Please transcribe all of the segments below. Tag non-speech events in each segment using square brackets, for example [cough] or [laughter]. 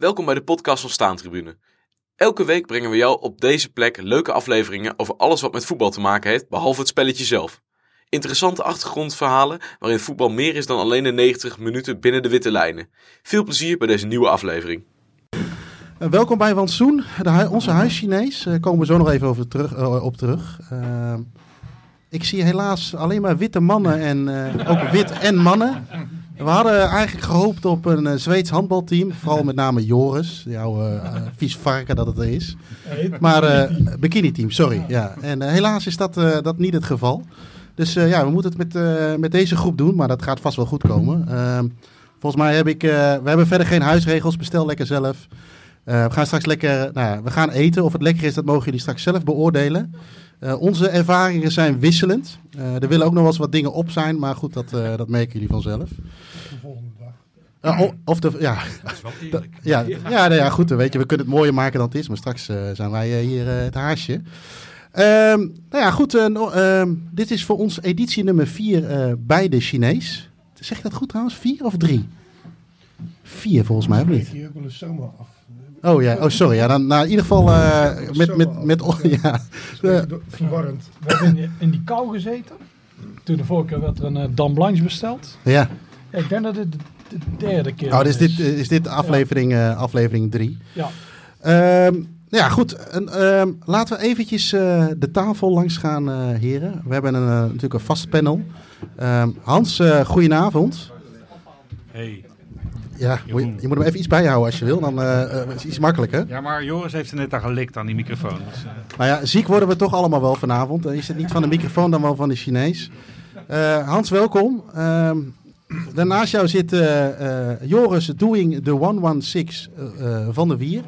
Welkom bij de podcast van Staantribune. Elke week brengen we jou op deze plek leuke afleveringen over alles wat met voetbal te maken heeft, behalve het spelletje zelf. Interessante achtergrondverhalen waarin voetbal meer is dan alleen de 90 minuten binnen de witte lijnen. Veel plezier bij deze nieuwe aflevering. Uh, welkom bij Wansoen, onze huis-Chinees. Daar komen we zo nog even over terug, uh, op terug. Ik zie helaas alleen maar witte mannen en ook wit en mannen. We hadden eigenlijk gehoopt op een uh, Zweeds handbalteam. Vooral met name Joris. Jouw uh, [laughs] vies varken dat het er is. Maar uh, bikini team, sorry. Ja. En helaas is dat, dat niet het geval. Dus ja, we moeten het met, met deze groep doen. Maar dat gaat vast wel goed komen. Ehm, volgens mij heb ik... we hebben verder geen huisregels. Bestel lekker zelf. we gaan straks lekker... Nou, we gaan eten. Of het lekker is, dat mogen jullie straks zelf beoordelen. Uh, onze ervaringen zijn wisselend. Uh, er willen ook nog wel eens wat dingen op zijn, maar goed, dat, uh, dat merken jullie vanzelf. De volgende dag. of, of de, ja. Dat is wel [laughs] eerlijk. ja, ja, nou ja, goed, weet je, we kunnen het mooier maken dan het is, maar straks zijn wij hier het haasje. Um, nou ja, goed, no, dit is voor ons editie nummer 4 bij de Chinees. Zeg ik dat goed trouwens? 4 of 3? 4 volgens mij, of niet? hier ook wel eens zomaar af. Oh ja, oh sorry. Ja, dan, nou, in ieder geval uh, met, met, met, oh, [laughs] ja. Uh, verwarrend. We hebben in, die kou gezeten. Toen de vorige keer werd er een uh, Dam Blanche besteld. Ja. ja. Ik denk dat dit de, de derde keer oh, dus is. Dit, is dit aflevering 3? Ja. aflevering drie. ja. Um, ja, goed. En, um, laten we eventjes de tafel langs gaan, heren. We hebben een, natuurlijk een vast panel. Um, Hans, goedenavond. Hey. Ja, moet je, je, moet hem even iets bijhouden als je wil, dan uh, uh, is het iets makkelijker. Ja, maar Joris heeft er net aan gelikt aan die microfoon. Dus, uh... Nou ja, ziek worden we toch allemaal wel vanavond. Is het niet van de microfoon, dan wel van de Chinees. Hans, welkom. Ehm, daarnaast jou zit Joris Doing the 116 van de Wier.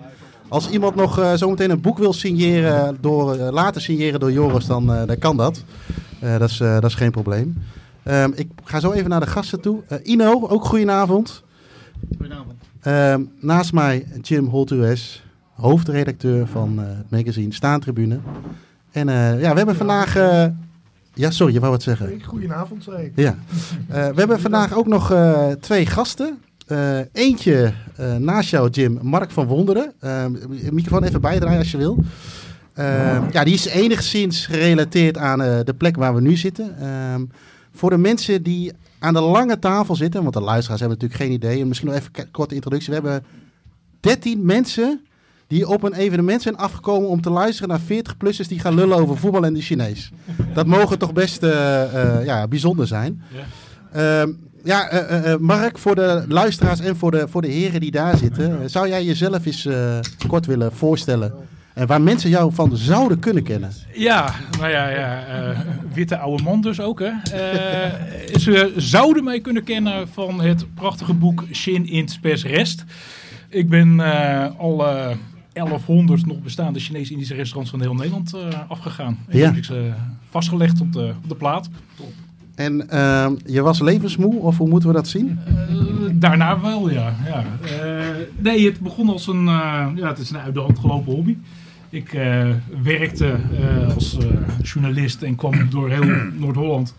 Als iemand nog zometeen een boek wil signeren, door, laten signeren door Joris, dan, dan kan dat. dat, is, dat is geen probleem. Um, ik ga zo even naar de gasten toe. Ino, ook goedenavond. Goedenavond. Uh, naast mij Jim Holtues, hoofdredacteur van uh, het magazine Staantribune. En uh, ja, we hebben vandaag... Uh, ja, sorry, je wou wat zeggen. Goedenavond, zei ik. Ja. we hebben vandaag ook nog twee gasten. eentje naast jou, Jim, Mark van Wonderen. microfoon even bijdraaien als je wil. ja, die is enigszins gerelateerd aan de plek waar we nu zitten. Ehm, voor de mensen die aan de lange tafel zitten. Want de luisteraars hebben natuurlijk geen idee. En misschien nog even een korte introductie. We hebben 13 mensen die op een evenement zijn afgekomen om te luisteren naar 40-plussers die gaan lullen over voetbal en de Chinees. Dat mogen toch best uh, uh, ja, bijzonder zijn. Ja, ja uh, Mark, voor de luisteraars en voor de, voor de heren die daar zitten. zou jij jezelf eens kort willen voorstellen? Waar mensen jou van zouden kunnen kennen. Ja, nou ja, ja uh, witte oude man dus ook. Hè. Uh, ze zouden mij kunnen kennen van het prachtige boek Shin Int Pers Rest. Ik ben uh, alle 1100 nog bestaande Chinese-Indische restaurants van heel Nederland afgegaan. En ja. heb ik ze vastgelegd op de, op de plaat. Top. En je was levensmoe, of hoe moeten we dat zien? daarna wel, ja. ja. Nee, het begon als een, ja, het is een uit de hand gelopen hobby. Ik uh, werkte uh, als uh, journalist en kwam [clears throat] door heel Noord-Holland.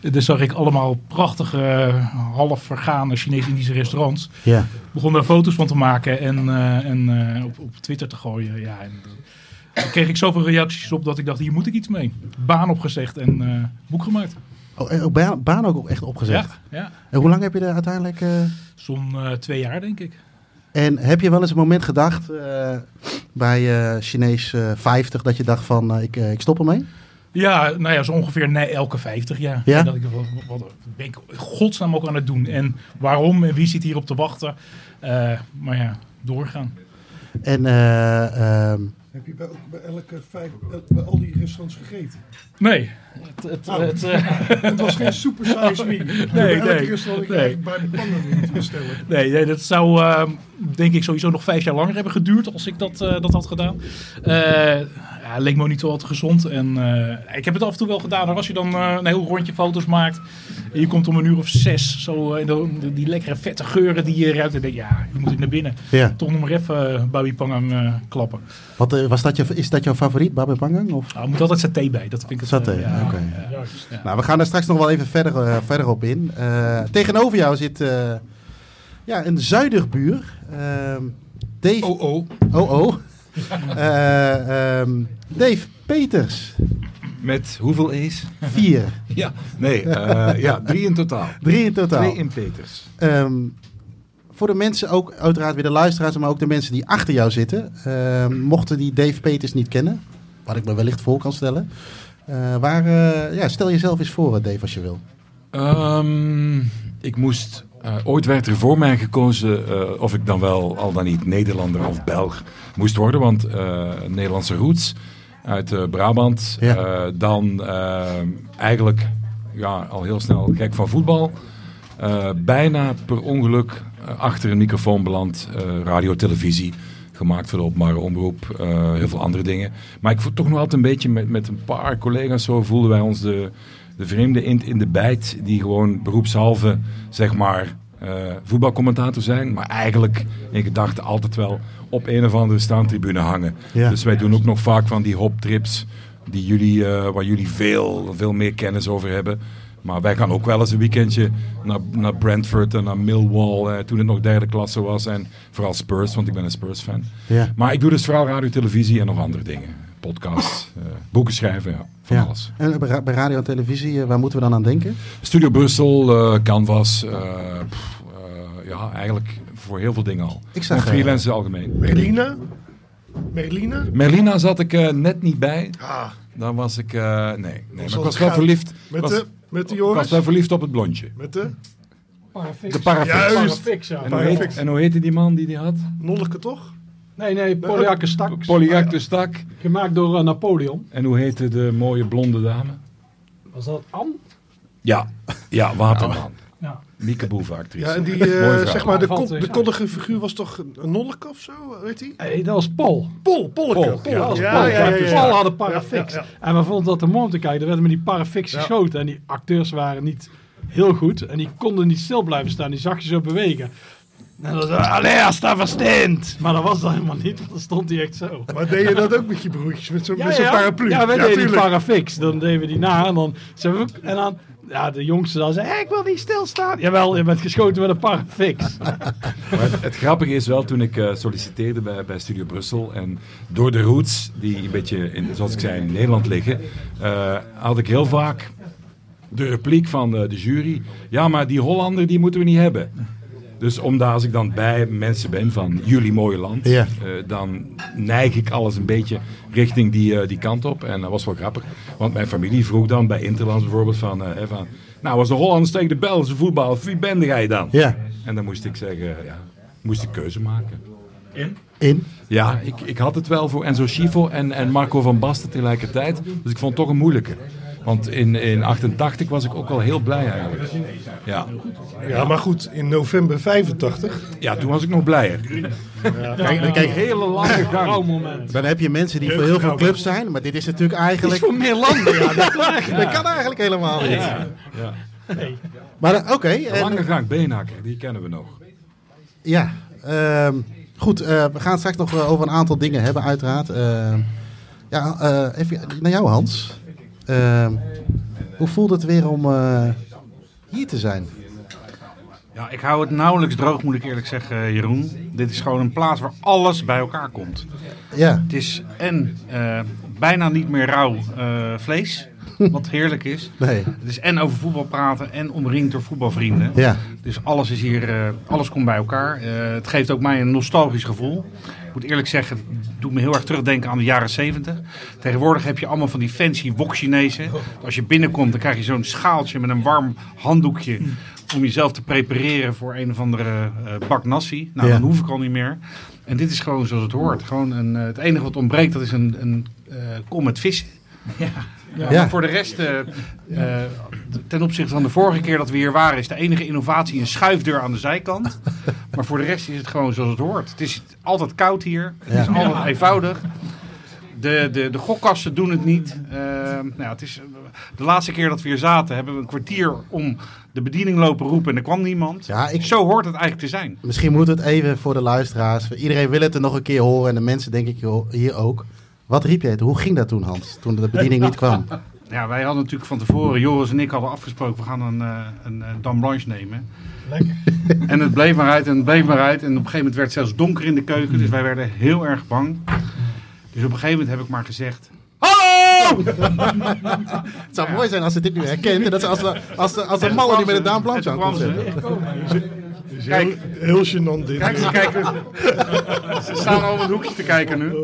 Dus zag ik allemaal prachtige, half vergane Chinees-Indische restaurants. Ja. Begon daar foto's van te maken en, en op, op, Twitter te gooien. Ja, en, dan kreeg ik zoveel reacties op dat ik dacht, hier moet ik iets mee. Baan opgezegd en boek gemaakt. Oh, baan, baan ook echt opgezegd? Ja. ja. En hoe lang heb je er uiteindelijk... Zo'n twee jaar, denk ik. En heb je wel eens een moment gedacht uh, bij uh, Chinees uh, 50 dat je dacht van ik, ik stop ermee? Ja, nou ja, zo ongeveer nee, elke 50 jaar. Ja? En dat ik, wat, wat ben ik godsnaam ook aan het doen? En waarom en wie zit hier op te wachten? maar ja, doorgaan. En uh, heb je bij, bij, elke vijf, bij al die restaurants gegeten? Nee. Het, het, nou, het, uh, [laughs] het, was geen super size [laughs] me. Nee, bij elke nee, restaurant nee. ik bij de pannen moeten bestellen. Nee, nee, dat zou uh, denk ik sowieso nog vijf jaar langer hebben geduurd als ik dat, uh, dat had gedaan. Ja, leek me ook niet zo altijd gezond. En ik heb het af en toe wel gedaan. Als je dan een heel rondje foto's maakt en je komt om een uur of zes, zo in de, die lekkere vette geuren die je ruikt. En denk je, ja, je moet ik naar binnen. Ja. Toch nog maar even Babi Pangang klappen. Wat, was dat je, is dat jouw favoriet, Babi Pangang? Of? Nou, er moet altijd saté bij. Dat vind ik het Saté, ja, oké. Okay. Ja, ja. Nou, we gaan daar straks nog wel even verder, uh, verder op in. Uh, tegenover jou zit uh, ja, een zuiderbuur. Dave... Oh, oh. Oh, oh. [laughs] Eh, ehm, Dave Peters. Met hoeveel E's? Vier. [laughs] Ja, nee, eh, ja, drie in totaal. Drie in totaal. Twee in Peters. Ehm, voor de mensen, ook uiteraard weer de luisteraars, maar ook de mensen die achter jou zitten, ehm, mochten die Dave Peters niet kennen, wat ik me wellicht voor kan stellen. eh, waar, eh, ja, stel jezelf eens voor, Dave, als je wil. Ehm, ik moest, eh, ooit werd er voor mij gekozen eh, of ik dan wel al dan niet Nederlander of Belg moest worden. Want eh, Nederlandse roots uit Brabant. Ja. Dan eigenlijk ja, al heel snel gek van voetbal. Bijna per ongeluk achter een microfoon beland. radio, televisie. Gemaakt voor de openbare omroep. heel veel andere dingen. Maar ik voel toch nog altijd een beetje met, met een paar collega's zo voelden wij ons de, de vreemde int in de bijt. Die gewoon beroepshalve zeg maar eh, voetbalcommentator zijn. Maar eigenlijk in gedachten altijd wel op een of andere staantribune hangen. Ja. Dus wij doen ook nog vaak van die hoptrips. Die jullie, eh, waar jullie veel, veel meer kennis over hebben. Maar wij gaan ook wel eens een weekendje naar, naar Brentford en naar Millwall. Eh, toen het nog derde klasse was. En vooral Spurs, want ik ben een Spurs-fan. Ja. Maar ik doe dus vooral radio, televisie en nog andere dingen. Podcasts, eh, boeken schrijven, ja, van Ja. alles. En bij ra- bij radio en televisie, eh, waar moeten we dan aan denken? Studio Brussel, eh, Canvas. eh, pff, eh, ja, eigenlijk voor heel veel dingen al. Ik zag, freelance algemeen. Merlina? Merlina? Merlina zat ik eh, net niet bij. Ah, Dan was ik... eh, nee, nee maar ik was wel verliefd. met was, de, met de ik was wel verliefd op het blondje. Met de Parafix. De parafix. Juist. Parafix, ja. En hoe, heet, en hoe heette die man die die had? Nolleke toch? Nee, nee, Stak. Polyak de Stak. Gemaakt door eh, Napoleon. En hoe heette de mooie blonde dame? Was dat An? Ja, ja Waterman. Ja. Mieke Boeve, actrice. Ja, en die, eh, zeg maar, de, kon, de koddige figuur was toch een Nolleke of zo, weet hij? Nee, dat was Paul. Pol, Polleke. Pol, Pol, ja, Dat was ja, Paul. ja, ja, ja. Paul had een parafix. Ja, ja, En we vonden dat te mooi om te kijken. Er werden met die parafix Ja. geschoten. En die acteurs waren niet heel goed. En die konden niet stil blijven staan. Die zag je zo bewegen. En dan zei Allee, sta verstindt. Maar dat was dat helemaal niet. want Dan stond hij echt zo. Maar deed je dat ook met je broertjes, met zo'n met zo'n paraplu? Ja, wij deden die parafix. Dan deden we die na. En dan, en dan ja, de jongste dan zei, "Hé, ik wil niet stilstaan. Jawel, je bent geschoten met een parafix. [laughs] Maar het, het grappige is wel, toen ik eh, solliciteerde bij, bij Studio Brussel en door de roots, die een beetje, in, zoals ik zei, in Nederland liggen, eh, had ik heel vaak de repliek van de, de jury, ja, maar die Hollander, die moeten we niet hebben. Dus omdat als ik dan bij mensen ben van jullie mooie land, Ja. eh, dan neig ik alles een beetje richting die, eh, die kant op. En dat was wel grappig. Want mijn familie vroeg dan bij Interlands bijvoorbeeld van, eh, van nou als de Hollanders tegen de Belgische voetbal, wie ben jij dan? Ja, En dan moest ik zeggen, ja, moest ik keuze maken. in. Ja, ik, ik had het wel voor Enzo Schifo en, en Marco van Basten tegelijkertijd. Dus ik vond het toch een moeilijke. Want in, in 88 was ik ook wel heel blij eigenlijk. Ja, Ja, maar goed, in november 85. ja toen was ik nog blijer. Kijk, kijk, Hele lange gang. Dan heb je mensen die voor heel veel clubs zijn, maar dit is natuurlijk eigenlijk... Voor meer landen, ja. Dat [laughs] kan echt. Dat kan eigenlijk helemaal niet. Ja. Maar eh, oké, en- Lange gang, Beenhakker, die kennen we nog. Ja, ehm, goed. eh, we gaan het straks nog eh, over een aantal dingen hebben, uiteraard. Ehm, ja, eh, even naar jou, Hans. Ehm, hoe voelt het weer om eh, hier te zijn? Ja, ik hou het nauwelijks droog, moet ik eerlijk zeggen, Jeroen. Dit is gewoon een plaats waar alles bij elkaar komt. Ja, Het is en eh, bijna niet meer rauw eh, vlees, [laughs] wat heerlijk is. nee. Het is en over voetbal praten en omringd door voetbalvrienden. Ja, Dus alles is hier, eh, alles komt bij elkaar. Eh, het geeft ook mij een nostalgisch gevoel. Moet eerlijk zeggen, het doet me heel erg terugdenken aan de jaren 70. Tegenwoordig heb je allemaal van die fancy wok-Chinezen. Als je binnenkomt, dan krijg je zo'n schaaltje met een warm handdoekje. Om jezelf te prepareren voor een of andere eh, bak nasi. Nou, Ja. dan hoef ik al niet meer. En dit is gewoon zoals het hoort. Gewoon een, eh, het enige wat ontbreekt, dat is een, een eh, kom met vissen. Ja, Ja. voor de rest, eh, eh, ten opzichte van de vorige keer dat we hier waren, is de enige innovatie een schuifdeur aan de zijkant. maar voor de rest is het gewoon zoals het hoort. Het is altijd koud hier. Het Ja. is altijd eenvoudig. De, de, de gokkassen doen het niet. Eh, nou, ja, het is, de laatste keer dat we hier zaten, hebben we een kwartier om de bediening lopen roepen en er kwam niemand. Ja, ik- Zo hoort het eigenlijk te zijn. misschien moet het even voor de luisteraars. Iedereen wil het er nog een keer horen en de mensen denk ik hier ook. Wat riep jij? Hoe ging dat toen, Hans? Toen de bediening niet kwam? Ja, wij hadden natuurlijk van tevoren, Joris en ik hadden afgesproken, we gaan een, eh, een, eh, Dame Blanche nemen. Lekker. [laughs] En het bleef maar uit en het bleef maar uit. En op een gegeven moment werd het zelfs donker in de keuken, dus wij werden heel erg bang. Dus op een gegeven moment heb ik maar gezegd, Hallo! [laughs] Het zou mooi zijn als ze dit nu herkent. En dat ze als, de- als, de- als de mannen die met een Daan Blanche aan komt zetten. Kijk. heel, heel gênant dit. Kijk, ze kijken. Ze staan al op het hoekje te kijken nu. [laughs]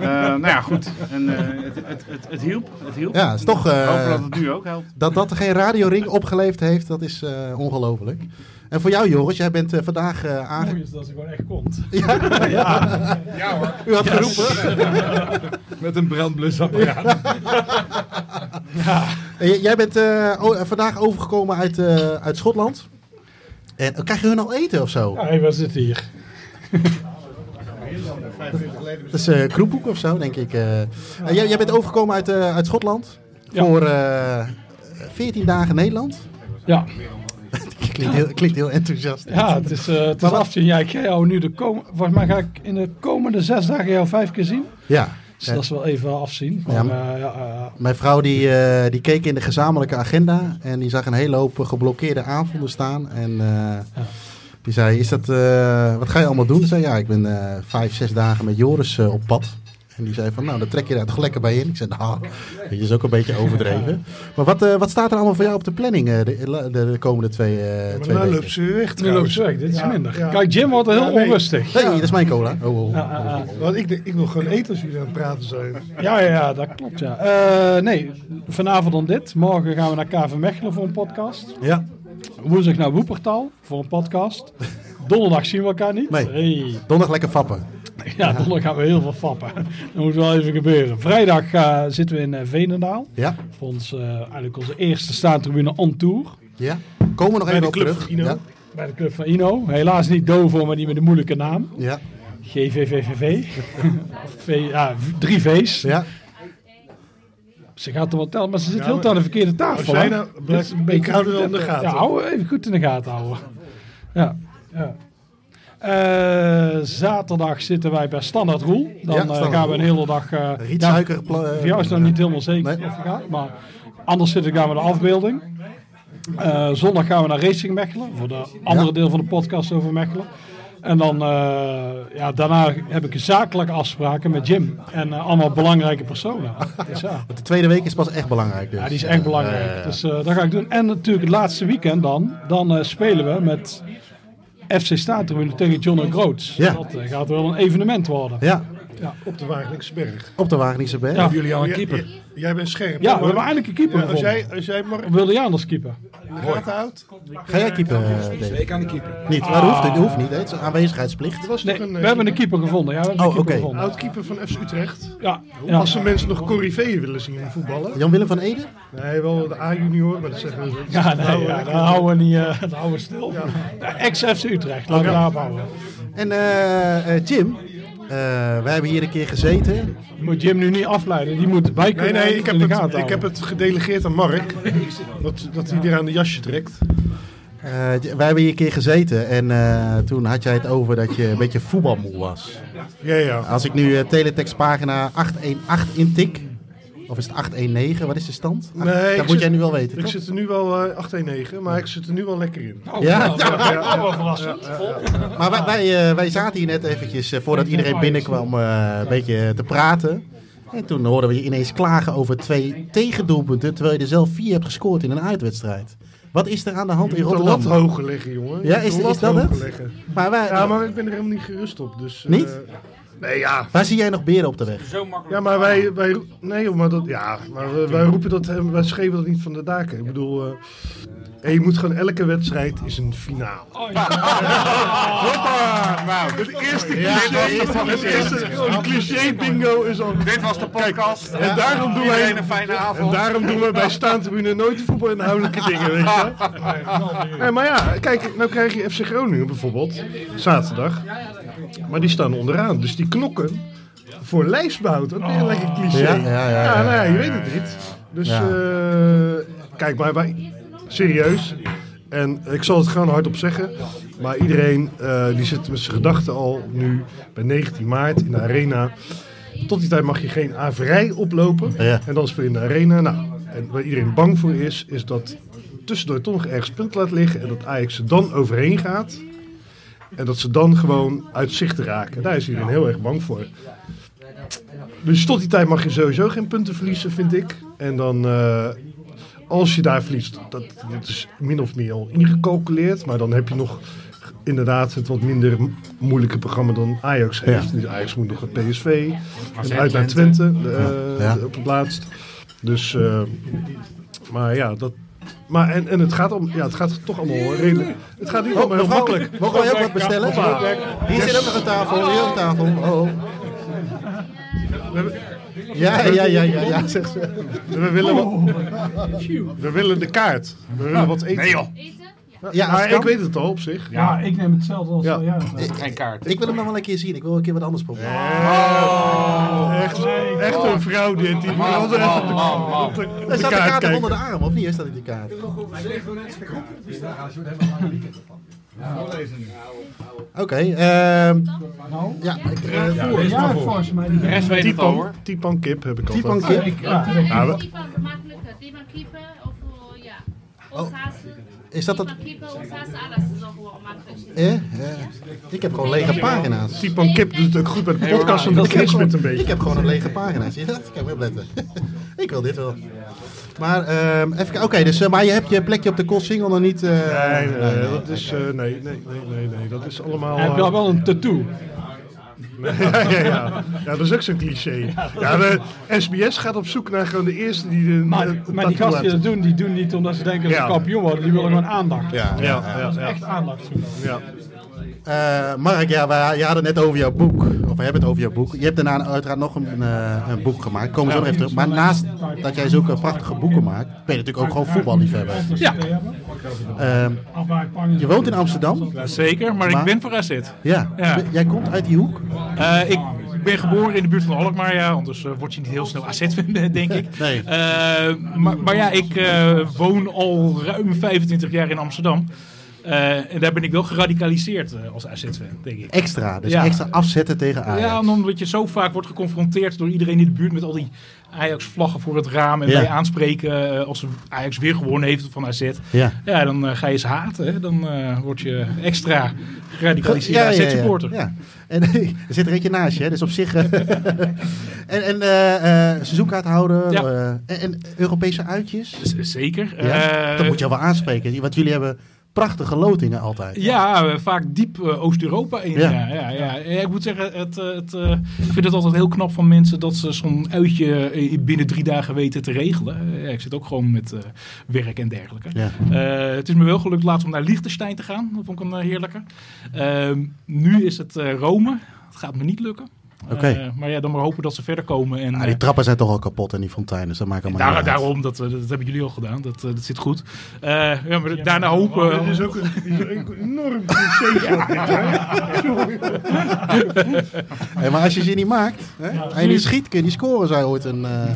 Eh, nou ja, goed. En, eh, het, het, het, het hielp. Het hielp. Ja, het is toch... eh, Hopen dat het nu ook helpt. Dat dat geen radioring opgeleverd heeft, dat is eh, ongelooflijk. En voor jou, Joris, jij bent vandaag eh aange... Mooi is dat ze gewoon echt komt. [laughs] Ja hoor. U had geroepen. [laughs] Met een brandblusapparaat. En j- jij bent eh, vandaag overgekomen uit, eh, uit Schotland. En krijg je hun al eten of zo? Ja, hey, waar zit hier? [laughs] Dat is eh kroephoek of zo, denk ik. eh. Eh, jij, jij bent overgekomen uit, uit Schotland. Voor eh 14 dagen Nederland. Ja, [laughs] Klinkt heel, klinkt heel enthousiast. ja het is, eh het is afzien. Ja, ik ga jou nu de kom Volgens mij ga ik in de komende zes dagen jou vijf keer zien. Ja. Dus dat is wel even afzien. Maar, Ja, Mijn vrouw die, die keek in de gezamenlijke agenda en die zag een hele hoop geblokkeerde avonden staan. En die zei, is dat, eh, wat ga je allemaal doen? Ze zei, ja, ik ben eh, vijf, zes dagen met Joris eh, op pad. En die zei van, nou, dan trek je daar toch lekker bij in. Ik zei, nou, dat is ook een beetje overdreven. [laughs] Maar wat, eh, wat staat er allemaal voor jou op de planning eh, de, de, de komende twee, eh Maar twee nou weken? loopt ze weg nu loopt ze weg. Dit is Ja, minder. ja. Kijk, Jim wordt heel Ja, nee. onrustig. Nee, dat is mijn cola. Oh, oh. Ja, ja, ja. Want ik, ik wil gewoon eten als jullie aan het praten zijn. Ja, ja, ja, dat klopt. Ja. Eh, nee, vanavond dan dit. Morgen gaan we naar KV Mechelen voor een podcast. Ja, Woensdag naar Woepertal voor een podcast. Donderdag zien we elkaar niet. Nee. Hey. donderdag lekker fappen. Ja, donderdag gaan we heel veel fappen. Dat moet wel even gebeuren. Vrijdag eh, zitten we in eh, Veenendaal. Ja, Voor ons, eh, eigenlijk onze eerste staantribune on tour. ja. Komen we nog Bij even de op club terug. van Ino. Ja, Bij de club van Ino. Helaas niet Dovo, maar die met de moeilijke naam. ja, GVVVV. [laughs] V, ja, v- drie V's. ja. Ze gaat er wel tellen, maar ze zit Ja, heel maar- aan de verkeerde tafel. Hè? nou- blijf- is een ik beetje- hou het wel in de gaten. Ja, hou even goed in de gaten houden. Ja, ja. Eh, zaterdag zitten wij bij Standaard Roel. Dan Ja, eh, gaan we een hele dag... eh Rietsuiker, ja, eh, voor jou is het nog niet helemaal zeker Nee. of. Maar anders zitten gaan we de afbeelding. Eh, zondag gaan we naar Racing Mechelen. Voor de andere Ja. deel van de podcast over Mechelen. En dan, eh, ja, daarna heb ik zakelijke afspraken met Jim. En eh, allemaal belangrijke personen. Dus ja. De tweede week is pas echt belangrijk. Dus. Ja, die is echt belangrijk. Dus eh, dat ga ik doen. En natuurlijk het laatste weekend dan. Dan spelen we met FC Staattribune tegen John en Groots. Ja. Dat gaat wel een evenement worden. ja, Op de Wageningsberg. op de Wageningse Berg. Ja. Jullie al een Jij- keeper? jij- Jij bent scherp. Ja, we hebben eindelijk een keeper Ja, als, jij, als jij Of wilde jij anders keeper? de houdt. Ga jij keeper, eh, Dave? Ik kan niet keeper. Niet, maar dat hoeft, dat hoeft niet. hè. Het is een aanwezigheidsplicht. Was Nee, een we eh, hebben een keeper gevonden. Ja, we hebben Oh, een keeper oké. gevonden. oud-keeper van FC Utrecht. Ja, ja. Als ze mensen nog Corriveeën willen zien in voetballen. Jan-Willem van Ede? Nee, wel de A-junior, maar dat zeggen we. Ja, nee, Nou, ja, houden we niet uh, houden we stil. Ja. Ex-FC Utrecht, laten we daarop houden. En eh, eh, Jim, eh, wij hebben hier een keer gezeten. Je moet Jim nu niet afleiden. Die moet wij Nee, kunnen nee, ik heb, het, ik heb het gedelegeerd aan Mark. Dat, dat hij weer aan de jasje trekt. Eh, wij hebben hier een keer gezeten en eh, toen had jij het over dat je een beetje voetbalmoe was. Ja, ja. Als ik nu eh teletextpagina 818 intik, of is het 819, wat is de stand? Ach, Nee, dat moet zit- jij nu wel weten, Ik toch? zit er nu wel eh 819, maar ik zit er nu wel lekker in. Ja, Oh, ja, wel verrassend. maar wij, wij, eh, wij zaten hier net eventjes, eh, voordat iedereen binnenkwam, eh, een beetje te praten. En toen hoorden we je ineens klagen over twee tegendoelpunten, terwijl je er zelf vier hebt gescoord in een uitwedstrijd. Wat is er aan de hand in Je moet de lat Rotterdam? hoger leggen, jongen. Ja, is- is dat het? leggen. Maar, wij, Ja, maar ik ben er helemaal niet gerust op. Dus, eh, Niet? Nee, ja. waar zie jij nog beren op de weg? Ja, maar wij, wij, nee, maar dat, ja, maar wij, wij roepen dat, wij schreven dat niet van de daken. Ik bedoel, eh, en je moet gewoon elke wedstrijd is een finale. Hoppa! Het eerste cliché, het eerste gewoon cliché bingo is al. Dit was de podcast. En daarom doen wij, een fijne en avond. daarom doen we bij staantribune nooit voetbalinhoudelijke dingen, weet je wel. [laughs] Nee, maar ja, kijk, nou krijg je FC Groningen bijvoorbeeld, zaterdag. Maar die staan onderaan, dus die knokken voor lijfsbehoud. Ook weer een lekker cliché. Ja, ja, ja, ja. nou ja, je weet het niet. Dus Ja. eh, kijk, maar wij, serieus. En ik zal het gewoon hardop zeggen. Maar iedereen eh, die zit met zijn gedachten al nu bij 19 maart in de arena. Tot die tijd mag je geen averij oplopen. Ja. En dan speel je in de arena. Nou, en waar iedereen bang voor is, is dat tussendoor toch nog ergens punt laat liggen. En dat Ajax er dan overheen gaat. En dat ze dan gewoon uit zicht raken. Daar is iedereen heel erg bang voor. Dus tot die tijd mag je sowieso geen punten verliezen, vind ik. En dan, eh, als je daar verliest, dat, dat is min of meer al ingecalculeerd. Maar dan heb je nog inderdaad het wat minder moeilijke programma dan Ajax heeft. Dus Ajax moet nog het PSV. En uit naar Twente eh, Ja. op het laatst. Dus, eh, maar ja, dat... Maar en, en het, gaat om, ja, het gaat toch allemaal redelijk... Het gaat niet allemaal heel makkelijk. mogen wij ook wat bestellen? Hier zit ook nog een tafel, hier een tafel. Oh, oh. Ja, ja, ja, ja, ja, zegt ze. We willen, wat, we willen de kaart. We willen wat eten. Nee joh, Ja, maar ik weet het al op zich. Ja, ik neem hetzelfde als Ja. geen kaart. Ik wil hem nog wel een keer zien. Ik wil een keer wat anders proberen. Echt, echt een vrouw dit. Die moet altijd even op de, op de, op Er de staat de kaart onder de arm, of niet? Is dat niet die kaart? Oké, ehm ja, ik, eh, Ja, volgens mij. De rest weet het al Tipan, hoor. tipan kip heb ik Tipan altijd. kip. Ja, Ja, we- Tipan gemakkelijker. Tipan kippen of uh, ja. Osa's. is dat het? Tipan kippen, osa's, alles is ook wel makkelijk. Eh, eh, ik heb gewoon lege pagina's. Tipan kip doet het ook goed bij de podcast, knispt gewoon, een beetje. ik heb gewoon een lege pagina. Zie je dat? Kijk, moet je opletten. [laughs] ik wil dit wel. Maar, ehm, even kijken. Oké, dus, eh, maar je hebt je plekje op de Koolsingel nog niet... eh, Nee, nee, nee, dat is, eh, nee, nee, nee, nee, nee, dat is allemaal... Heb je al eh, wel een tattoo? [laughs] ja, ja, ja. ja, dat is ook zo'n cliché. Ja, de SBS gaat op zoek naar gewoon de eerste die de Maar, een maar die tattoo gasten die dat doen, die doen niet omdat ze denken dat ze Ja. kampioen worden. Die willen gewoon aandacht. Ja, Ja, ja, Dat is ja, echt aandacht zoeken. ja. Eh, Mark, ja, wij, je hadden het net over jouw boek. Of we hebben het over jouw boek. Je hebt daarna uiteraard nog een, eh, een boek gemaakt. Komen we zo nog even terug. Maar naast dat jij zulke prachtige boeken maakt, ben je natuurlijk ook gewoon voetballiefhebber. Ja. Ehm, je woont in Amsterdam. Zeker, maar, Maar- ik ben voor AZ. Ja. Ja. Jij komt uit die hoek? Eh, ik ben geboren in de buurt van Alkmaar, ja, anders word je niet heel snel AZ-fan, [laughs] denk ik. [laughs] Nee. Maar, maar ja, ik woon al ruim 25 jaar in Amsterdam. Eh, en daar ben ik wel geradicaliseerd eh, als AZ-fan, denk ik. Extra. Dus Ja. extra afzetten tegen Ajax. Ja, omdat je zo vaak wordt geconfronteerd door iedereen in de buurt met al die Ajax-vlaggen voor het raam. En Ja. bij aanspreken eh, als Ajax weer gewonnen heeft van AZ. Ja. Ja, dan ga je ze haten. Hè. Dan word je extra geradicaliseerde Ja, AZ-supporter. Ja. En [laughs] er zit er eentje naast je, hè? dus op zich. [laughs] en en seizoenkaart houden. Ja. eh, en, en Europese uitjes. Z- Zeker. Dat moet je wel aanspreken. Want jullie hebben prachtige lotingen altijd. Ja, vaak diep eh, Oost-Europa in. Ja. Ja. Ja. Ik moet zeggen, het, eh, het, eh, ik vind het altijd heel knap van mensen dat ze zo'n uitje binnen drie dagen weten te regelen. Ja, ik zit ook gewoon met werk en dergelijke. Ja. Het is me wel gelukt laatst om naar Liechtenstein te gaan. Dat vond ik een heerlijke. Ehm, nu is het Rome. Het gaat me niet lukken. Oké. Eh, maar ja, dan maar hopen dat ze verder komen. En, Ah, eh, die trappen zijn toch al kapot en die fonteinen. Dus dat maakt allemaal daar, niet uit. daarom, dat, eh, dat hebben jullie al gedaan. Dat, eh, dat zit goed. Eh, ja, maar daarna hopen... Dit is ook een, dit is een enorm cliché. [laughs] Hey, maar als je ze niet maakt hè, en je niet schiet, kun je niet scoren, zei ooit een eh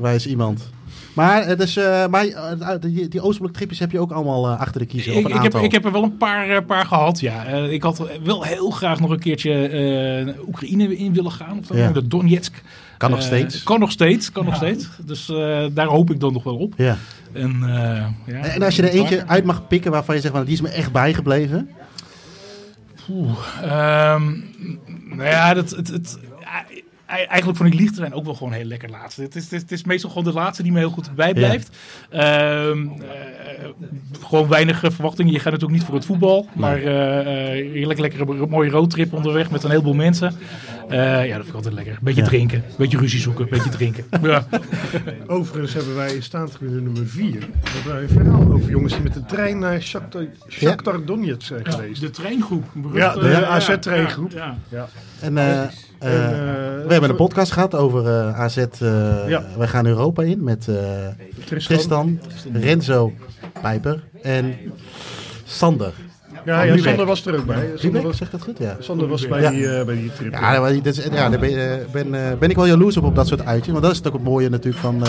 wijs iemand. Maar, het is, eh, maar eh, die, die oostelijke tripjes heb je ook allemaal eh, achter de kiezer. Of Ik, heb, aantal. ik heb er wel een paar, paar gehad, ja. Ik had wel heel graag nog een keertje eh, Oekraïne in willen gaan. Of dan, Ja. De Donetsk. Kan nog steeds. Kan nog steeds, kan nog steeds. Dus eh, daar hoop ik dan nog wel op. Ja. En, eh, ja, En als je er eentje uit mag pikken waarvan je zegt, van, die is me echt bijgebleven. Ehm, nou ja, dat, het, het, eigenlijk vond ik Liechtenstein ook wel gewoon heel lekker laatste. Het is, het, is, het is meestal gewoon de laatste die me heel goed bijblijft. Ehm, eh, gewoon weinig verwachtingen. Je gaat natuurlijk niet voor het voetbal. Maar eh, heerlijk lekkere mooie roadtrip onderweg met een heleboel mensen. Eh, ja, dat vind ik altijd lekker. Beetje Ja. drinken, een beetje ruzie zoeken, een beetje drinken. [laughs] Ja. Overigens hebben wij in staantribune nummer 4 hebben wij een verhaal over jongens die met de trein naar Shakhtar, Shakhtar Donetsk zijn geweest. De treingroep. Ja, de AZ-treingroep. ja. Ja. En, eh, En, eh, we hebben een podcast gehad over AZ. Ja. Wij gaan Europa in met eh, Tristan. Tristan, Renzo Pijper en Sander. Ja, ja. Sander was er ook bij. Sander was, zegt dat goed? Ja. Sander was bij, Ja. die, eh, bij die trip. Ja, is- ja daar ben, eh, ben, eh, ben ik wel jaloers op op dat soort uitjes. Want dat is ook het mooie natuurlijk van,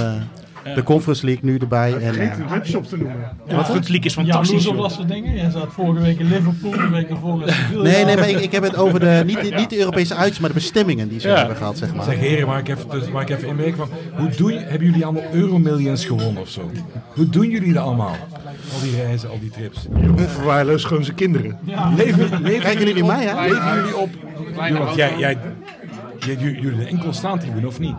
de Conference League nu erbij. En, Vergeet eh, de webshop te noemen. Ja, de Conference League is Ja, fantastisch. of joh. dat soort dingen. Jij zat vorige week in Liverpool, de week ervoor in nee, nee, maar ik, ik heb het over de, niet, de- niet de Europese uitjes, maar de bestemmingen die ze Ja. hebben gehad, zeg maar. Zeg heren, mag ik even, dus mag ik even inmerken van, hoe doen, hebben jullie allemaal Euromillions gewonnen of zo? Hoe doen jullie dat allemaal? Al die reizen, al die trips. Onverwaarloosd gewoon zijn kinderen. Leven, leven Kijken jullie mij aan? Leven jullie op? Ja, jij, jij, jij, jullie een enkel staantribune of niet?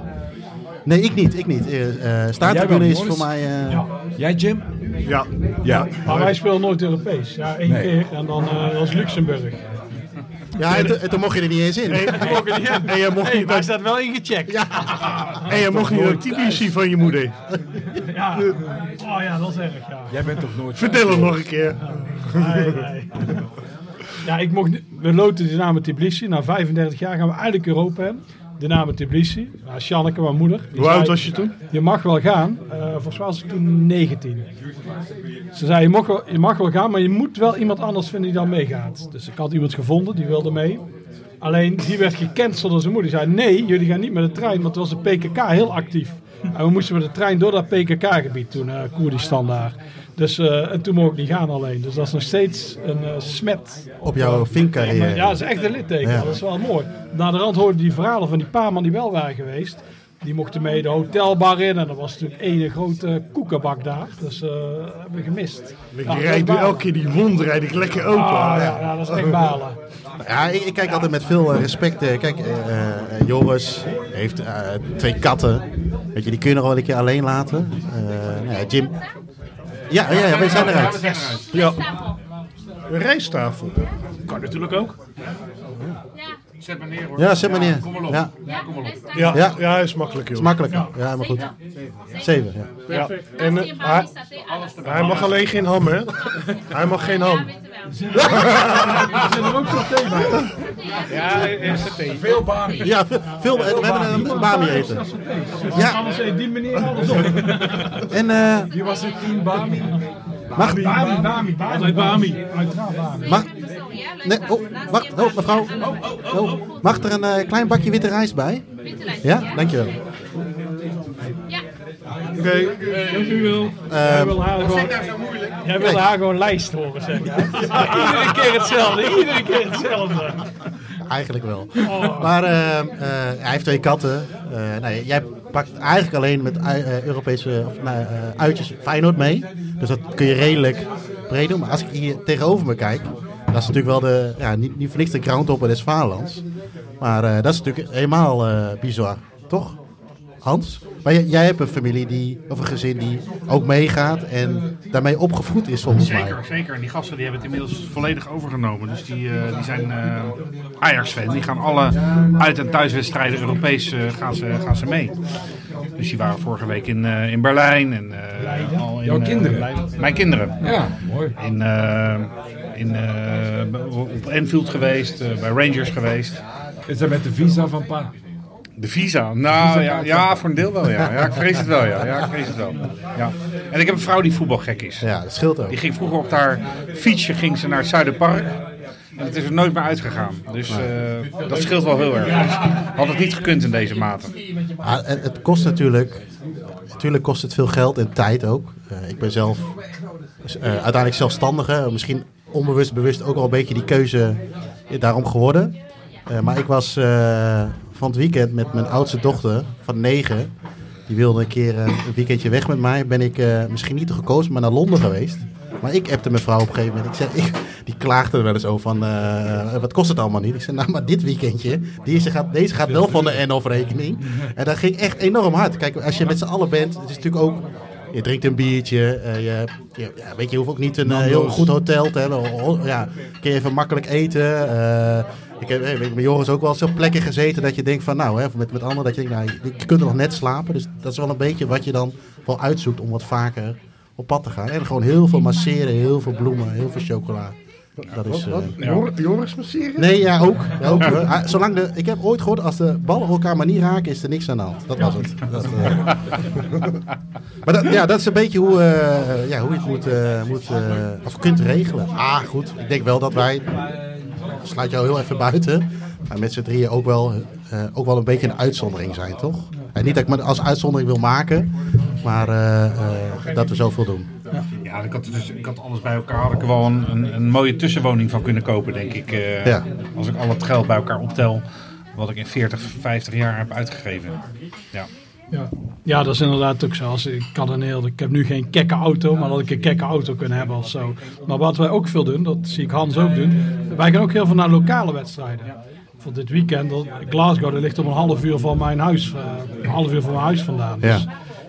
Nee, ik niet, ik niet. Eh eh, Staantribune wel, is voor mij... eh, Jij Jim? Ja. Ja. Maar wij spelen nooit Europees. Ja, één Nee. keer en dan eh als Luxemburg. Ja, en, to- en toen mocht je er niet eens in. En jij mocht Hey, niet, maar hij staat wel ingecheckt. Ja. en jij mocht niet Tbilisi van je moeder. ja. Oh ja, dat is erg, ja. Jij bent toch nooit... Vertel hem nog een keer. Nee, nee. Ja, ik mocht, niet- we loten de naam Tbilisi. Na 35 jaar gaan we eigenlijk Europa in. De naam Tbilisi. Nou, Sjanneke, mijn moeder. Hoe oud was je toen? Je mag wel gaan. Eh, volgens mij was ik toen 19. Ze zei, je mag, wel, je mag wel gaan, maar je moet wel iemand anders vinden die dan meegaat. Dus ik had iemand gevonden, die wilde mee. Alleen, die werd gecanceld door zijn moeder. Die zei, nee, jullie gaan niet met de trein, want toen was de PKK heel actief. En we moesten met de trein door dat PKK-gebied toen, eh Koerdistan daar. Dus, eh, en toen mocht ik niet gaan alleen. Dus dat is nog steeds een eh, smet. Op jouw vinkcarrière. Ja, dat is echt een litteken. Ja. Dat is wel mooi. Na de rand hoorde die verhalen van die paar man die wel waren geweest. Die mochten mee de hotelbar in. En er was natuurlijk één grote koekenbak daar. Dus eh hebben we gemist. Ik Ja, is rijd nu elke keer die wond rijd ik lekker open. Ah, ja, ja, dat is echt balen. Ja, ik, ik kijk altijd met veel respect. Kijk, Joris heeft twee katten. Weet je, die kun je nog wel een keer alleen laten. Nou ja, Jim. Ja, ja, ja, wij zijn eruit. Ja, Tafel. een rijsttafel. Kan natuurlijk ook. Ja. Zet me neer hoor. Ja, zet maar neer. Kom maar op. Ja, Ja, hij staat Ja, Ja. ja. is makkelijk joh. is makkelijk. Ja, maar goed. Zeven, ja. Ja. En eh, hij, hij mag alleen geen ham, hè? Hij mag geen ham. Ja, eh, [laughs] saté. Veel bami. Ja, veel, veel- we hebben een bami eten. Ja, Anders die meneer alles op. en eh, Wie was het team bami? Mag, Bami, Bami, Bami. Bami. Bami. mag, nee, oh, wacht, oh, mevrouw. Oh, mag er een eh, klein bakje witte rijst bij? Ja, dankjewel. Ja. Oké, Dank u wel. Jij wil haar gewoon, jij wil haar gewoon lijst horen zeggen. [laughs] Iedere keer hetzelfde, iedere keer hetzelfde. Eigenlijk wel. Maar eh, eh, hij heeft twee katten. Eh, nee, jij pakt eigenlijk alleen met ui- eh, Europese of, nou, eh, uitjes Feyenoord mee. Dus dat kun je redelijk breed doen. Maar als ik hier tegenover me kijk, dat is natuurlijk wel de, ja, niet, niet voor niks de groundhopper des Vaderlands. Maar eh, dat is natuurlijk helemaal eh, bizar, toch? Hans? Maar jij, jij hebt een familie die, of een gezin die ook meegaat en daarmee opgevoed is volgens mij. Zeker, zeker. En die gasten die hebben het inmiddels volledig overgenomen. Dus die, eh, die zijn eh Ajax-fan. Die gaan alle uit- en thuiswedstrijden Europees eh, gaan, ze, gaan ze mee. Dus die waren vorige week in, eh, in Berlijn. En, eh, al in, Jouw kinderen? mijn kinderen. Ja, mooi. In, in, eh, op Enfield geweest, bij Rangers geweest. Is dat met de visa van pa? De visa? Nou ja, ja, voor een deel wel ja. Ja, ik vrees het wel ja. Ja, ik vrees het wel. Ja. En ik heb een vrouw die voetbalgek is. Ja, dat scheelt ook. Die ging vroeger op haar fietsje ging ze naar het Zuiderpark. En het is er nooit meer uitgegaan. Dus eh, dat scheelt wel heel erg. Dus had het niet gekund in deze mate. Ah, het, kost natuurlijk, natuurlijk kost het veel geld en tijd ook. Eh, ik ben zelf eh, uiteindelijk zelfstandige, misschien onbewust, bewust ook al een beetje die keuze daarom geworden. Eh, maar ik was eh, van het weekend met mijn oudste dochter van negen. Die wilde een keer eh, een weekendje weg met mij. Ben ik eh, misschien niet gekozen, maar naar Londen geweest. Maar ik appte mijn vrouw op een gegeven moment. Ik zei, ik, die klaagde er wel eens over van, eh, wat kost het allemaal niet? Ik zei, nou maar dit weekendje, deze gaat, deze gaat wel van de NOF-rekening. En dat ging echt enorm hard. Kijk, als je met z'n allen bent, het is natuurlijk ook... Je drinkt een biertje, je, je- ja, weet je, je hoeft ook niet een heel goed hotel te hebben. Ho- Ja, kun je even makkelijk eten. Ik heb met Joris ook wel eens op plekken gezeten dat je denkt van, nou, hè, met, met anderen dat je denkt, nou, je, kunt er nog net slapen. Dus dat is wel een beetje wat je dan wel uitzoekt om wat vaker op pad te gaan. En gewoon heel veel masseren, heel veel bloemen, heel veel chocola. Dat is... eh, Jor- Joris masseren? Nee, ja, ook. Ja, ook. Ah, Zolang de, ik heb ooit gehoord, als de ballen elkaar maar niet raken, is er niks aan de hand. Dat was het. Dat, eh. [laughs] maar dat, ja, dat is een beetje hoe, eh, ja, hoe je het moet, moet of kunt regelen. Ah, goed. Ik denk wel dat wij, sluit jou heel even buiten, maar met z'n drieën ook wel, eh, ook wel een beetje een uitzondering zijn, toch? En niet dat ik me als uitzondering wil maken, Maar eh, eh, dat we zoveel doen. Ja, ik had, dus, ik had alles bij elkaar. Had ik er wel een, een, een mooie tussenwoning van kunnen kopen, denk ik. eh, Ja. Als ik al het geld bij elkaar optel. Wat ik in 40, 50 jaar heb uitgegeven. Ja. Ja. ja, dat is inderdaad ook zo. Als, ik, had een heel, ik heb nu geen kekke auto, maar dat ik een kekke auto kunnen hebben of zo. Maar wat wij ook veel doen, dat zie ik Hans ook doen. Wij gaan ook heel veel naar lokale wedstrijden. Voor dit weekend, Glasgow, dat ligt om een half uur van mijn huis, eh, een half uur van mijn huis vandaan. Ja. Dus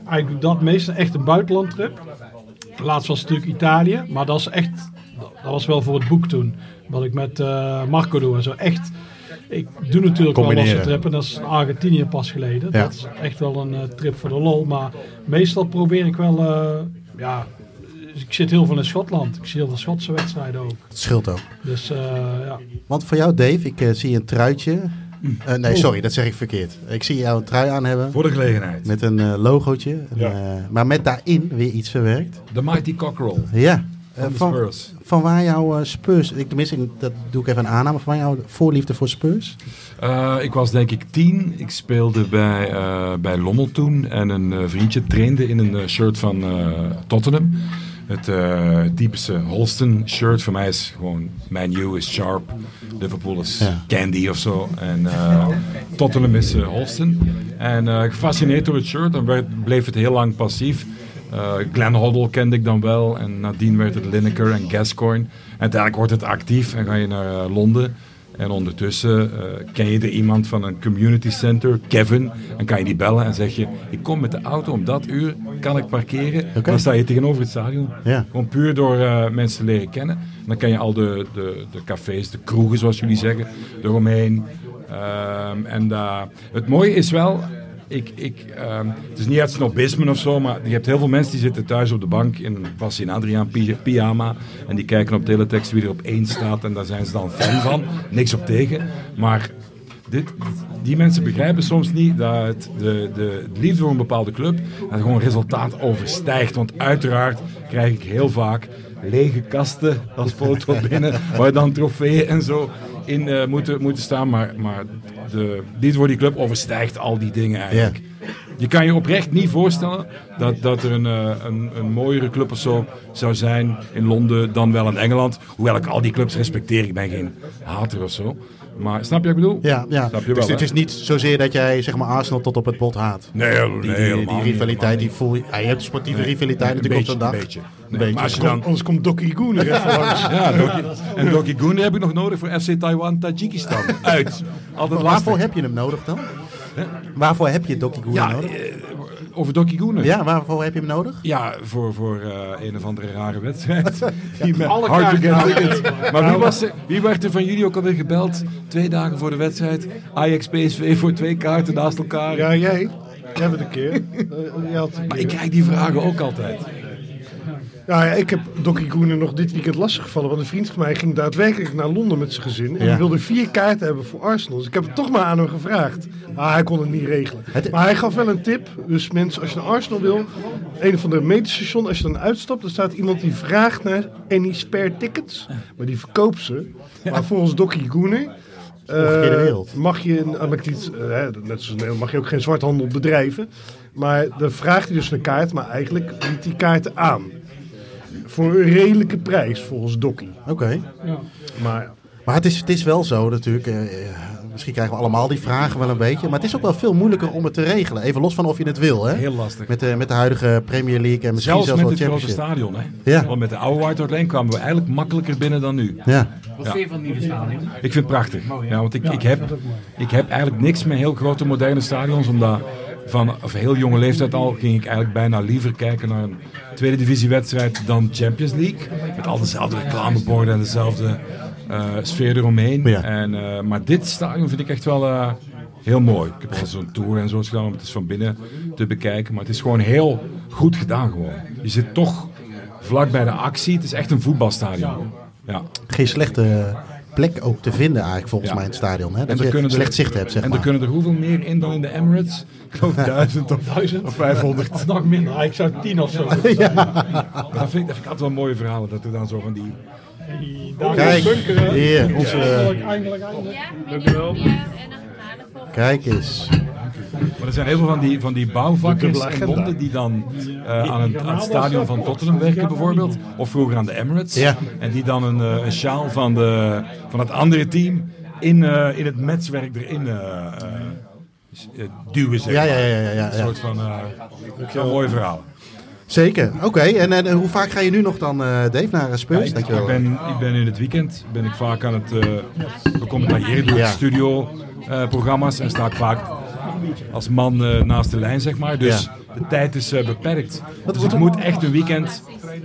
eigenlijk dat meestal echt een buitenlandtrip. Laatst was het natuurlijk Italië, maar dat is echt, dat was wel voor het boek toen. Wat ik met eh, Marco doe en zo. Echt, ik doe natuurlijk wel Combineren. losse trippen. Dat is Argentinië pas geleden. Ja. Dat is echt wel een eh, trip voor de lol. Maar meestal probeer ik wel, eh, ja, ik zit heel veel in Schotland. Ik zie heel veel Schotse wedstrijden ook. Het scheelt ook. Dus eh, ja. Want voor jou, Dave, ik zie een truitje. Eh, nee, sorry, dat zeg ik verkeerd. Ik zie jou een trui aan hebben. Voor de gelegenheid. Met een eh, logootje. Ja. eh, maar met daarin weer iets verwerkt. De Mighty Cockerel. Ja. Van Eh, de van, Spurs. van waar jouw eh, Spurs, ik, tenminste, dat doe ik even een aanname, van waar jouw voorliefde voor Spurs? Eh, ik was denk ik tien. Ik speelde bij, bij Lommel toen. En een vriendje trainde in een shirt van Tottenham. Het typische Holston shirt. Voor mij is gewoon Man U is Sharp. Liverpool is Ja. Candy of zo. En Tottenham is Holston. En gefascineerd door het shirt. Dan werd, bleef het heel lang passief. Eh Glenn Hoddle kende ik dan wel. En nadien werd het Lineker en Gascoigne. En uiteindelijk wordt het actief en ga je naar eh, Londen. En ondertussen eh, ken je er iemand van een community center, Kevin. En kan je die bellen en zeg je: Ik kom met de auto om dat uur, kan ik parkeren? Dan sta je tegenover het stadion. Ja. Gewoon puur door mensen te leren kennen. En dan ken je al de, de, de cafés, de kroegen zoals jullie zeggen, eromheen. Ehm, en het mooie is wel, ik, ik, ehm, het is niet uit snobisme of zo, maar je hebt heel veel mensen die zitten thuis op de bank in Bassie en Adriaan pyjama. En die kijken op teletext wie er op één staat en daar zijn ze dan fan van. Niks op tegen. Maar die mensen begrijpen soms niet dat het, de, de liefde voor een bepaalde club dat gewoon resultaat overstijgt. Want uiteraard krijg ik heel vaak lege kasten als foto binnen, waar dan trofeeën en zo in eh, moeten, moeten staan. Maar, maar de liefde voor die club overstijgt al die dingen eigenlijk. Je kan je oprecht niet voorstellen dat, dat er een, eh, een, een mooiere club of zo zou zijn in Londen dan wel in Engeland. Hoewel ik al die clubs respecteer. Ik ben geen hater of zo. Maar snap je wat ik bedoel? Ja, ja. Snap je dus wel, het hè? is niet zozeer dat jij zeg maar Arsenal tot op het bot haat. Nee, heel- Die, nee, die, helemaal die niet, rivaliteit, die voel je. Ja, je hebt sportieve Nee. rivaliteit Nee, natuurlijk een op zo'n dag. beetje, een beetje. Beetje. maar als je Kom- dan- Anders komt Doki Goen er even [laughs] langs. Ja, Doki, en Doki Goen heb ik nog nodig voor FC Taiwan Tajikistan. [laughs] Uit. Altijd waarvoor heb je hem nodig dan? Waarvoor heb je Doki Goen Ja, nodig? eh, over Doki Goen. Ja, waarvoor heb je hem nodig? Ja, voor, voor eh, een of andere rare wedstrijd. [laughs] Die met Alle hard to kaarten get tickets. Maar wie, was er, wie werd er van jullie ook alweer gebeld? Twee dagen voor de wedstrijd. Ajax PSV voor twee kaarten naast elkaar. Ja, jij. Jij bent een keer. Eh, Maar keer. ik krijg die vragen ook altijd. Ja, ik heb Doki Goenen nog dit weekend lastiggevallen. Want een vriend van mij ging daadwerkelijk naar Londen met zijn gezin. En Ja. wilde vier kaarten hebben voor Arsenal. Dus ik heb het toch maar aan hem gevraagd. Maar hij kon het niet regelen. Het- Maar hij gaf wel een tip. Dus mensen, als je naar Arsenal wil, een van de metrostation, als je dan uitstapt, er staat iemand die vraagt naar any spare tickets. Maar die verkoopt ze. Maar volgens Doki Goenen... Omgekeerde wereld. mag je, ah, eh, hè, net zoals mag je ook geen zwarthandel bedrijven. Maar dan vraagt hij dus een kaart, maar eigenlijk biedt die kaarten aan. Voor een redelijke prijs, volgens Dokkie. Oké. Maar ja. Maar het is, het is wel zo natuurlijk. eh, eh, misschien krijgen we allemaal die vragen wel een beetje. Maar het is ook wel veel moeilijker om het te regelen. Even los van of je het wil. Hè? Heel lastig. Met, de, met de huidige Premier League en misschien Zelfs zelfs, met wel het grote stadion. Hè? Ja. Want met de oude White Hart Lane kwamen we eigenlijk makkelijker binnen dan nu. Ja. Wat vind je van het nieuwe stadion? Ik vind het prachtig. Ja, want ik, ik, heb, ik heb eigenlijk niks met heel grote moderne stadions. Omdat van heel jonge leeftijd al ging ik eigenlijk bijna liever kijken naar een tweede divisiewedstrijd dan Champions League. Met al dezelfde reclameborden en dezelfde eh, sfeer eromheen. Ja. En, eh, maar dit stadion vind ik echt wel eh, heel mooi. Ik heb al zo'n tour en zo gedaan om het eens van binnen te bekijken. Maar het is gewoon heel goed gedaan gewoon. Je zit toch vlak bij de actie. Het is echt een voetbalstadion. Ja. Geen slechte plek ook te vinden eigenlijk volgens Ja. mij in het stadion. Hè? En Dat er je er- slecht zicht hebt, zeg en maar. er kunnen er hoeveel meer in dan in de Emirates? Ik geloof duizend of, of 500. Of nog minder. Ik zou tien of zo. Dat vind, ik, dat vind ik altijd wel mooie verhalen. Dat er dan zo van die... Kijk, hier, onze... Ja. Ja, en. Kijk eens. Maar er zijn heel veel van die, van die bouwvakkers in. Londen die dan eh, aan, het, aan het stadion van Tottenham werken bijvoorbeeld. Of vroeger aan de Emirates. Ja. En die dan een, eh, een sjaal van, de, van het andere team in, eh, in het matchwerk erin eh, eh, eh, duwen. Zeg Ja, maar. ja, ja, ja, ja, Een ja. soort van eh, een mooi verhaal. Zeker. Oké, en, en, en hoe vaak ga je nu nog dan, eh, Dave, naar Spurs? Ja, ik, ik, ben, ik ben in het weekend ben ik vaak aan het uh, becommentariëren door Ja. studio eh, programma's en sta ik vaak als man eh, naast de lijn, zeg maar. Dus Ja. de tijd is eh, beperkt. Wat- dus ik moet echt een weekend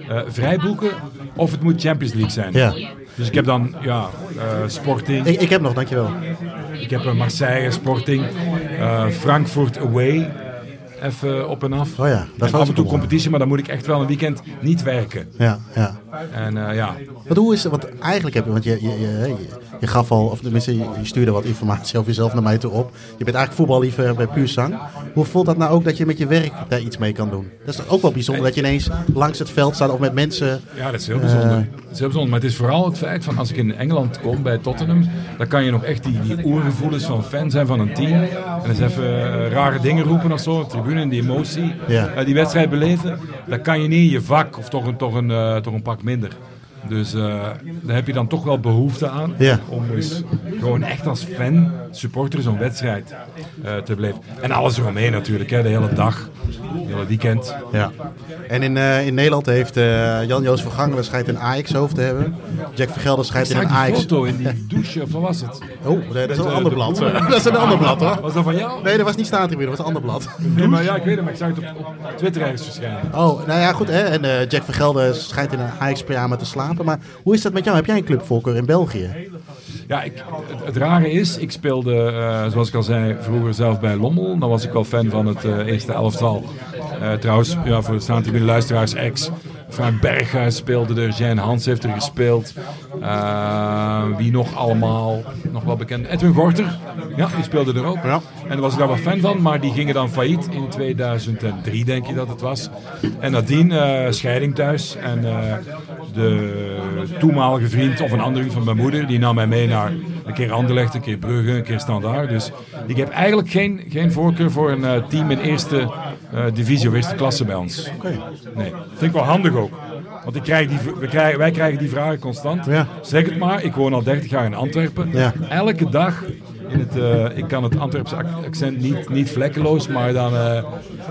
eh vrijboeken of het moet Champions League zijn. Ja. Dus ik heb dan ja, Sporting, Ik, ik heb nog, dankjewel. ik heb Marseille, Sporting, Frankfurt away. Even op en af. Oh ja, dat en af en toe competitie, maar dan moet ik echt wel een weekend niet werken. Ja, ja. En eh, ja, Want hoe is het, want eigenlijk heb je, want je, je, je, gaf al, of tenminste je, je stuurde wat informatie over jezelf naar mij toe op. Je bent eigenlijk voetballiefhebber bij Puur Zang. Hoe voelt dat nou ook dat je met je werk daar iets mee kan doen? Dat is toch ook wel bijzonder dat je ineens langs het veld staat of met mensen... Ja, dat is heel bijzonder. Eh. dat is heel bijzonder. Maar het is vooral het feit van als ik in Engeland kom bij Tottenham, dan kan je nog echt die, die oergevoelens van fan zijn van een team. En eens even eh, rare dingen roepen of zo, tribune, en die emotie, Ja. eh, die wedstrijd beleven. Dat kan je niet in je vak of toch een, toch een, eh, toch een pak minder. Dus eh, daar heb je dan toch wel behoefte aan Ja. om eens gewoon echt als fan, supporter zo'n wedstrijd eh, te beleven. En alles eromheen natuurlijk, hè, de hele dag, het hele weekend. Ja. En in, eh, in Nederland heeft Jan-Joos van Gangelen schijnt een Ajax-hoofd te hebben. Jack Vergelder schijnt een Ajax... foto in die douche, of wat was het? Oh, nee, dat is een Met, ander de blad. [laughs] dat is een ander blad hoor. Was dat van jou? Nee, dat was niet staantribune, dat was een ander blad. Nee, maar ja, ik weet het, maar ik zag het op, op Twitter ergens verschijnen. Oh, nou ja, goed. Hè? En Jack Vergelder schijnt in een Ajax-pyjama te slapen. Maar hoe is dat met jou? Heb jij een clubvolker in België? Ja, ik, het, het rare is, ik speelde, eh, zoals ik al zei, vroeger zelf bij Lommel. Dan was ik wel fan van het eh, eerste elftal. Eh, trouwens, ja, voor de staantribune luisteraars, ex. Frank Berghuis speelde er, Jean Hans heeft er gespeeld. Eh, wie nog allemaal, nog wel bekend. Edwin Gorter, ja, die speelde er ook. Ja. En daar was ik daar wel fan van, maar die gingen dan failliet in 2003, denk je dat het was. En nadien eh, scheiding thuis. En eh, de toenmalige vriend of een andere vriend van mijn moeder, die nam mij mee naar een keer Anderlecht, een keer Brugge, een keer Standaard. Dus ik heb eigenlijk geen, geen voorkeur voor een team in eerste divisie of eerste klasse bij ons. Nee, vind ik wel handig ook. Want ik krijg die, we krijgen, wij krijgen die vragen constant. Ja. Zeg het maar, ik woon al 30 jaar in Antwerpen. Ja. Elke dag, in het, eh, ik kan het Antwerpse ac- accent niet, niet vlekkeloos, maar dan eh,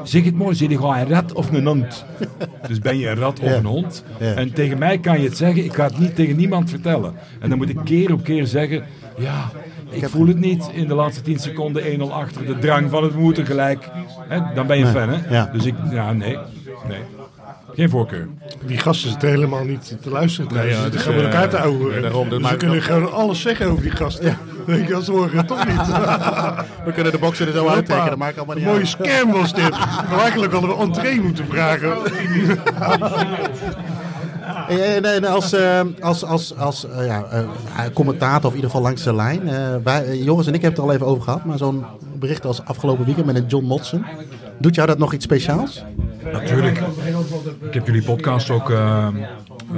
zeg het mooi, zit je gewoon een rat of een hond? [laughs] Dus ben je een rat of Ja. een hond? Ja. En tegen mij kan je het zeggen, ik ga het niet tegen niemand vertellen. En dan moet ik keer op keer zeggen, ja, ik voel het niet in de laatste 10 seconden 1-0 achter, de drang van het moeten gelijk. Hè, dan ben je Nee. fan, hè? Ja. Dus ik, ja, nee, nee. Geen voorkeur. Die gasten zitten helemaal niet te luisteren. Nee, ja, dus, die gaan met eh, elkaar te ouwen. ja, daarom, dat dus we kunnen gewoon alles zeggen over die gasten. Weet je, als morgen toch niet. [laughs] We kunnen de bokser er zo uittrekken, dat maakt allemaal niet Een mooie uit. scam was dit. Maar eigenlijk hadden we entree moeten vragen. [laughs] En, en- als, eh, als, als, als commentator, of in ieder geval langs de lijn. wij, jongens en ik hebben het al even over gehad. Maar zo'n bericht als afgelopen weekend met John Motson. Doet jou dat nog iets speciaals? Natuurlijk. Ik heb jullie podcast ook eh,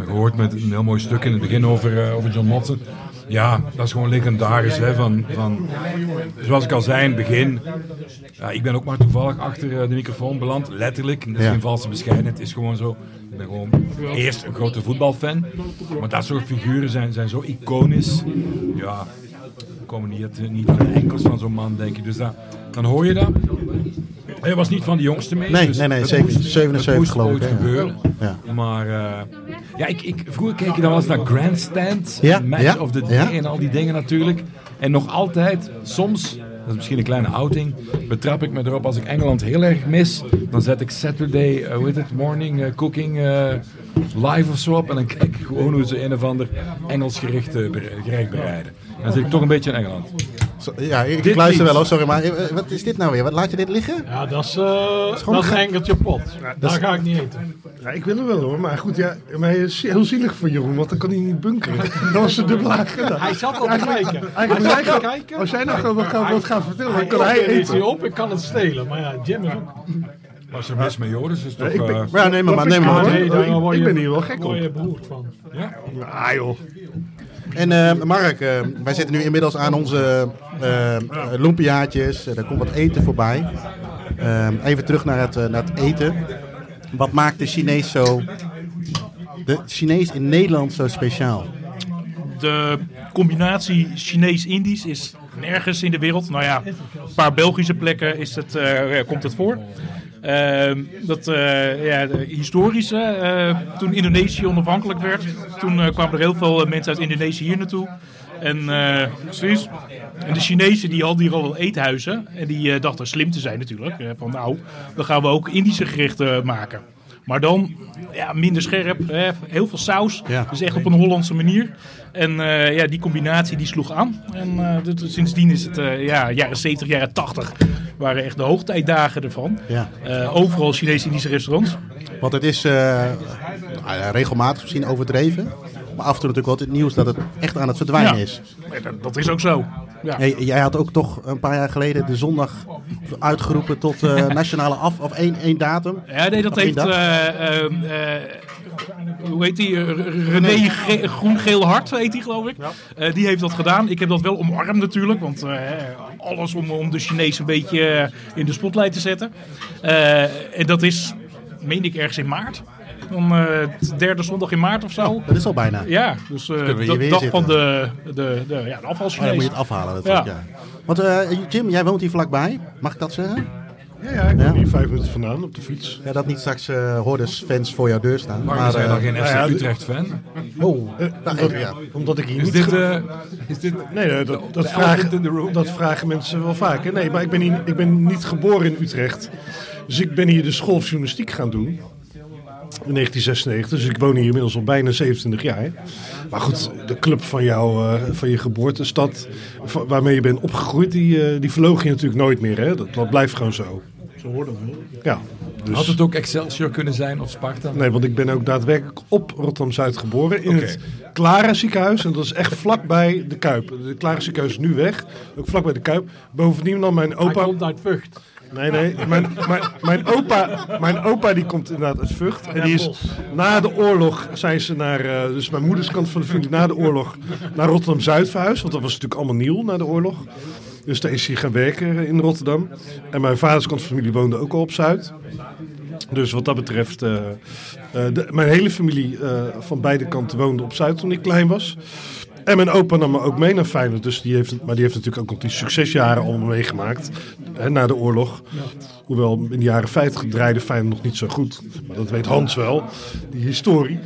gehoord met een heel mooi stuk in het begin over, over John Motson. Ja, dat is gewoon legendarisch. Hè, van, van, zoals ik al zei in het begin, ja, ik ben ook maar toevallig achter eh, de microfoon beland. Letterlijk, dat is geen valse bescheidenheid, het is gewoon zo. Ik ben gewoon eerst een grote voetbalfan, maar dat soort figuren zijn, zijn zo iconisch. Ja, komen niet, niet aan de enkels van zo'n man, denk ik. Dus dat, dan hoor je dat. Hij was niet van de jongste mee. Nee, dus nee, nee, zeker moest- niet. 77 het moest geloof ik, gebeuren. Ja. Maar eh, ja, ik, ik, vroeger keek je dan wel eens naar Grandstand, Ja, Match ja, of the. Day en al die dingen natuurlijk. En nog altijd, soms, dat is misschien een kleine outing, betrap ik me erop als ik Engeland heel erg mis. Dan zet ik Saturday, eh, hoe heet het, morning eh, cooking live of zo op. En dan kijk ik gewoon hoe ze een of ander Engels gericht, gerecht bereiden. Dan zit ik toch een beetje in Engeland. Zo- ja, ik, Dit luister niet. wel hoor, sorry. Maar eh, wat is dit nou weer? Wat, laat je dit liggen? Ja, dat is, eh gewoon dat is een ge- enkeltje pot. dat Daar ga ik niet eten. Ja, ik wil hem wel hoor, maar goed, ja, maar het is heel zielig voor Jeroen, want dan kan hij niet bunkeren. Dat was de dubbele agenda. Hij zat al te kijken. Hij Eigenlijk hij kijken. Als jij nou gewoon wat gaat, wat gaat vertellen, dan Hij kan hij er eten. op, ik kan het stelen. Maar ja, Jim is ook... Als je mes met Joris is toch... ik ben- eh, Maar ja, neem maar, maar, neem maar. Daar Ik- word ben hier wel gek word op. je beroerd van. Ah joh. En eh, Mark, eh, wij zitten nu inmiddels aan onze lumpiaatjes. Eh, er komt wat eten voorbij. Even terug naar het, naar het eten. Wat maakt de Chinees zo... De Chinees in Nederland zo speciaal? De combinatie Chinees-Indisch is nergens in de wereld. Nou ja, een paar Belgische plekken is het, komt het voor. Ehm, dat, eh, ja, eh, toen Indonesië onafhankelijk werd, toen eh, kwamen er heel veel mensen uit Indonesië hier naartoe. En, eh, precies. en de Chinezen die hadden hier al wel eethuizen. En die dachten slim te zijn natuurlijk. van nou, dan gaan we ook Indische gerechten maken. Maar dan ja, minder scherp, hè, heel veel saus. Ja. Dus echt op een Hollandse manier. En eh, ja, die combinatie die sloeg aan. En eh, sindsdien is het eh, ja, jaren 70, jaren 80 waren echt de hoogtijdagen ervan. Ja. Overal Chinees-Indische restaurants. Want het is nou regelmatig misschien overdreven. Maar af en toe natuurlijk wel het nieuws dat het echt aan het verdwijnen Ja. is. Dat is ook zo. Ja. Hey, jij had ook toch een paar jaar geleden de zondag uitgeroepen tot eh, nationale af of één, één datum. Ja, nee, dat heeft. eh, eh, hoe heet die? René Ge- Groen-Geel Hart heet die, geloof ik. Die heeft dat gedaan. Ik heb dat wel omarmd natuurlijk. Want alles om, om de Chinees een beetje in de spotlight te zetten. En dat is, meen ik, ergens in maart. Dan eh, het derde zondag in maart of zo. Dat is al bijna. Ja, dus eh de weer dag zitten. van de, de, de, ja, de Oh, dan moet je het afhalen natuurlijk. Ja. Ja. Want eh, Jim, jij woont hier vlakbij. Mag ik dat zeggen? Ja, ja, ik ben Ja. hier vijf minuten vandaan op de fiets. Ja, dat niet straks eh hordes fans voor jouw deur staan. Waarom zijn eh, dan geen FC ja, de- Utrecht-fan? Oh, Eh, nou, omdat, ja. omdat ik hier Is niet... dit, eh, is dit Nee, nee, dat, dat, de elephant in the vragen, room? dat vragen mensen wel vaker. Nee, maar ik ben, hier, ik ben niet geboren in Utrecht. Dus ik ben hier de school van journalistiek gaan doen. In 1996, dus ik woon hier inmiddels al bijna 27 jaar. Maar goed, de club van, jou, eh, van je geboortestad, waarmee je bent opgegroeid, die, eh, die verloog je natuurlijk nooit meer. Hè? Dat, dat blijft gewoon zo. Zo hoort dat wel. Ja, dus, Had het ook Excelsior kunnen zijn of Sparta? Nee, want ik ben ook daadwerkelijk op Rotterdam-Zuid geboren. In het Clara ziekenhuis. En dat is echt vlakbij de Kuip. De Clara ziekenhuis is nu weg. Ook vlakbij de Kuip. Bovendien dan mijn Hij opa... komt uit Vught. Nee, nee. Mijn, mijn, mijn, opa, mijn opa die komt inderdaad uit Vught. En die is na de oorlog zijn ze naar... eh, dus mijn moeders kant van de familie na de oorlog naar Rotterdam-Zuid verhuisd. Want dat was natuurlijk allemaal nieuw na de oorlog. Dus daar is hij gaan werken in Rotterdam. En mijn vaders kant van de familie woonde ook al op Zuid. Dus wat dat betreft, eh, eh, de, mijn hele familie van beide kanten woonde op Zuid toen ik klein was. En mijn opa nam me ook mee naar Feyenoord. Dus die heeft, maar die heeft natuurlijk ook nog die succesjaren allemaal meegemaakt. Na de oorlog. Hoewel in de jaren 50 draaide Feyenoord nog niet zo goed. Maar dat weet Hans wel, die historie.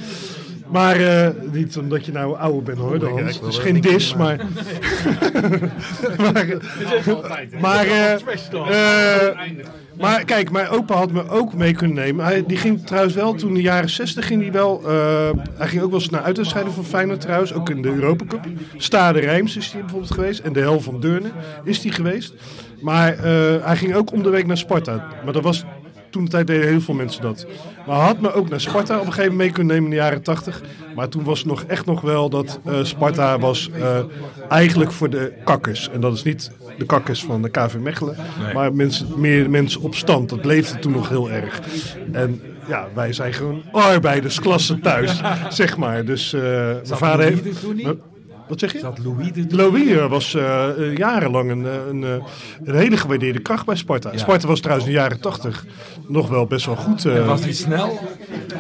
Maar eh, niet omdat je nou ouder bent hoor, Hans. [laughs] Het is geen dis, maar... maar, maar, eh, eh, maar kijk, mijn opa had me ook mee kunnen nemen. Hij, die ging trouwens wel, toen in de jaren 60 ging hij wel... eh, hij ging ook wel eens naar uitwedstrijden van Feyenoord trouwens. Ook in de Europa Cup. Stade Rijms is hij bijvoorbeeld geweest. En de Hel van Deurne is hij geweest. Maar eh, hij ging ook om de week naar Sparta. Maar dat was... Toen de tijd deden heel veel mensen dat. Maar had me ook naar Sparta op een gegeven moment mee kunnen nemen in de jaren 80. Maar toen was het nog echt nog wel dat eh, Sparta was eh, eigenlijk voor de kakkers. En dat is niet de kakkers van de KV Mechelen. Maar mensen, meer mensen op stand. Dat leefde toen nog heel erg. En ja, wij zijn gewoon arbeidersklasse thuis, [laughs] zeg maar. Dus eh, mijn vader heeft... Wat zeg je? Zat Louis toen? Louis eh, was eh, eh, jarenlang een, een, een hele gewaardeerde kracht bij Sparta. Sparta was trouwens in de jaren 80 nog wel best wel goed. eh, Was hij snel?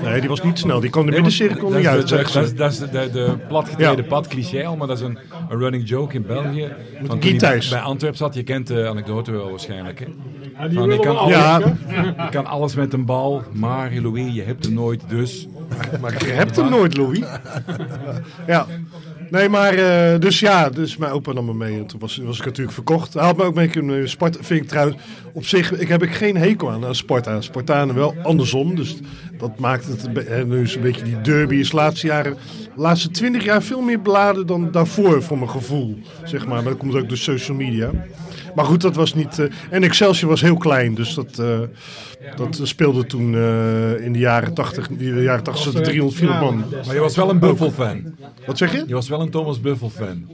nee, die was niet snel. Die kwam de Nee, middencirkel dat niet is uit. de- Dat dat is de, de, de platgetreden Ja. pad cliché al, maar dat is een, een running joke in België. Van toen Thijs. bij Antwerp zat, je kent de anekdote wel waarschijnlijk. Hè? Van, je, kan alles, Ja. je kan alles met een bal, maar Louis, je hebt hem nooit, dus... Maar je hebt hem nooit, Louis. [laughs] ja. Nee, maar eh, dus ja, dus mijn opa nam me mee en toen was, was ik natuurlijk verkocht. Hij had me ook mee kunnen. Sparta vind ik trouwens op zich, ik heb ik geen hekel aan, aan Sparta. Spartanen wel andersom, dus dat maakt het, nu is een beetje die derby is laatste jaren, laatste twintig jaar veel meer beladen dan daarvoor voor mijn gevoel, zeg maar. Maar dat komt ook door social media. Maar goed, dat was niet, eh, en Excelsior was heel klein, dus dat... eh, dat speelde toen eh, in de jaren 80. In de jaren 80 zaten 300, 400 man. Maar je was wel een Buffel-fan. Wat zeg je? Je was wel een Thomas Buffel-fan.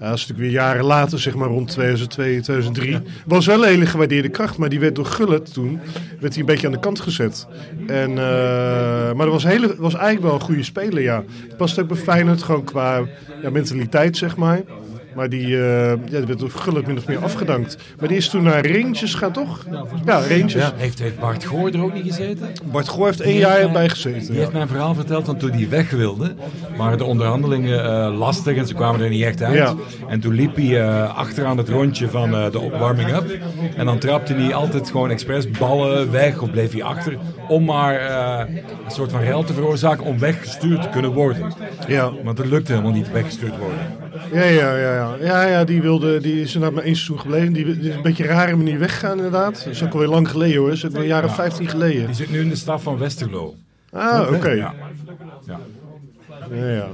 Ja, dat is natuurlijk weer jaren later, zeg maar rond 2002, 2003. Was wel een hele gewaardeerde kracht, maar die werd door Gullit toen werd hij een beetje aan de kant gezet. En, maar dat was, hele, was eigenlijk wel een goede speler, ja. Past ook bij Feyenoord, gewoon qua ja, mentaliteit, zeg maar. Maar die, eh, ja, die werd Gullit min of meer afgedankt. Maar die is toen naar Rangers gaan, toch? Ja, Rangers. Heeft, heeft Bart Goor er ook niet gezeten? Bart Goor heeft één jaar erbij gezeten. Die ja. heeft mijn verhaal verteld, want toen hij weg wilde, waren de onderhandelingen eh, lastig en ze kwamen er niet echt uit. Ja. En toen liep hij eh, achteraan het rondje van de warming-up. En dan trapte hij altijd gewoon expres ballen weg of bleef hij achter om maar eh, een soort van rel te veroorzaken om weggestuurd te kunnen worden. Ja. Want het lukte helemaal niet weggestuurd worden. Ja, ja, ja, ja. ja, ja die, wilde, die is inderdaad maar één seizoen gebleven. Die, die is een beetje een rare manier weggegaan inderdaad. Dat is ook alweer lang geleden hoor. Dat is ook een jaar of 15 geleden. Die zit nu in de staf van Westerlo. Ah, oké. Ja. Ja. Ja, ja.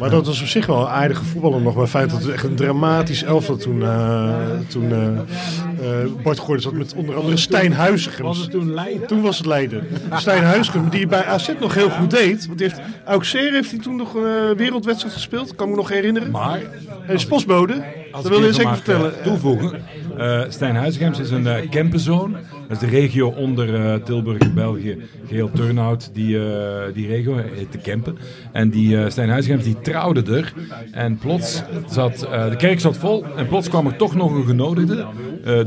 Maar dat was op zich wel een aardige voetballer nog. Maar het feit dat het echt een dramatisch elftal toen, eh, toen eh, eh, Bart Gordon zat met onder andere Stijn Huizigem. Was het toen Leiden? Toen was het Leiden. Stijn Huizigem, die bij AZ nog heel goed deed. Want die heeft, Auxerre heeft hij toen nog een wereldwedstrijd gespeeld. Kan ik me nog herinneren. Maar is postbode. Dat wilde je ik zeker vertellen. eh, toevoegen. Eh Stijn Huizigems is een uh, Kempenzoon. Dat is de regio onder eh, Tilburg in België. Geheel Turnhout, die, die regio heet de Kempen. En die uh, Stijn Huizigems die trouwde er. En plots zat, de kerk zat vol. En plots kwam er toch nog een genodigde.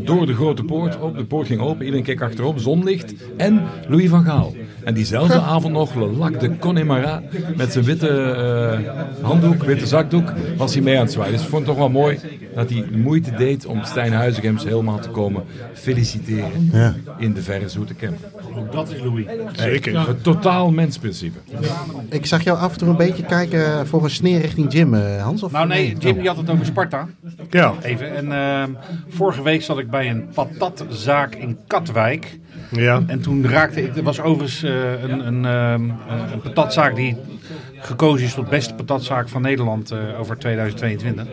door de grote poort. Op, de poort ging open. Iedereen keek achterop. Zonlicht. En Louis van Gaal. En diezelfde avond nog Lac de Connemara. Met zijn witte eh, handdoek, witte zakdoek. Was hij mee aan het zwaaien. Dus ik vond het toch wel mooi dat hij moeite deed om Stijn Huizigems helemaal te komen feliciteren. Ja. In de verre zoete Dat is Louis. Zeker. Het totaal mensprincipe. Ik zag jou af en toe een beetje kijken voor een sneer richting Jim, eh, Hans. Of Nou nee, Jim die had het over Sparta. Ja. Even. En ehm, vorige week zat ik bij een patatzaak in Katwijk. Ja. En toen raakte ik, er was overigens eh, een, een, ehm, een patatzaak die gekozen is tot beste patatzaak van Nederland eh, over 2022.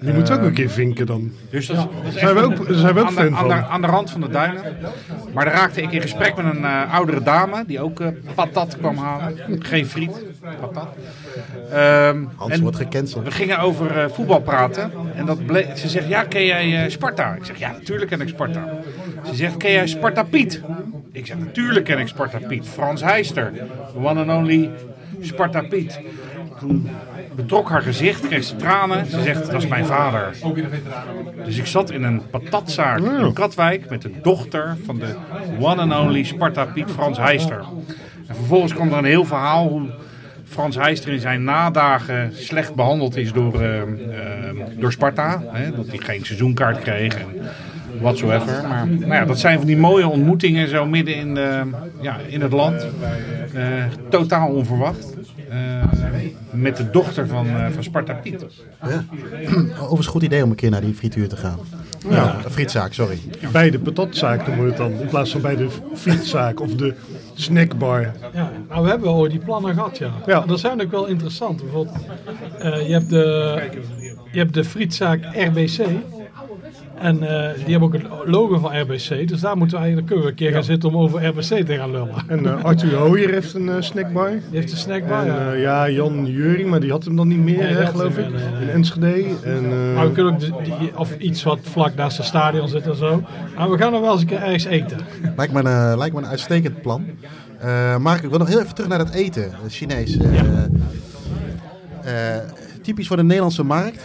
Die moet ook een keer vinken dan. Dus dat is, dat is Zijn we ook- zijn we ook aan, de, fan aan, de, van. aan de rand van de duinen. Maar daar raakte ik in gesprek met een eh, oudere dame die ook eh, patat kwam halen. Geen friet, patat. Ehm, Hans en wordt gecanceld. we gingen over eh, voetbal praten. En dat bleek, ze zegt, ja, ken jij eh, Sparta? Ik zeg, ja, natuurlijk ken ik Sparta. Ze zegt, ken jij Sparta Piet? Ik zeg, natuurlijk ken ik Sparta Piet. Frans Heister, the one and only Sparta Piet. Toen betrok haar gezicht, kreeg ze tranen. Ze zegt, dat is mijn vader. Dus ik zat in een patatzaak in Katwijk met de dochter van de one and only Sparta Piet Frans Heister. En vervolgens kwam er een heel verhaal hoe Frans Heister in zijn nadagen slecht behandeld is door, eh, eh, door Sparta. Hè, dat hij geen seizoenkaart kreeg en whatsoever. Maar nou ja, dat zijn van die mooie ontmoetingen zo midden in, de, ja, in het land. Eh, totaal onverwacht. Eh, met de dochter van, eh, van Sparta Piet. [clears throat] Overigens een goed idee om een keer naar die frituur te gaan. Ja, frietzaak, sorry. Bij de patatzaak noemen we het dan. In plaats van bij de fietszaak of de snackbar. Ja, nou we hebben al die plannen gehad, ja. Ja. Dat zijn ook wel interessant. Bijvoorbeeld, eh, je, hebt de, je hebt de frietzaak RBC. En eh, die hebben ook het logo van RBC. Dus daar moeten we eigenlijk kunnen we een keer gaan zitten om over RBC te gaan lullen. En eh, Arthur Hooyer heeft een eh, snackbar. Die heeft een snackbar, En ja. ja, Jan Juring, maar die had hem dan niet meer, Nee, hè, dat geloof ik. meer, nee, nee. In Enschede. En, eh, Maar we kunnen ook die, of iets wat vlak naast het stadion zit en zo. Maar we gaan er wel eens een keer ergens eten. Lijkt me een, eh, lijkt me een uitstekend plan. Eh Mark, ik wil nog heel even terug naar dat eten, Chinees. Eh, eh, typisch voor de Nederlandse markt.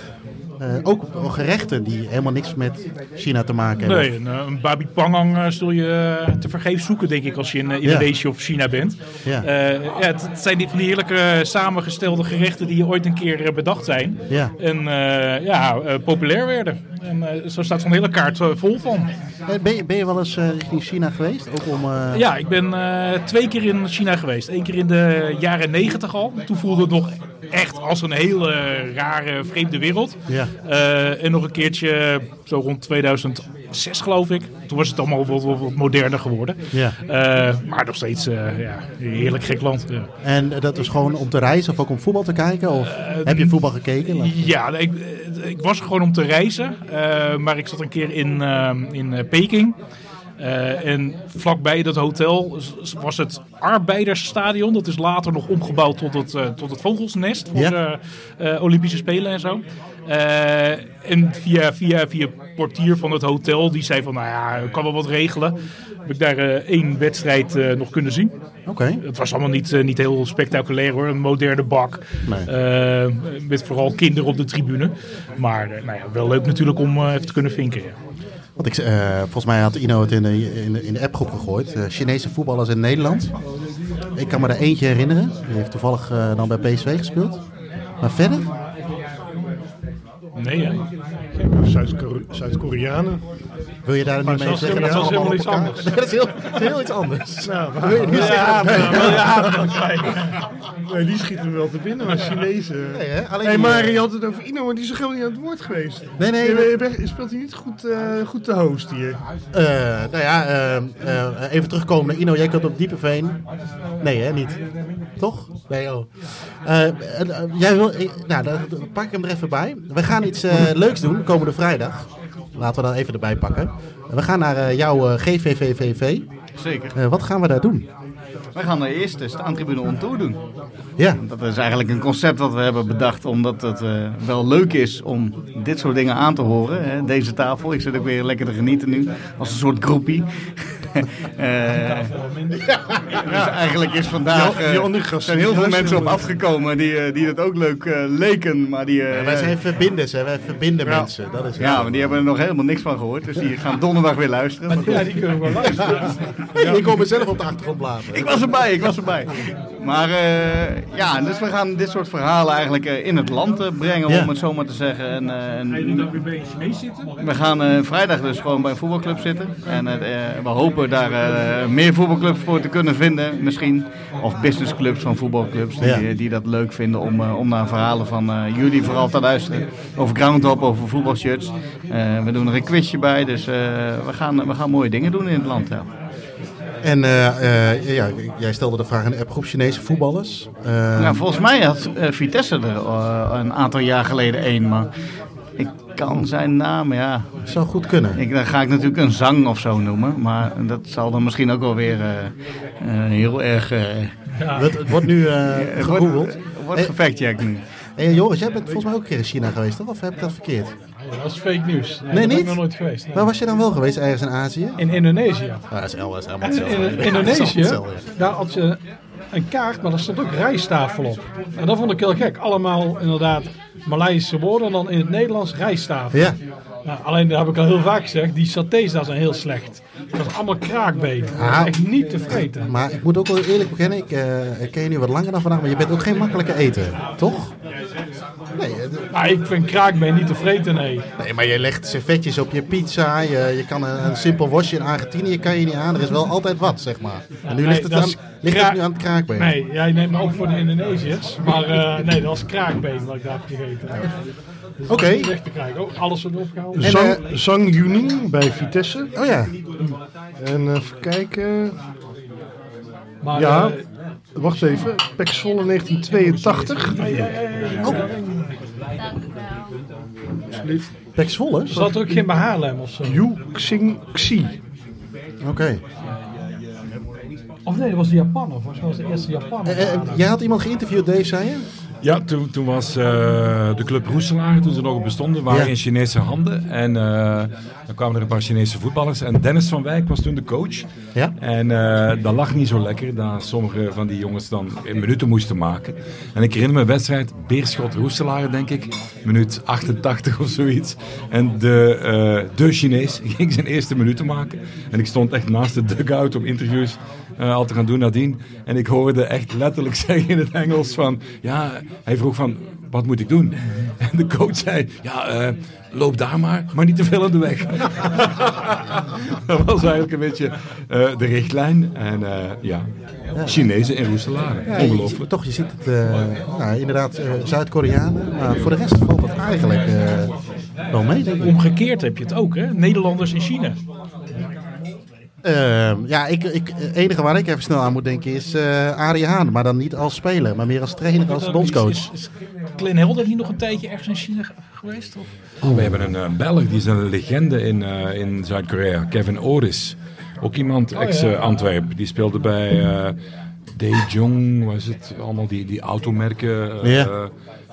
Eh, ook gerechten die helemaal niks met China te maken hebben. Nee, een, eh, een babi pangang eh, zul je te vergeefs zoeken, denk ik, als je in Indonesië of China bent. Ja. Ja, het, het zijn die, van die heerlijke samengestelde gerechten die ooit een keer bedacht zijn. Ja. En ja, populair werden. En zo staat zo'n hele kaart vol van. Ben, je, ben je wel eens richting China geweest? Ook om, Ja, ik ben twee keer in China geweest. Eén keer in de jaren negentig al. Toen voelde het nog echt als een hele rare, vreemde wereld. Ja. Eh, en nog een keertje zo rond 2006 geloof ik. Toen was het allemaal wat, wat, wat moderner geworden. Ja. Eh, maar nog steeds eh ja, een heerlijk gek land. Ja. En dat was gewoon om te reizen of ook om voetbal te kijken? Of heb je voetbal gekeken? Ja, ik, ik was gewoon om te reizen. maar ik zat een keer in, in Peking. En vlakbij dat hotel was het Arbeidersstadion. Dat is later nog omgebouwd tot het, tot het Vogelsnest voor Ja. de Olympische Spelen en zo. Eh, en via, via, via portier van het hotel, die zei van, nou ja, ik kan wel wat regelen. Heb ik daar eh, één wedstrijd eh, nog kunnen zien. Oké. Het was allemaal niet, niet heel spectaculair hoor. Een moderne bak. Nee. Met vooral kinderen op de tribune. Maar nou ja, wel leuk natuurlijk om even te kunnen vinken. Ja. Want ik, volgens mij had Ino het in de, in de, in de appgroep gegooid. Chinese voetballers in Nederland. Ik kan me er eentje herinneren. Die heeft toevallig dan bij PSV gespeeld. Maar verder? Nee? Zuid-Kore- Zuid-Koreanen. Wil je daar niet mee zeggen? dat is helemaal iets Nee, dat is heel, iets anders. Nou, Wil je nu zeggen? nee, die schieten me wel te binnen, maar Chinezen. Nee, hè? Alleen hey, maar je had het over Ino, maar die is toch helemaal niet aan het woord geweest? Nee, nee. Je, je bent- je speelt hij niet goed, eh, goed te host hier. Eh, nou ja, eh, even terugkomen naar Ino. Jij komt op Diepeveen. Nee, hè? Niet. Toch? Nee, oh. Jij wil, nou, dan pak ik hem er even bij. We gaan iets leuks doen komende vrijdag. Laten we dan even erbij pakken. We gaan naar eh, jouw eh, GVVVV. Zeker. Eh, wat gaan we daar doen? Wij gaan de eerste staantribune on tour doen. Ja, Dat is eigenlijk een concept dat we hebben bedacht omdat het eh, wel leuk is om dit soort dingen aan te horen. Hè. Deze tafel, ik zit ook weer lekker te genieten nu, als een soort groepie. [laughs] Eh, dus eigenlijk is vandaag, eh, gasten, zijn heel veel mensen op afgekomen die, die dat ook leuk leken. Maar die, eh, wij zijn verbinders, hè? Wij verbinden Ja. mensen. Dat is ja, maar die hebben er nog helemaal niks van gehoord. Dus die gaan donderdag weer luisteren. Maar. Ja, die kunnen we wel luisteren. [laughs] Hey, ik kom mezelf op de achtergrond blazen. Ik was erbij, ik was erbij. Maar eh, ja, dus we gaan dit soort verhalen eigenlijk eh, in het land eh, brengen, Ja. om het zo maar te zeggen. En, eh, en Ga je nu dan weer bij een Chinees zitten? we gaan eh, vrijdag dus gewoon bij een voetbalclub zitten. En we hopen daar eh, meer voetbalclubs voor te kunnen vinden, misschien. Of businessclubs van voetbalclubs die, Ja. die dat leuk vinden om, om naar verhalen van eh, jullie vooral te luisteren. Over groundhop, over voetbalshirts. Eh, we doen er een quizje bij, dus eh, we, gaan, we gaan mooie dingen doen in het land. Ja. En eh, eh, ja, jij stelde de vraag in de appgroep Chinese voetballers. Eh, Nou, volgens mij had Vitesse er een aantal jaar geleden één, maar ik kan zijn naam, ja. zou goed kunnen. Ik, dan ga ik natuurlijk een zang of zo noemen, maar dat zal dan misschien ook wel weer heel erg uh, Het, het wordt nu eh [laughs] gegoogeld. wordt, wordt Hey. gefactcheckt nu. Hey, Joris, jij bent volgens mij ook een keer in China geweest, toch? Of heb ik dat verkeerd? Ja, dat is fake nieuws. Nee, niet? ik nog nooit geweest. nee. Waar was je dan wel geweest, ergens in Azië? In Indonesië. Ja, dat is helemaal In, in Indonesië, daar had je een kaart, maar daar stond ook rijsttafel op. En dat vond ik heel gek. Allemaal inderdaad Maleisische woorden en dan in het Nederlands rijsttafel. Ja, Nou, alleen dat heb ik al heel vaak gezegd, die satés daar zijn heel slecht. Dat is allemaal kraakbeen. Dat Ah. is echt niet te vreten. maar ik moet ook wel eerlijk bekennen, ik eh, ik ken je nu wat langer dan vandaag, maar je bent ook geen makkelijke eter, toch? Nee, het- Maar ik vind kraakbeen niet te vreten, nee. nee, maar je legt servetjes op je pizza, je, je kan een, een simpel wasje in Argentinië kan je niet aan, er is wel altijd wat, zeg maar. En nu nee, ligt het, aan, ligt het nu aan het kraakbeen. Nee, jij neemt me op voor de Indonesiërs. Maar eh, nee, dat was kraakbeen wat ik daar heb gegeten. Dus Oké. te krijgen. Oh, alles wordt opgehaald. Zang, eh, Zang Yuning bij Vitesse. Oh ja, En eh, even kijken. Maar, Ja, eh, wacht even. Pek Zwolle 1982. Dank u wel. Alsjeblieft. Pek Zwolle? er zat ook geen bij Haarlem of zo. Yu Xing Xi. Oké. Of nee, dat was de Japaner. Volgens mij was de eerste Japaner. Eh, eh, jij had iemand geïnterviewd, Dave, zei je? Ja, toen, toen was eh, de club Roeselaar, toen ze nog bestonden, waren Ja. in Chinese handen. En eh, dan kwamen er een paar Chinese voetballers. En Dennis van Wijk was toen de coach. Ja. En eh, dat lag niet zo lekker, dat sommige van die jongens dan in minuten moesten maken. En ik herinner me een wedstrijd, Beerschot Roeselaar denk ik, minuut 88 of zoiets. En de, de Chinees [laughs] ging zijn eerste minuten maken. En ik stond echt naast de dugout om interviews eh, al te gaan doen nadien. En ik hoorde echt letterlijk [laughs] zeggen in het Engels van, ja, hij vroeg van, wat moet ik doen? [laughs] En de coach zei, ja, eh, loop daar maar, maar niet te veel aan de weg. [laughs] dat was eigenlijk een beetje eh, de richtlijn. En eh, ja, Chinezen in Roeselaar. Ja, je- Ongelooflijk. toch, je ziet het eh, nou, inderdaad eh, Zuid-Koreanen. Maar voor de rest valt het eigenlijk eh, wel mee. Omgekeerd heb je het ook, hè? Nederlanders in China. Ehm, ja, ik, ik, het enige waar ik even snel aan moet denken is eh Arie Haan. Maar dan niet als speler, maar meer als trainer, als bondscoach. Is, is Glenn Helder niet nog een tijdje ergens in China ge- geweest? Of? We hebben een eh, Belg, die is een legende in, eh, in Zuid-Korea, Kevin Oris. Ook iemand Oh, ja. ex-Antwerpen. Die speelde bij eh De Jong, was het? Allemaal die, die automerken. eh, Ja. eh,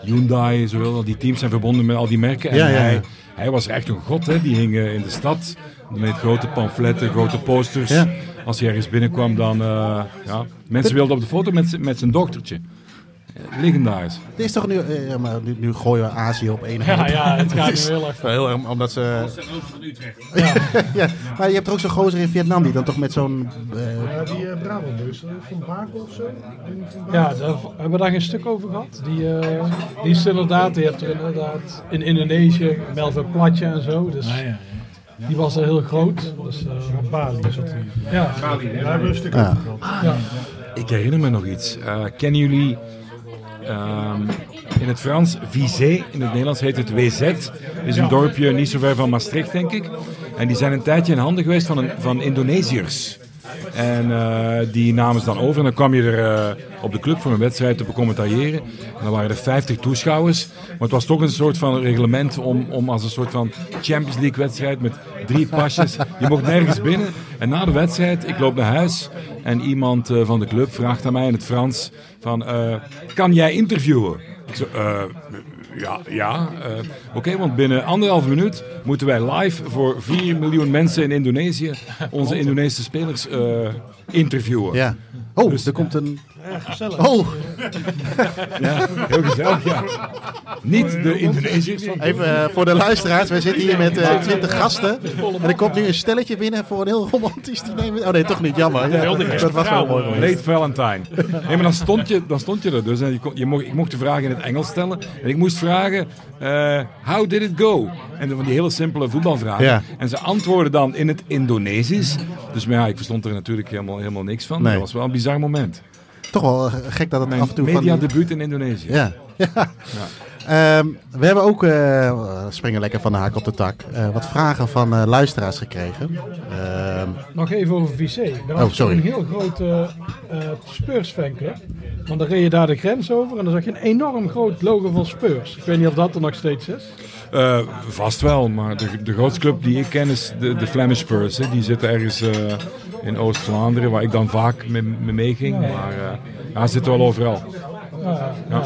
Hyundai, zowel. Die teams zijn verbonden met al die merken. En Ja, ja, ja. Hij, hij was echt een god, hè. Die hing eh, in de stad met grote pamfletten, grote posters. Ja. Als hij ergens binnenkwam, dan... eh, ja, mensen wilden op de foto met, met zijn dochtertje. Eh, Legendarisch. Het is toch nu, eh, ja, maar nu, nu gooien we Azië op één Ja, hand. ja, het gaat [laughs] is nu heel erg. heel erg, omdat ze... van Utrecht. [laughs] ja, maar je hebt er ook zo'n gozer in Vietnam die dan toch met zo'n... eh, Ja, die uh, Brabanders, uh, Van Bakel of zo? Denk Van Bakel? Ja, daar hebben we daar geen stuk over gehad. Die, eh, die is inderdaad, je hebt er inderdaad in Indonesië, Melvin Platje en zo. Dus Ah, ja, ja. Die was er heel groot. Dus, eh, Bali zat hij. ja, Daar hebben we een stuk Ja. gehad. ja. Ik herinner me nog iets. Eh, kennen jullie ehm, in het Frans Vizé, in het Nederlands heet het WZ. is een dorpje niet zo ver van Maastricht, denk ik. En die zijn een tijdje in handen geweest van, een, van Indonesiërs. En eh, die namen ze dan over en dan kwam je er eh, op de club voor een wedstrijd te becommentariëren. En dan waren er 50 toeschouwers. Maar het was toch een soort van reglement om, om als een soort van Champions League wedstrijd met drie pasjes. Je mocht nergens binnen. En na de wedstrijd, ik loop naar huis en iemand eh, van de club vraagt aan mij in het Frans van, kan jij interviewen? Ik zo, ja, ja. eh, Oké, want binnen anderhalf minuut moeten wij live voor 4 miljoen mensen in Indonesië onze Indonesische spelers eh, interviewen. ja. Oh, er komt een... Oh, Ja, heel gezellig, ja. Niet de Indonesiërs even eh, voor de luisteraars. Wij zitten hier met eh, twintig gasten. En er komt nu een stelletje binnen voor een heel romantisch diner. Oh nee, toch niet. Jammer. Ja, dat was wel mooi. Late Valentine. Nee, maar dan stond je, dan stond je er dus. En je kon, je mocht, ik mocht de vraag in het Engels stellen. En ik moest vragen, eh, how did it go? En van die hele simpele voetbalvragen. Ja. En ze antwoorden dan in het Indonesisch. Dus maar ja, ik verstond er natuurlijk helemaal, helemaal niks van. Nee. Dat was wel een bizar moment. Toch wel eh, gek dat het Mijn af en toe van... mediadebuut in Indonesië. Ja. ja. [laughs] Ehm, we hebben ook, eh, springen lekker van de haak op de tak, eh, wat vragen van eh, luisteraars gekregen. Ehm, Nog even over VC. Er Oh, was sorry. een heel grote uh, Spurs fanclub. Want dan reed je daar de grens over en dan zag je een enorm groot logo van Spurs. Ik weet niet of dat er nog steeds is. Eh, vast wel, maar de, de grootste club die ik ken is de, de Flemish Spurs. Hè. Die zitten ergens eh, in Oost-Vlaanderen, waar ik dan vaak mee, mee meeging. Maar uh, ja, ze zitten wel overal. Ja, ja.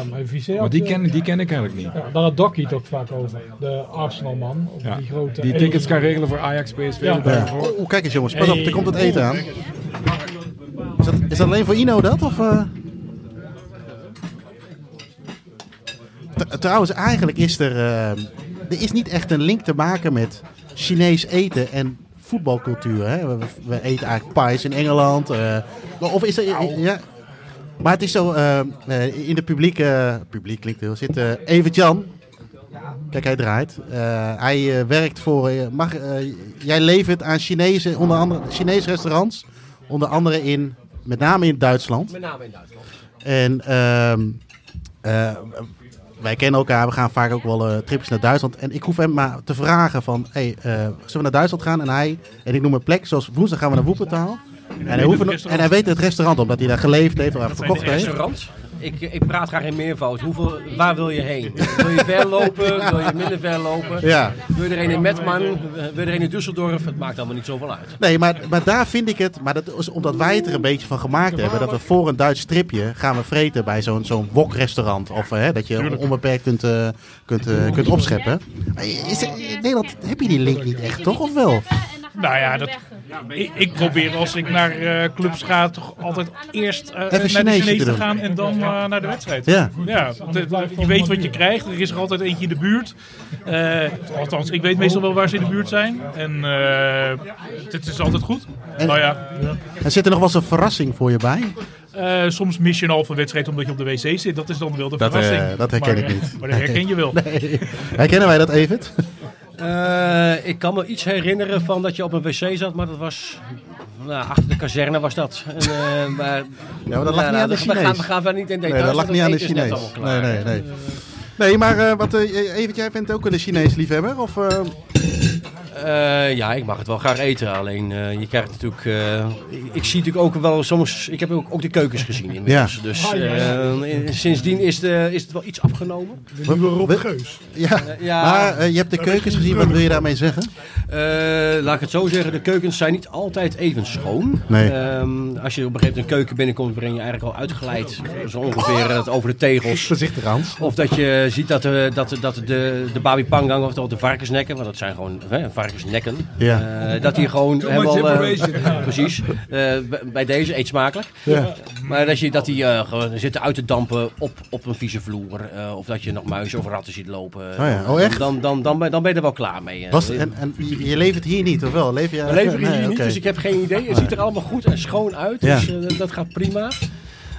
ja maar die ken, die ken ik eigenlijk niet. Ja, daar had Docky het ook vaak over. De Arsenal-man. Die grote Die tickets kan regelen voor Ajax, PSV. Ja. ervoor. Oh, kijk eens jongens, pas op, er komt het eten aan. Is dat, is dat alleen voor Ino dat? Of, eh? Trouwens, eigenlijk is er, eh, er is niet echt een link te maken met Chinees eten en voetbalcultuur. Hè? We, we eten eigenlijk pies in Engeland. eh, of is er... Ja, maar het is zo, eh, eh, in de publieke... publiek klinkt heel... Zit uh, Evert Jan. Kijk, hij draait. Hij werkt voor... Mag, jij levert aan Chinese, onder andere, Chinese restaurants. Onder andere in... Met name in Duitsland. Met name in Duitsland. En... Uh, wij kennen elkaar, we gaan vaak ook wel uh, tripjes naar Duitsland. En ik hoef hem maar te vragen van, hey, uh, zullen we naar Duitsland gaan? En hij, en ik noem een plek, zoals woensdag gaan we naar Woepertaal. En, en, hij, hoeft, en hij weet het restaurant, omdat hij daar geleefd heeft, waar verkocht heeft. Restaurant? Ik, ik praat graag in meervoud. Hoeveel, waar wil je heen? Wil je ver lopen? Wil je minder ver lopen? Ja. Wil je er een in Metman? Wil je er een in Düsseldorf? Het maakt allemaal niet zoveel uit. Nee, maar, maar daar vind ik het, maar dat is omdat wij het er een beetje van gemaakt hebben. Dat we voor een Duits stripje gaan we vreten bij zo'n zo'n wokrestaurant. Of hè, dat je onbeperkt kunt, uh, kunt, uh, kunt opscheppen. Maar is, in Nederland heb je die link niet echt, toch? Of wel? Nou ja, dat, ik, ik, probeer als ik naar uh, clubs ga toch altijd eerst uh, naar de Chinees te gaan en dan uh, naar de wedstrijd. Ja. ja je weet wat je krijgt. Er is er altijd eentje in de buurt. Uh, althans, ik weet meestal wel waar ze in de buurt zijn. En het is altijd goed. En, nou ja. en zit er nog wel eens een verrassing voor je bij? Uh, soms mis je een halve wedstrijd omdat je op de wc zit. Dat is dan wel de dat, verrassing. Uh, dat herken maar, ik niet. Maar dat herken je wel. [laughs] Nee. Herkennen wij dat, Evert? Uh, ik kan me iets herinneren van dat je op een wc zat, maar dat was... Nou, achter de kazerne was dat. En, uh, maar, ja, maar dat lag nou, niet aan de we Chinees. gaan, we gaan verder niet in details. Nee, dat lag niet aan de Chinees. Nee, nee, nee. Nee, maar uh, wat, Evert, jij bent ook een Chinees liefhebber? Of, Uh, ja, ik mag het wel graag eten. Alleen uh, je krijgt natuurlijk. Uh, ik, ik, zie natuurlijk ook wel soms. Ik heb ook, ook de keukens gezien inmiddels. Ja. Dus uh, sindsdien is, de, is het wel iets afgenomen. De nieuwe Rob Geus. Ja, ja. maar je hebt de keukens gezien. Wat wil je daarmee zeggen? Eh, laat ik het zo zeggen, de keukens zijn niet altijd even schoon. Nee. Ehm, als je op een gegeven moment een keuken binnenkomt waarin je eigenlijk al uitgeleid zo ongeveer het over de tegels. Voorzichtig Hans. Of dat je ziet dat, de, dat, de- dat de, de babi pangang, oftewel de varkensnekken, want dat zijn gewoon hè, varkensnekken, Ja. eh, dat die gewoon Too helemaal... eh, [laughs] precies. Eh, bij deze eet smakelijk. Ja. Maar dat, je, dat die eh, gewoon zitten uit te dampen op, op een vieze vloer. eh, of dat je nog muizen of ratten ziet lopen. ja. Oh, echt? Dan, dan, dan, ben, dan ben je er wel klaar mee. eh. Was, en, en je je levert hier niet, of wel? Leef je, We leveren hier Nee, niet, dus ik heb geen idee. Het ziet er allemaal goed en schoon uit, Ja. dus eh, dat gaat prima.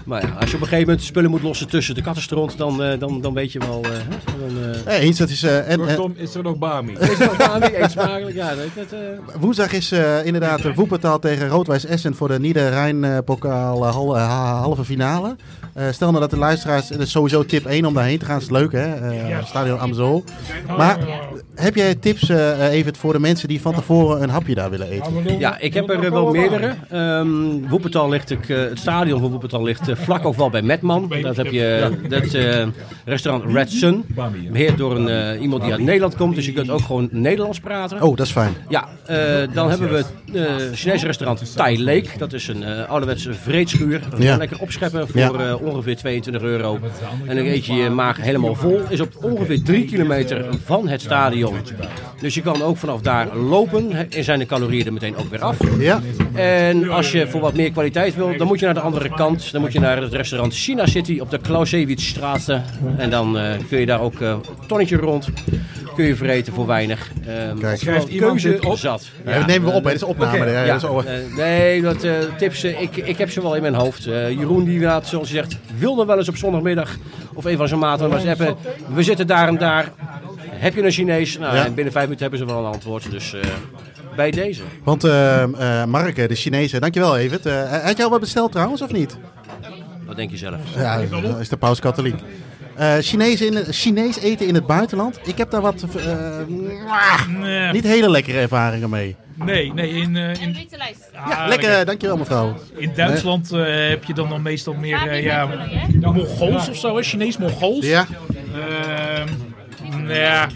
Maar ja, als je op een gegeven moment spullen moet lossen tussen de kattenstront, dan, eh, dan, dan weet je wel... eh, hè, dan, eh, Nee, eens, dat is... eh, en, Kortom, is er nog Bami? is dat Bami, eet smakelijk? Ja, dat, dat, eh, woensdag is eh, inderdaad de Woepertaal tegen Roodwijs Essen voor de Nieder-Rijn-pokaal hal- ha- halve finale. Eh, stel nou dat de luisteraars, dat is sowieso tip 1 om daarheen te gaan, is leuk hè, Eh, Stadion Amstel. Maar heb jij tips eh even voor de mensen die van tevoren een hapje daar willen eten? Ja, ik heb er wel meerdere. Ehm Woepertal ligt, ik, het stadion van Woepertal ligt vlak ook wel bij Metman. Dat heb je, dat restaurant Red Sun. Beheerd door een, iemand die uit Nederland komt, dus je kunt ook gewoon Nederlands praten. Oh, dat is fijn. Ja, dan hebben we het Chinese restaurant Thai Lake. Dat is een ouderwetse vreedschuur. Ja. Lekker opscheppen voor ongeveer 22 euro. En dan eet je je maag helemaal vol. Is op ongeveer 3 kilometer van het stadion. Dus je kan ook vanaf daar lopen. En zijn de calorieën er meteen ook weer af. Ja, En als je voor wat meer kwaliteit wil, dan moet je naar de andere kant. Dan moet je naar het restaurant China City op de Clausewitz-straat. En dan eh, kun je daar ook eh tonnetje rond. Kun je vreten voor weinig. Ehm Kijk. Schrijft iemand keuze dit op? zat. Ja, dat nemen we op, hè. dat is opname. Ja, Ja, dat is al- eh, nee, dat eh, tips, eh, ik, ik heb ze wel in mijn hoofd. Eh, Jeroen, die inderdaad, zoals je zegt, wilde wel eens op zondagmiddag of een van zijn maten was appen. We zitten daar en daar. Heb je een Chinees? Nou, Ja. en binnen vijf minuten hebben ze wel een antwoord. Dus eh, bij deze. Want eh eh Mark, eh, de Chinese, dankjewel Evert. Had jij al wat besteld trouwens, of niet? Wat denk je zelf? Ja, dat is de paus katholiek. Eh Chinees, in, Chinees eten in het buitenland. Ik heb daar wat eh, Nee, niet hele lekkere ervaringen mee. Nee, nee in, eh, Een in, witte lijst. Ja, Ah, lekker, dankjewel mevrouw. in Duitsland eh, heb je dan, dan meestal meer eh, ja? Mongols of zo, hè? Chinees-Mongols. Ja, Ehm, ja,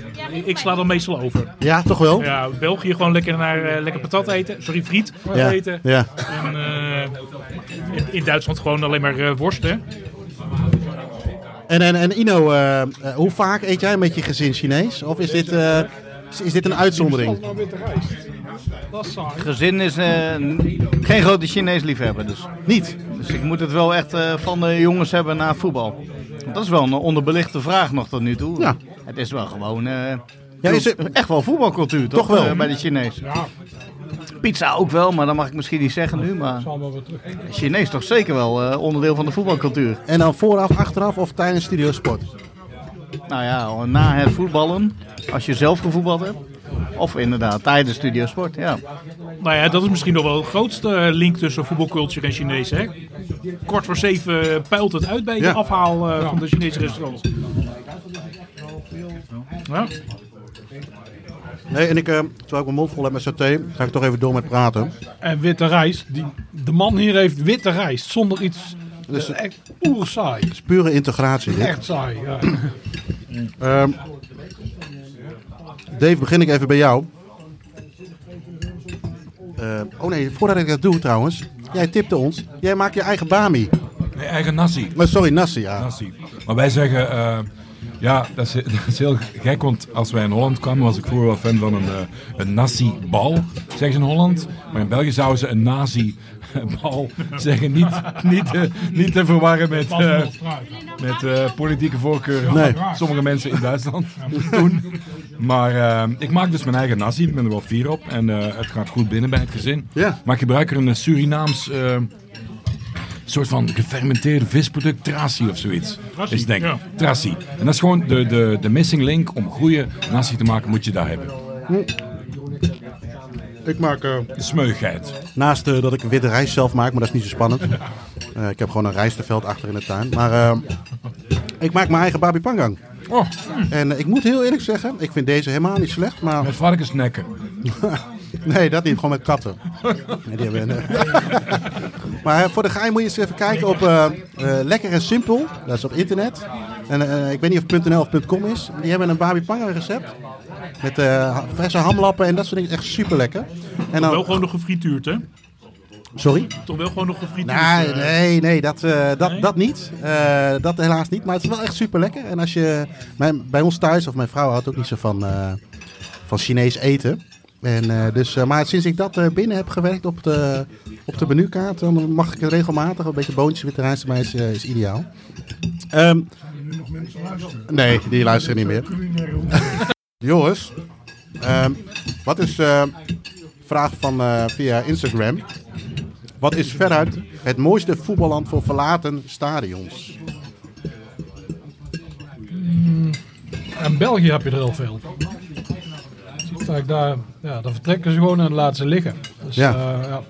ik sla dan meestal over. ja toch wel? Ja, België gewoon lekker naar eh, lekker patat eten. Sorry, friet Ja, eten. ja. En eh, in, in Duitsland gewoon alleen maar eh, worst, hè? En, en, en Ino, eh, eh, hoe vaak eet jij met je gezin Chinees? Of is dit, eh, is- is dit een uitzondering? Witte rijst. Dat is saai. Gezin is eh, geen grote Chinees liefhebber dus. Niet? Dus ik moet het wel echt eh, van de jongens hebben na voetbal. Want dat is wel een onderbelichte vraag nog tot nu toe. Ja. Het is wel gewoon eh, Ja, is het- echt wel voetbalcultuur, toch? Toch wel. Bij de Chinees. Ja, Pizza ook wel, maar dat mag ik misschien niet zeggen nu. Maar. Chinees toch zeker wel eh, onderdeel van de voetbalcultuur. En dan vooraf, achteraf of tijdens Studio Sport? Nou ja, na het voetballen, als je zelf gevoetbald hebt. Of inderdaad, tijdens Studio Sport, ja. Nou ja, dat is misschien nog wel de grootste eh, link tussen voetbalculture en Chinees, hè? Kort voor zeven eh, peilt het uit bij Ja. de afhaal eh, van de Chinese restaurants. Ja. Nee, en ik, eh, terwijl ik mijn mond vol heb met saté, ga ik toch even door met praten. En witte rijst. Die, de man hier heeft witte rijst zonder iets. Dus Dat is echt oer saai. het is pure integratie dit. Echt saai, ja. Ehm, Dave, begin ik even bij jou. Eh, oh nee, voordat ik dat doe trouwens. Jij tipte ons. Jij maakt je eigen bami. Nee, eigen nasi. Maar sorry, nasi. Ja. nasi. Maar wij zeggen, eh, ja, dat is, [laughs] dat is heel gek, want als wij in Holland kwamen, was ik vroeger wel fan van een, eh, een nasi-bal, zeggen ze in Holland. Maar in België zouden ze een nazi-bal [laughs] zeggen, niet, niet, eh, niet te verwarren met, eh, met eh, politieke voorkeuren Nee. sommige mensen in Duitsland [laughs] toen. Maar eh, ik maak dus mijn eigen nasi, ik ben er wel fier op en eh, het gaat goed binnen bij het gezin. Ja. Maar ik gebruik er een Surinaams... soort van gefermenteerde visproduct, trassi of zoiets. Trassi, is het denk ik. ja. En dat is gewoon de, de, de missing link om goede nasi te maken, moet je daar hebben. Ik maak eh, De smeugheid. naast eh, dat ik witte rijst zelf maak, maar dat is niet zo spannend. [laughs] Eh, ik heb gewoon een rijstenveld achter in de tuin. Maar ik maak mijn eigen babi pangang. Oh, En eh, ik moet heel eerlijk zeggen, ik vind deze helemaal niet slecht. Maar met varkensnekken. [laughs] nee, dat niet. Gewoon met katten. Nee, die hebben, [laughs] maar voor de gein moet je eens even kijken op eh, eh, Lekker en Simpel. Dat is op internet. En, eh, ik weet niet of .nl of .com is. Die hebben een babi panga recept. Met verse hamlappen en dat soort dingen. Echt super lekker. En Wel dan, gewoon nog gefrituurd, hè? sorry? Toch wel gewoon nog gefrituurd. Nee, nee, nee, dat, dat, Nee? dat niet. Dat helaas niet. Maar het is wel echt super lekker. En als je mijn, bij ons thuis, of mijn vrouw houdt ook niet zo van, van Chinees eten. En, eh, dus, eh, maar sinds ik dat eh, binnen heb gewerkt op de, op de menukaart, dan mag ik het regelmatig. Een beetje boontjes witte rijst bij mij is, eh, is ideaal. Ehm, nee, die luisteren niet meer. [laughs] Joris, ehm, wat is vraag van via Instagram? Wat is veruit het mooiste voetballand voor verlaten stadions? In België heb je er heel veel. Vaak daar, ja, dan vertrekken ze gewoon en laten ze liggen. Dus, Ja. ja. ja.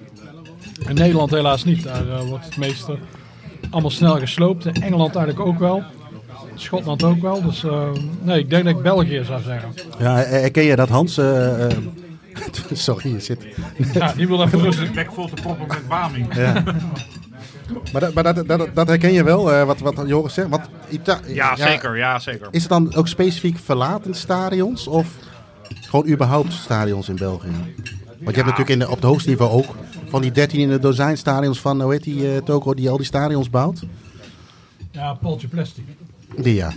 In Nederland helaas niet. Daar eh, wordt het meeste allemaal snel gesloopt. In Engeland eigenlijk ook wel. Schotland ook wel. Dus eh, nee, ik denk dat ik België zou zeggen. Ja, her- herken je dat Hans? eh, eh, [laughs] sorry, je zit. Ja, die wil even rustig. Bek vol te proppen met Baming. Ja. Maar, dat, maar dat, dat, dat herken je wel, eh, wat, wat Joris zegt. Wat Ita- Ja, zeker. Ja, zeker. Is het dan ook specifiek verlaten stadions? Of gewoon überhaupt stadions in België? Want je hebt natuurlijk in de, op het hoogste niveau ook van die 13 in de dozijn stadions van, hoe heet die eh, Toko, die al die stadions bouwt? Ja, Paultje Plastic. Die ja.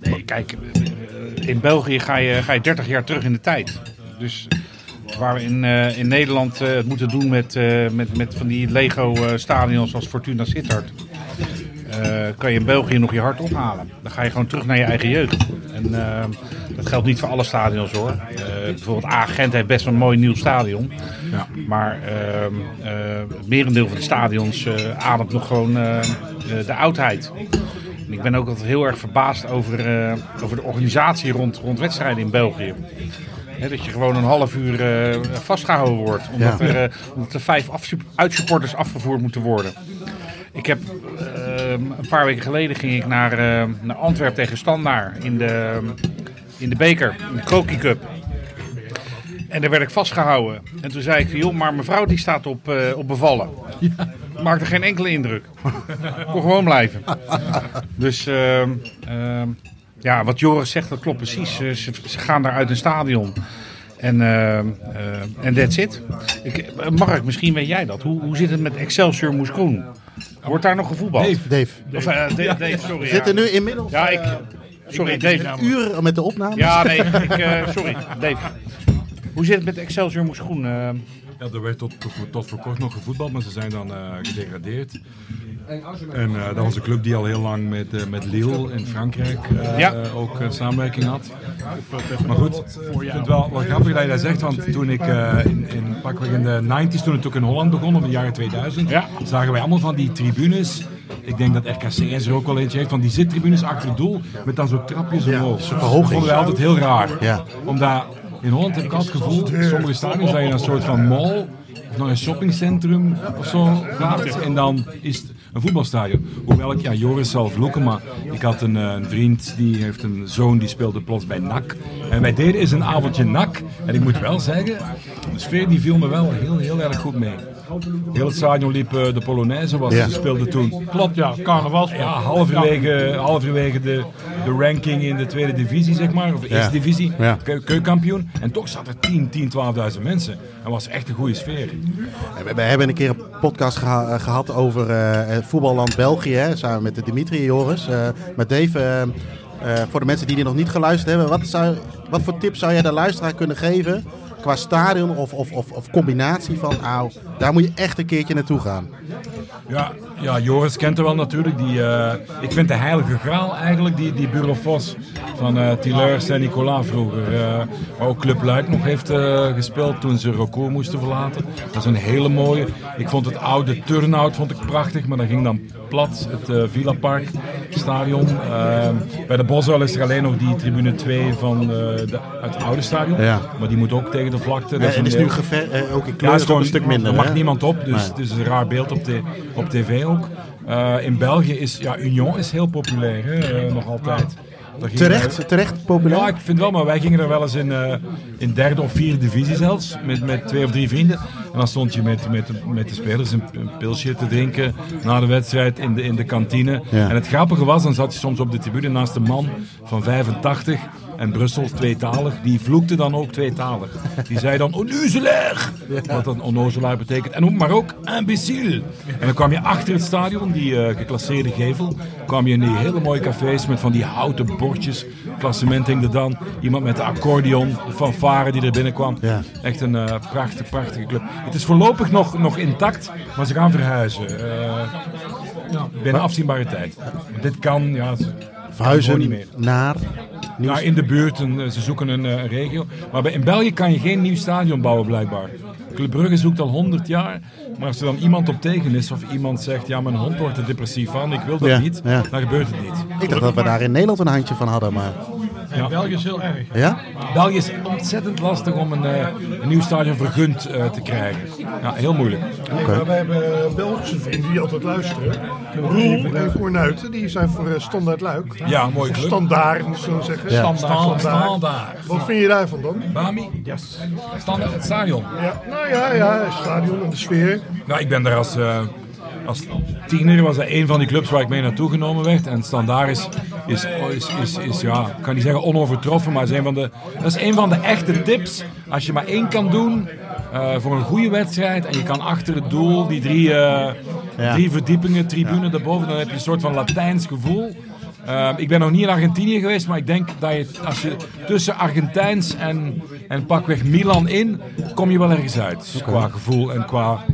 Nee, kijk, eh, in België ga je, ga je 30 jaar terug in de tijd. Dus waar we in, eh, in Nederland eh, het moeten doen met, eh, met, met van die Lego-stadions als Fortuna Sittard. eh, kan je in België nog je hart ophalen. Dan ga je gewoon terug naar je eigen jeugd. En eh, dat geldt niet voor alle stadions hoor. Eh, bijvoorbeeld A-Gent heeft best wel een mooi nieuw stadion. Ja. Maar ehm, eh, het merendeel van de stadions eh, ademt nog gewoon eh, eh, de oudheid. En ik ben ook altijd heel erg verbaasd over, over de organisatie rond, rond wedstrijden in België. Dat je gewoon een half uur eh, vastgehouden wordt. Omdat, Ja. er, omdat vijf afsup- uitsupporters afgevoerd moeten worden. Ik heb een paar weken geleden ging ik naar, eh, naar Antwerpen tegen Standaard in de, in de beker, in de Kroki Cup. En daar werd ik vastgehouden. En toen zei ik, joh, maar mevrouw die staat op, eh, op bevallen. Maakte geen enkele indruk. Kon gewoon blijven. Dus ehm, ehm, ja, wat Joris zegt, dat klopt precies. Ze, gaan daar uit een stadion. En ehm, en that's it. Ik, eh, Mark, misschien weet jij dat. Hoe, hoe zit het met Excelsior Moeskroen? Wordt daar nog gevoetbald? Dave. Dave. Of, eh, Dave, Dave, sorry. We ja. zitten nu inmiddels Ja, ik... Sorry, Dave. uren met de opname. Ja, nee, ik, eh, sorry, Dave. Hoe zit het met Excelsior Moeskroen? Ja, er werd tot, tot, tot voor kort nog gevoetbald, maar ze zijn dan eh, gedegradeerd. En eh, dat was een club die al heel lang met, eh, met Lille in Frankrijk Ja. ook samenwerking had. Maar goed, ik vind het wel, wel grappig dat je dat zegt, want toen ik eh, in, in, pakweg in de 90s, toen het ook in Holland begon, of in de jaren 2000, Ja. zagen wij allemaal van die tribunes. Ik denk dat RKC en er ook wel eentje heeft, van die zittribunes achter het doel, met dan zo trapjes omhoog. zo'n verhoging. Dat vonden wij altijd heel raar. Ja. Omdat in Holland heb ik altijd het gevoel, sommige stadions dat je naar een soort van mall of naar een shoppingcentrum of zo gaat. En dan is het een voetbalstadion. Hoewel ik, ja, Joris zal vloeken, maar ik had een, eh, een vriend die heeft een zoon die speelde plots bij NAC. En wij deden eens een avondje NAC. En ik moet wel zeggen, de sfeer die viel me wel heel, heel erg goed mee. Heel het stadion liep eh, de Polonaise, was Ja. ze speelden toen. Klopt, ja. Carnaval. Ja, halverwege, halverwege de, de ranking in de tweede divisie, zeg maar. Of de eerste divisie, keukenkampioen. En toch zat er 10, 10, 12.000 mensen. En was echt een goede sfeer. We, hebben een keer een podcast geha- eh, gehad over eh, voetballand België, hè, samen met de Dimitri Joris. eh, met Dave, voor de mensen die dit nog niet geluisterd hebben, wat, zou, wat voor tips zou jij de luisteraar kunnen geven qua stadion of, of, of, of combinatie van, nou, daar moet je echt een keertje naartoe gaan. Ja, ja, Joris kent er wel natuurlijk. Die, eh, ik vind de heilige graal eigenlijk, die, die Bureau Vos van eh Tillers en Nicolas vroeger. eh, waar ook Club Luik nog heeft gespeeld toen ze Recour moesten verlaten. Dat is een hele mooie. Ik vond het oude turnout vond ik prachtig, maar dat ging dan plat. Het Villa Park stadion. Bij de Boswell is er alleen nog die tribune 2 van de, het oude stadion. Ja. Maar die moet ook tegen de vlakte. Dat En het is nu gever, ook in ja, kleur is ook een stuk minder. Er mag hè? niemand op, dus het is een raar beeld op, de, op tv ook. Eh, in België is, ja, Union is heel populair, hè, eh, nog altijd. Terecht, wij- terecht populair. Ja, ik vind wel, maar wij gingen er wel eens in, eh, in derde of vierde divisie zelfs, met, met twee of drie vrienden. En dan stond je met, met, met de spelers een, een pilsje te drinken na de wedstrijd in de, in de kantine. Ja. En het grappige was, dan zat je soms op de tribune naast een man van 85 en Brussel tweetalig. Die vloekte dan ook tweetalig. Die zei dan onnozelaar, wat dan onnozelaar betekent. En ook, maar ook imbécile. En dan kwam je achter het stadion, die eh, geclasseerde gevel, kwam je in die hele mooie cafés met van die houten bordjes. Klassement hing er dan. Iemand met de accordeon, de fanfare die er binnenkwam. Ja. Echt een eh prachtige, prachtige club. Het is voorlopig nog, nog intact, maar ze gaan verhuizen. eh, binnen afzienbare tijd. Dit kan, ja, Verhuizen niet meer. naar... Nou, in de buurt, een, eh, ze zoeken een, eh, een regio. Maar in België kan je geen nieuw stadion bouwen, blijkbaar. Club Brugge zoekt al 100 jaar. Maar als er dan iemand op tegen is, of iemand zegt: Ja, mijn hond wordt er depressief van, ik wil dat Ja, niet, ja. dan gebeurt het niet. Ik dacht dat we daar in Nederland een handje van hadden, maar... Ja. België is heel erg. Ja? België is ontzettend lastig om een, eh, een nieuw stadion vergund eh, te krijgen. Ja, heel moeilijk. Maar wij hebben Belgische vrienden die altijd luisteren. Roel en Cornuiten, die zijn voor eh, Standaard Luik. Ja, mooie Of club. Standaard, moet ik zo zeggen. Ja. Standaard. Standaard. Wat vind je daarvan dan? Bami? Yes. Standaard, het stadion. Ja, nou ja, ja, het stadion en de sfeer. Nou, ik ben daar als, eh, als tiener, was dat een van die clubs waar ik mee naartoe genomen werd. En Standaard is, is, is, is, is, ja, ik kan niet zeggen onovertroffen, maar is een van de, dat is een van de echte tips. Als je maar één kan doen eh, voor een goede wedstrijd en je kan achter het doel die drie, eh, Ja. drie verdiepingen, tribune daarboven, dan heb je een soort van Latijns gevoel. Eh, ik ben nog niet in Argentinië geweest, maar ik denk dat je als je tussen Argentijns en, en pakweg Milan in, kom je wel ergens uit. Qua gevoel en qua,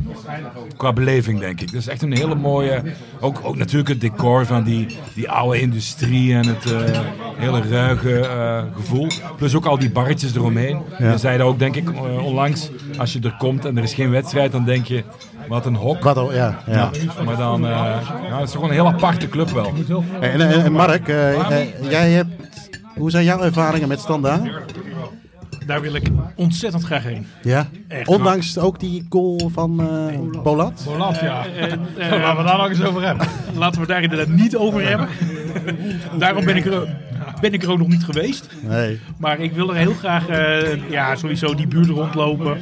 qua beleving, denk ik. Dat is echt een hele mooie, ook, ook natuurlijk het decor van die, die oude industrie en het eh, hele ruige eh, gevoel. Plus ook al die barretjes eromheen. Ja. Je zei dat ook, denk ik, eh, onlangs, als je er komt en er is geen wedstrijd, dan denk je, wat een hok. Wat ja, ja. Ja, maar dan, eh, ja, het is toch een heel aparte club wel. En, en, en Mark, eh, eh, jij hebt... Hoe zijn jouw ervaringen met Standaard? Daar wil ik ontzettend graag heen. Ja? Echt. Ondanks ook die goal van eh Bolat? Bolat, ja. Eh, eh, [laughs] Laten we daar nog eens over hebben. Laten we daar inderdaad niet over hebben. Daarom ben ik, er, ben ik er ook nog niet geweest. Nee. Maar ik wil er heel graag eh, ja, sowieso die buurt rondlopen.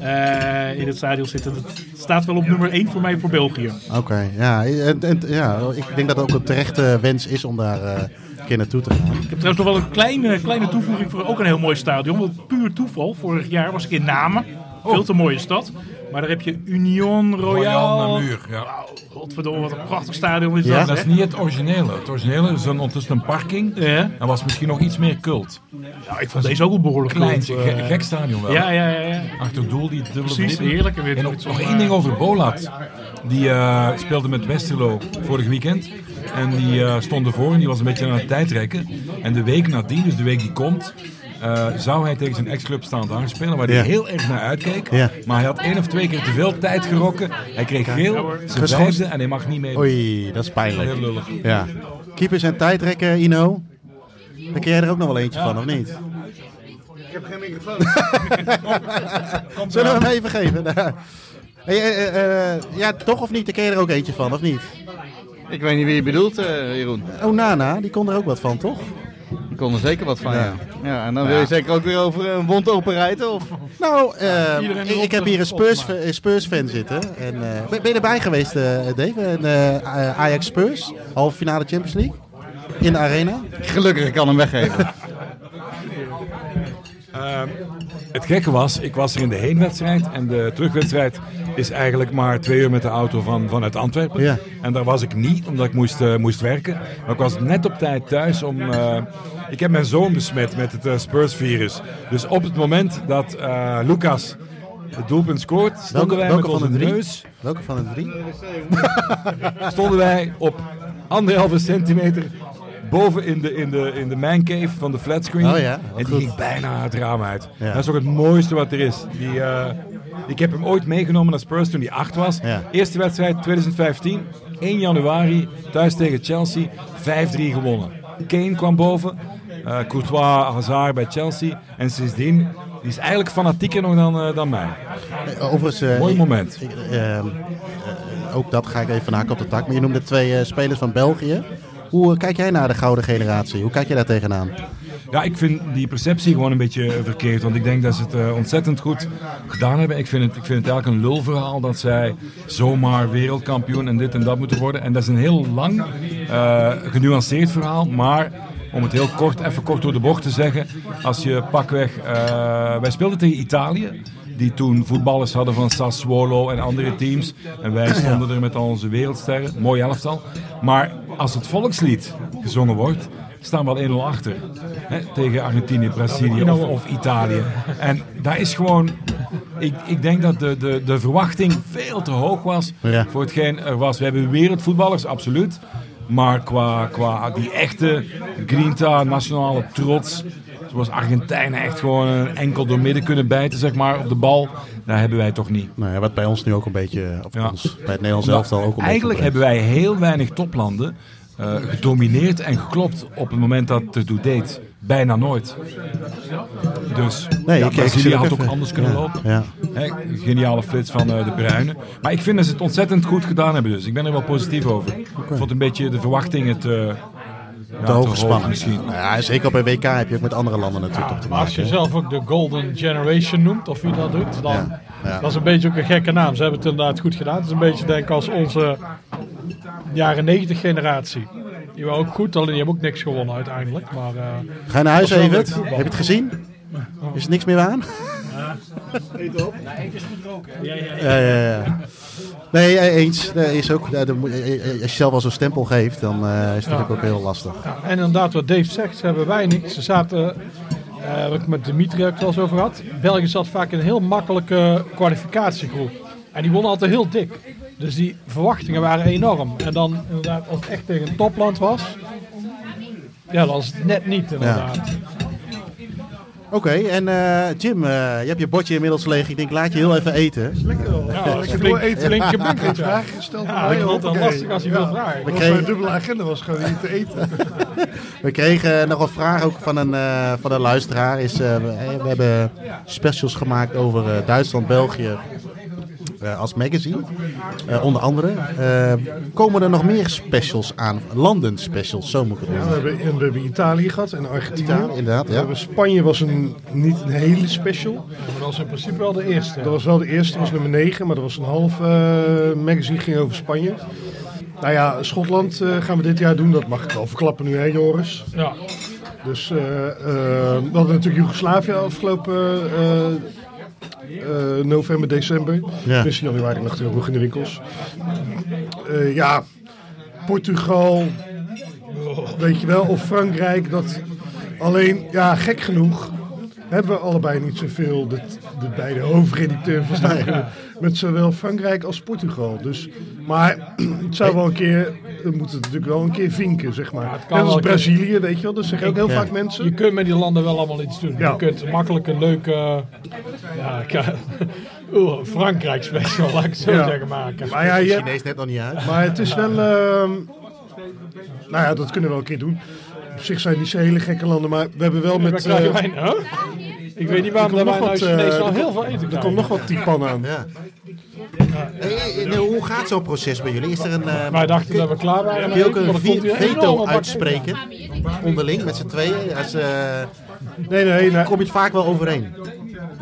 eh, in het stadion zitten. Dat staat wel op nummer 1 voor mij voor België. Oké, ja, en, en, ja. Ik denk dat het ook een terechte wens is om daar eh, een keer naartoe te gaan. Ik heb trouwens nog wel een kleine, kleine toevoeging voor ook een heel mooi stadion. Want puur toeval. Vorig jaar was ik in Namen. Veel te mooie stad. Maar daar heb je Union Royal. Royal Namur, ja. Wauw, godverdomme, wat een prachtig stadion is Ja? dat. Dat is niet het originele. Het originele is een, ondertussen een parking. Ja. Dat was misschien nog iets meer cult. Ja, ik vond deze ook wel behoorlijk Klein, ge- eh. gek stadion wel. Ja, ja, ja. Achter doel, die dubbele Precies, heerlijk. En En zo'n, nog eh, één ding over Bolat. Die eh, speelde met Westerlo vorig weekend. En die stond ervoor en die was een beetje aan het tijdrekken. En de week nadien, dus de week die komt, eh, zou hij tegen zijn ex-club staan aanspelen. Waar hij Ja. heel erg naar uitkeek. Ja. Maar hij had één of twee keer te veel tijd gerokken. Hij kreeg geel, zijn vijfde en hij mag niet mee. Oei, dat is pijnlijk. Heel lullig. Ja. Keepers en tijdrekken, Ino. Daar ken jij er ook nog wel eentje van, of niet? Ik heb geen microfoon. [laughs] Zullen we hem even geven? [laughs] Hey, eh, eh, ja, toch of niet? Daar ken je er ook eentje van, of niet? Ik weet niet wie je bedoelt, eh, Jeroen. Oh, Nana, die kon er ook wat van, toch? Ik kon er zeker wat van, Ja. ja. ja. en dan wil je zeker ook weer over een wond openrijden? Of? Nou, eh, ik, heb hier een Spurs, een Spurs fan zitten. En, eh, ben, je erbij geweest, eh, Dave? En, eh, Ajax Spurs, halve finale Champions League. In de arena. Gelukkig, ik kan hem weggeven. [laughs] Het gekke was, ik was er in de heenwedstrijd en de terugwedstrijd is eigenlijk maar twee uur met de auto van, vanuit Antwerpen. Ja. En daar was ik niet, omdat ik moest, eh, moest werken. Maar ik was net op tijd thuis om... eh, ik heb mijn zoon besmet met het eh, Spurs-virus. Dus op het moment dat Lucas het doelpunt scoort, stonden Welke, wij met van de onze drie? neus... Welke van de drie? [laughs] stonden wij op anderhalve centimeter boven in de, in de, in de mancave van de flatscreen. Oh ja, en die ging bijna het raam uit. Ja. Dat is ook het mooiste wat er is. Die, eh, ik heb hem ooit meegenomen naar Spurs toen hij acht was. Ja. Eerste wedstrijd 2015, 1 januari, thuis tegen Chelsea, 5-3 gewonnen. Kane kwam boven, eh, Courtois, Hazard bij Chelsea. En sindsdien, die is eigenlijk fanatieker nog dan, eh, dan mij. Overigens, Mooi moment. ik- ook dat ga ik even haken op de tak. Maar je noemde twee spelers van België. Hoe eh, kijk jij naar de gouden generatie? Hoe kijk jij daar tegenaan? Ja, ik vind die perceptie gewoon een beetje eh, verkeerd. Want ik denk dat ze het eh, ontzettend goed gedaan hebben. Ik vind, het, ik vind het eigenlijk een lulverhaal dat zij zomaar wereldkampioen en dit en dat moeten worden. En dat is een heel lang, eh, genuanceerd verhaal. Maar om het heel kort, even kort door de bocht te zeggen. Als je pakweg... eh, wij speelden tegen Italië. Die toen voetballers hadden van Sassuolo en andere teams. En wij stonden er met al onze wereldsterren. Mooi elftal. Maar als het volkslied gezongen wordt, staan we al 1-0 achter. Hè, tegen Argentinië, Brazilië of, of Italië. En daar is gewoon... Ik, ik denk dat de, de, de verwachting veel te hoog was Ja. voor hetgeen er was. We hebben wereldvoetballers, absoluut. Maar qua, qua die echte grinta, nationale trots... Zoals Argentijnen echt gewoon een enkel door midden kunnen bijten, zeg maar, op de bal. Daar hebben wij toch niet. Nou ja, wat bij ons nu ook een beetje, of Ja. ons, bij het Nederlands elftal ook een beetje... Eigenlijk hebben wij heel weinig toplanden eh, gedomineerd en geklopt op het moment dat het ertoe deed. Bijna nooit. Dus Nee, ja, Brazilië had ook anders kunnen ja, lopen. ja. Geniale flits van eh, de Bruinen. Maar ik vind dat ze het ontzettend goed gedaan hebben. Dus ik ben er wel positief over. Ik vond een beetje de verwachtingen te, ja, te hoog gespannen. misschien. Nou ja, zeker op een WK heb je ook met andere landen natuurlijk toch te Maar als maken. je zelf ook de Golden Generation noemt, of wie dat doet, dan dat is een beetje ook een gekke naam. Ze hebben het inderdaad goed gedaan. Het is een beetje denk ik als onze jaren 90 generatie. Die waren ook goed, alleen die hebben ook niks gewonnen uiteindelijk. Maar, eh, Ga je naar huis voetbal. Heb je het gezien? Is er niks meer aan? Ja, ja, ja. Nee, eh, eens. Is ook, eh, eh, als je zelf al zo'n stempel geeft, dan is het natuurlijk ook heel lastig. Ja, en inderdaad, wat Dave zegt, ze hebben weinig. Ze zaten, wat ik met Dimitri ook wel eens over had. België zat vaak in een heel makkelijke kwalificatiegroep. En die wonnen altijd heel dik. Dus die verwachtingen waren enorm. En dan inderdaad, als het echt tegen een topland was, ja, dan was het net niet inderdaad. Oké, en eh, Jim, eh, je hebt je bordje inmiddels leeg. Ik denk, laat je heel even eten. Ja, dat is Lekker flink, dooreten. flink. Ja. vragen gesteld. Ja, ik vond het dan lastig als je wil vragen. Was kregen- mijn dubbele agenda was gewoon niet te eten. [laughs] We kregen nog een vraag ook van een, eh, van een luisteraar. Is, eh, we, we hebben specials gemaakt over eh, Duitsland, België eh, als magazine. Eh, onder andere. Eh, komen er nog meer specials aan? Landen specials, zo moet ik het Ja, we, hebben, en we hebben Italië gehad en Argentinië. Italië, inderdaad, We ja. hebben Spanje was een, niet een hele special. Maar dat was in principe wel de eerste. Dat was wel de eerste, dat was nummer 9, maar dat was een half eh, magazine, ging over Spanje. Nou ja, Schotland eh, gaan we dit jaar doen, dat mag ik wel verklappen nu, hè Joris? Ja. Dus eh, eh, we hadden natuurlijk Joegoslavië afgelopen eh, november, december. Ja. Dus januari nog in de winkels. Eh, ja, Portugal, weet je wel, of Frankrijk. Dat alleen, ja, gek genoeg hebben we allebei niet zoveel. De, de beide hoofdredacteuren verstaan [laughs] met zowel Frankrijk als Portugal. Dus, maar [clears throat] het zou wel een keer, we moeten het natuurlijk wel een keer vinken, zeg maar. kan Net als. Brazilië, weet je wel, dat zeggen ook heel Ja. vaak mensen. Je kunt met die landen wel allemaal iets doen. Ja. Je kunt makkelijk een leuke ja, ik ga- [laughs] Oeh, Frankrijk special, laat ik het zo Ja. zeggen, maken. Maar ja, je, Chinees net nog niet uit. Maar het is wel. ehm, nou ja, dat kunnen we wel een keer doen. Op zich zijn het niet zo hele gekke landen, maar we hebben wel met. eh, huh? Ik weet niet waarom er dat komt wij nog nou wat, Chinees eh, al er heel komt- veel eten Er komt nog wat tipan aan. Ja. Hoe gaat zo'n proces bij jullie? Is er een, eh, Wij dachten dat we klaar waren. kun je ook een veto uitspreken? Onderling, met z'n tweeën? Als, eh, Nee, nee, nee. kom je het vaak wel overeen?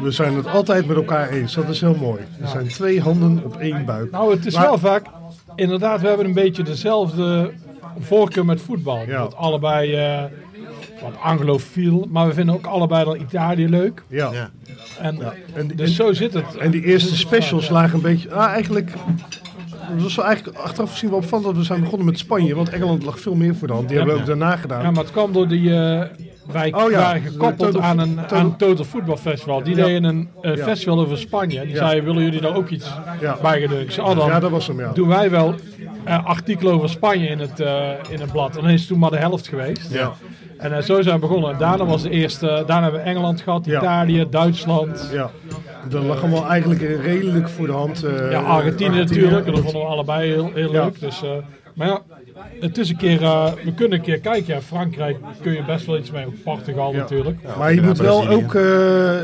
We zijn het altijd met elkaar eens. Dat is heel mooi. Er zijn twee handen op één buik. Nou, het is Maar- wel vaak. Inderdaad, we hebben een beetje dezelfde voorkeur met voetbal. Ja. Dat allebei eh, wat anglofiel, maar we vinden ook allebei dan Italië leuk. Ja. Ja. En, En, dus en, zo zit het. en die eerste specials lagen een beetje. Ah, eigenlijk. Het was eigenlijk achteraf gezien wel opvallend dat we zijn begonnen met Spanje. Want Engeland lag veel meer voor de hand. Die hebben we ook daarna gedaan. Ja, maar het kwam door die. eh, wij Oh ja, waren gekoppeld Total- aan een Total- aan Total Football Festival. Die Ja. deden een eh, Ja. festival over Spanje. Die Ja. zeiden: willen jullie daar ook iets Ja. bij doen? Ik zei: oh, dan Ja, dat was hem, ja. doen wij wel eh, artikelen over Spanje in het, eh, in het blad. En dan is het toen maar de helft geweest. Ja. En eh, zo zijn we begonnen. En daarna was de eerste. Daarna hebben we Engeland gehad, Ja. Italië, Duitsland. Ja, dat lag allemaal eigenlijk redelijk voor de hand. eh, Ja, Argentinië natuurlijk. En dat vonden we allebei heel, heel Ja. leuk. Dus, eh, maar ja, het is een keer. eh, we kunnen een keer kijken. Ja, Frankrijk kun je best wel iets mee. Portugal Ja. natuurlijk. Maar je moet wel ook, eh,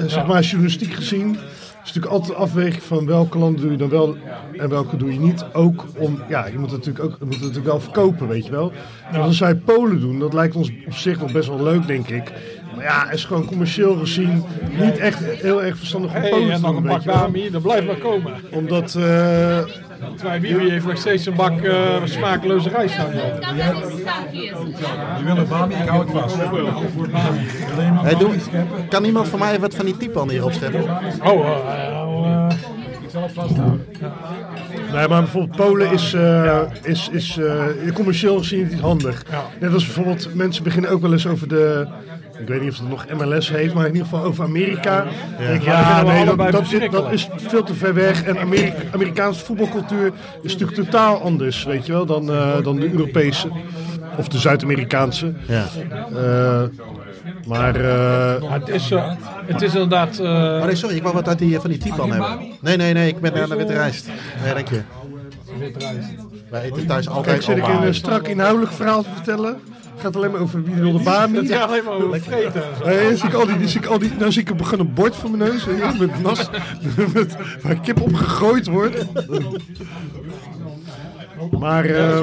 zeg maar, journalistiek gezien, is natuurlijk altijd afweging van welke landen doe je dan wel en welke doe je niet. Ook om, ja, je moet het natuurlijk, ook, moet het natuurlijk wel verkopen, weet je wel. En als wij Polen doen, dat lijkt ons op zich nog best wel leuk, denk ik. Maar ja, is gewoon commercieel gezien niet echt heel erg verstandig om Hey, Polen en te nog een bak. Bami, dat blijft maar komen. Omdat, eh, Terwijl Bibi heeft nog steeds een bak eh, smakeloze rijst hier. Die willen Bami, ik hou het vast. Hey, doe, kan iemand van mij wat van die type hier opscheppen? Oh, eh, Ik zal het vasthouden. Nee, maar bijvoorbeeld Polen is, eh, is, is eh, commercieel gezien niet handig. Ja. Net als bijvoorbeeld mensen beginnen ook wel eens over de. Ik weet niet of het nog MLS heet, maar in ieder geval over Amerika. Ja, ik, nee, dat, dat, is, dat is veel te ver weg. En Amerika, Amerikaanse voetbalcultuur is natuurlijk totaal anders, weet je wel, dan, eh, dan de Europese. Of de Zuid-Amerikaanse. Ja. Eh, maar eh, maar het, is, het is inderdaad... eh, Oh nee, sorry, ik wou wat uit die, van die type hebben. Nee, nee, nee, ik ben naar de witte rijst. Nee, dank je. Wij eten thuis kijk, altijd zit ik een strak inhoudelijk verhaal te vertellen. Het gaat alleen maar over wie wil de baan het gaat alleen maar over vreten en zo. Nee, zie ik al die, zie ik al die, nou zie ik een, een bord voor mijn neus, met nas, [laughs] met, waar kip op gegooid wordt. Maar, eh,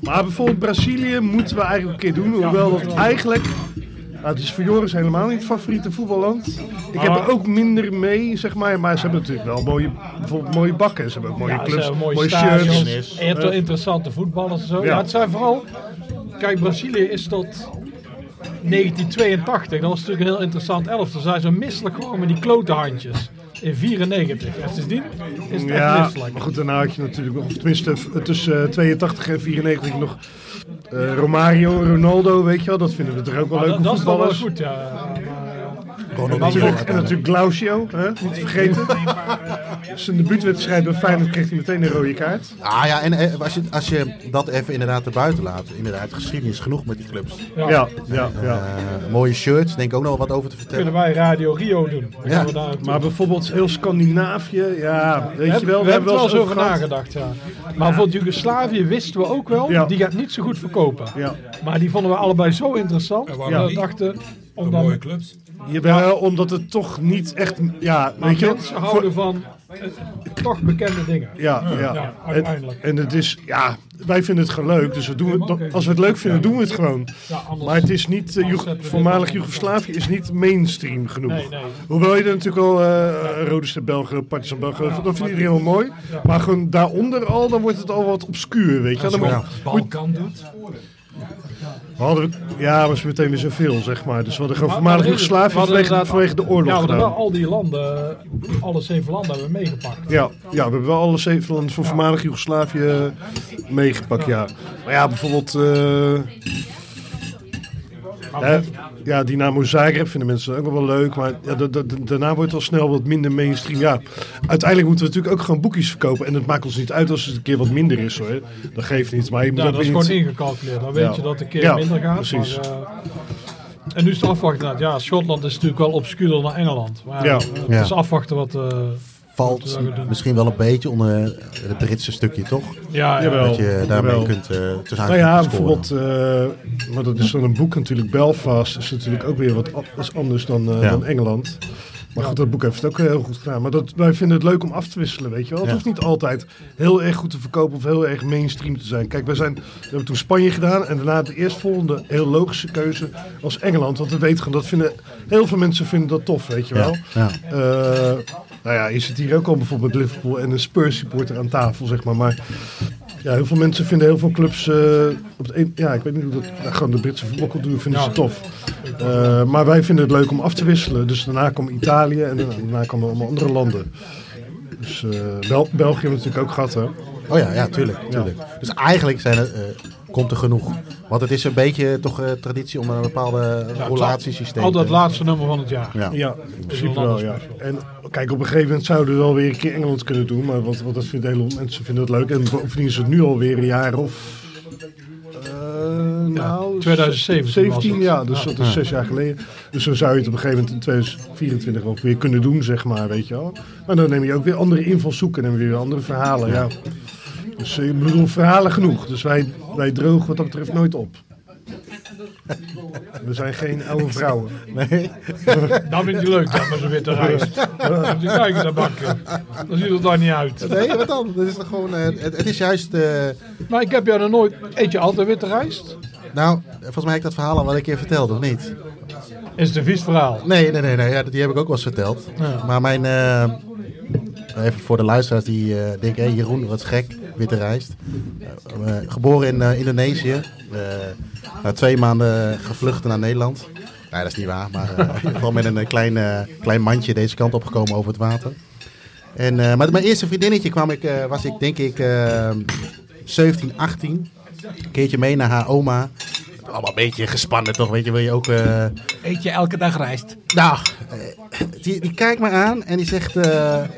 maar bijvoorbeeld Brazilië moeten we eigenlijk een keer doen, hoewel dat eigenlijk, nou, het is voor Joris helemaal niet het favoriete voetballand. Ik heb er ook minder mee, zeg maar, maar ze hebben natuurlijk wel mooie, bijvoorbeeld mooie bakken, ze hebben ook mooie Ja, clubs, hebben mooie, mooie stadions. shirts. En je hebt wel interessante voetballers en zo. Ja. Ja. het zijn vooral... Kijk, Brazilië is tot 1982. Dat was natuurlijk een heel interessant elftal. Ze zijn zo misselijk geworden met die klote handjes. In 94. En sindsdien is het echt Ja, misselijk. maar goed, daarna had je natuurlijk nog, of tenminste tussen eh, 82 en 94 nog eh, Romario, Ronaldo, weet je wel. Dat vinden we toch ook wel Maar leuke dat, dat is wel goed, ja. Ronald En natuurlijk, en natuurlijk Glausio, hè? niet te vergeten. Zijn debuutwedstrijd bij Feyenoord kreeg hij meteen een rode kaart. Ah ja, en eh, als je, als je dat even inderdaad erbuiten laat. Inderdaad, geschiedenis genoeg met die clubs. Ja, ja, ja. Eh, mooie shirts, denk ik ook nog wat over te Kunnen vertellen. wij Radio Rio doen. Dan Ja. Maar bijvoorbeeld heel Scandinavië, ja, weet je wel. we, hebben er wel eens eens over nagedacht, ja. Maar bijvoorbeeld Joegoslavië wisten we ook wel, Ja. die gaat niet zo goed verkopen. Ja. Maar die vonden we allebei zo interessant. En Ja. We dachten, Een omdat mooie clubs. Jawel, omdat het toch niet echt, ja, maar weet je mensen voor- houden van eh, toch bekende dingen. Ja, ja. Uiteindelijk. en het is, ja, wij vinden het gewoon leuk. Dus we doen het, als we het leuk vinden, doen we het gewoon. Ja, anders- Maar het is niet, eh, Joeg- voormalig. Joegoslavië is niet mainstream genoeg. Nee, nee. Hoewel je er natuurlijk al eh Rode Belgen, Partizan Belgen, dat vindt iedereen heel mooi. Maar gewoon daaronder al, dan wordt het al wat obscuur, weet je. Dan je moet, wat Balkan doet. We hadden, ja, was meteen weer zoveel, zeg maar. Dus we hadden gewoon voormalig Joegoslavië vanwege, vanwege de oorlog Ja, we hebben gedaan. wel al die landen, alle zeven landen hebben we meegepakt. Ja, ja, we hebben wel alle zeven landen van voormalig Joegoslavië meegepakt, ja. Maar ja, bijvoorbeeld... eh, ja, ja, Dynamo Zagreb vinden mensen ook wel leuk. Maar ja, daarna wordt het al snel wat minder mainstream. Ja, uiteindelijk moeten we natuurlijk ook gewoon boekjes verkopen. En het maakt ons niet uit als het een keer wat minder is hoor. Dat geeft niet. Maar je moet Ja, dat is gewoon niet- ingecalculeerd. Dan weet Ja. je dat het een keer Ja, minder gaat. precies. Maar, eh, en nu is het afwachten. inderdaad. Ja, Schotland is natuurlijk wel obscuurder dan Engeland. Maar Ja. ja, het is afwachten wat... eh, Valt misschien wel een beetje onder eh, het Britse stukje, toch? ja. Jawel. Dat je daarmee jawel. kunt uh, tussen Nou ja, bijvoorbeeld, eh, maar dat is dan een boek natuurlijk. Belfast is natuurlijk ook weer wat anders dan, eh, Ja. dan Engeland. Maar goed, dat boek heeft het ook heel goed gedaan. Maar dat, wij vinden het leuk om af te wisselen, weet je wel. Het Ja. hoeft niet altijd heel erg goed te verkopen of heel erg mainstream te zijn. Kijk, wij zijn, we hebben toen Spanje gedaan en daarna de eerstvolgende heel logische keuze was Engeland. Want we weten gewoon, dat vinden, heel veel mensen vinden dat tof, weet je wel. Ja, Eh, nou ja, je zit hier ook al bijvoorbeeld met Liverpool en een Spurs supporter aan tafel, zeg maar. Maar ja, heel veel mensen vinden heel veel clubs eh, op het een, ja, ik weet niet hoe dat, nou, gewoon de Britse voetbalcultuur vinden ze tof. Eh, maar wij vinden het leuk om af te wisselen. Dus daarna kwam Italië en daarna, daarna kwamen allemaal andere landen. Dus eh, Bel- België hebben we natuurlijk ook gehad, hè. Oh ja, ja, tuurlijk. tuurlijk. Dus eigenlijk zijn er, eh, komt er genoeg. Want het is een beetje toch eh, traditie om een bepaalde relatiesysteem Altijd het te laatste nummer van het jaar. Ja. Ja, in principe wel, ja. En kijk, op een gegeven moment zouden we wel weer een keer Engeland kunnen doen. Maar want, want dat vinden hele mensen vinden het leuk. En bovendien is het nu alweer een jaar of... eh, nou, 2017 was 17, het. ja. Dus dat is zes jaar geleden. Dus dan zou je het op een gegeven moment in 2024 ook weer kunnen doen, zeg maar, weet je wel. Maar dan neem je ook weer andere invalshoeken en weer andere verhalen, ja. Dus eh, ik bedoel, verhalen genoeg. Dus wij, wij drogen wat dat betreft nooit op. We zijn geen oude vrouwen. Nee. Dat vind ik leuk, dat met zo'n witte rijst. Dan moet je kijken naar bakken. Dan ziet het daar niet uit. Nee, wat dan? Dat is toch gewoon, eh, het, het is juist... eh, Maar ik heb jou nog nooit... Eet je altijd witte rijst? nou, volgens mij heb ik dat verhaal al wel een keer verteld, of niet? Is het een vies verhaal? Nee, nee, nee, nee ja, die heb ik ook wel eens verteld. Ja. Maar mijn... eh, even voor de luisteraars die eh, denken, hé Jeroen, wat is gek, witte rijst. Eh, eh, geboren in eh, Indonesië. na twee maanden gevlucht naar Nederland. Nee, dat is niet waar. Maar geval met een klein, klein mandje deze kant opgekomen over het water. En, maar mijn eerste vriendinnetje kwam ik, was ik denk ik eh 17, 18. Een keertje mee naar haar oma. Allemaal een beetje gespannen toch, weet je. Wil je ook... eh, Eet je elke dag rijst? nou, eh, die, die kijkt me aan en die zegt: eh,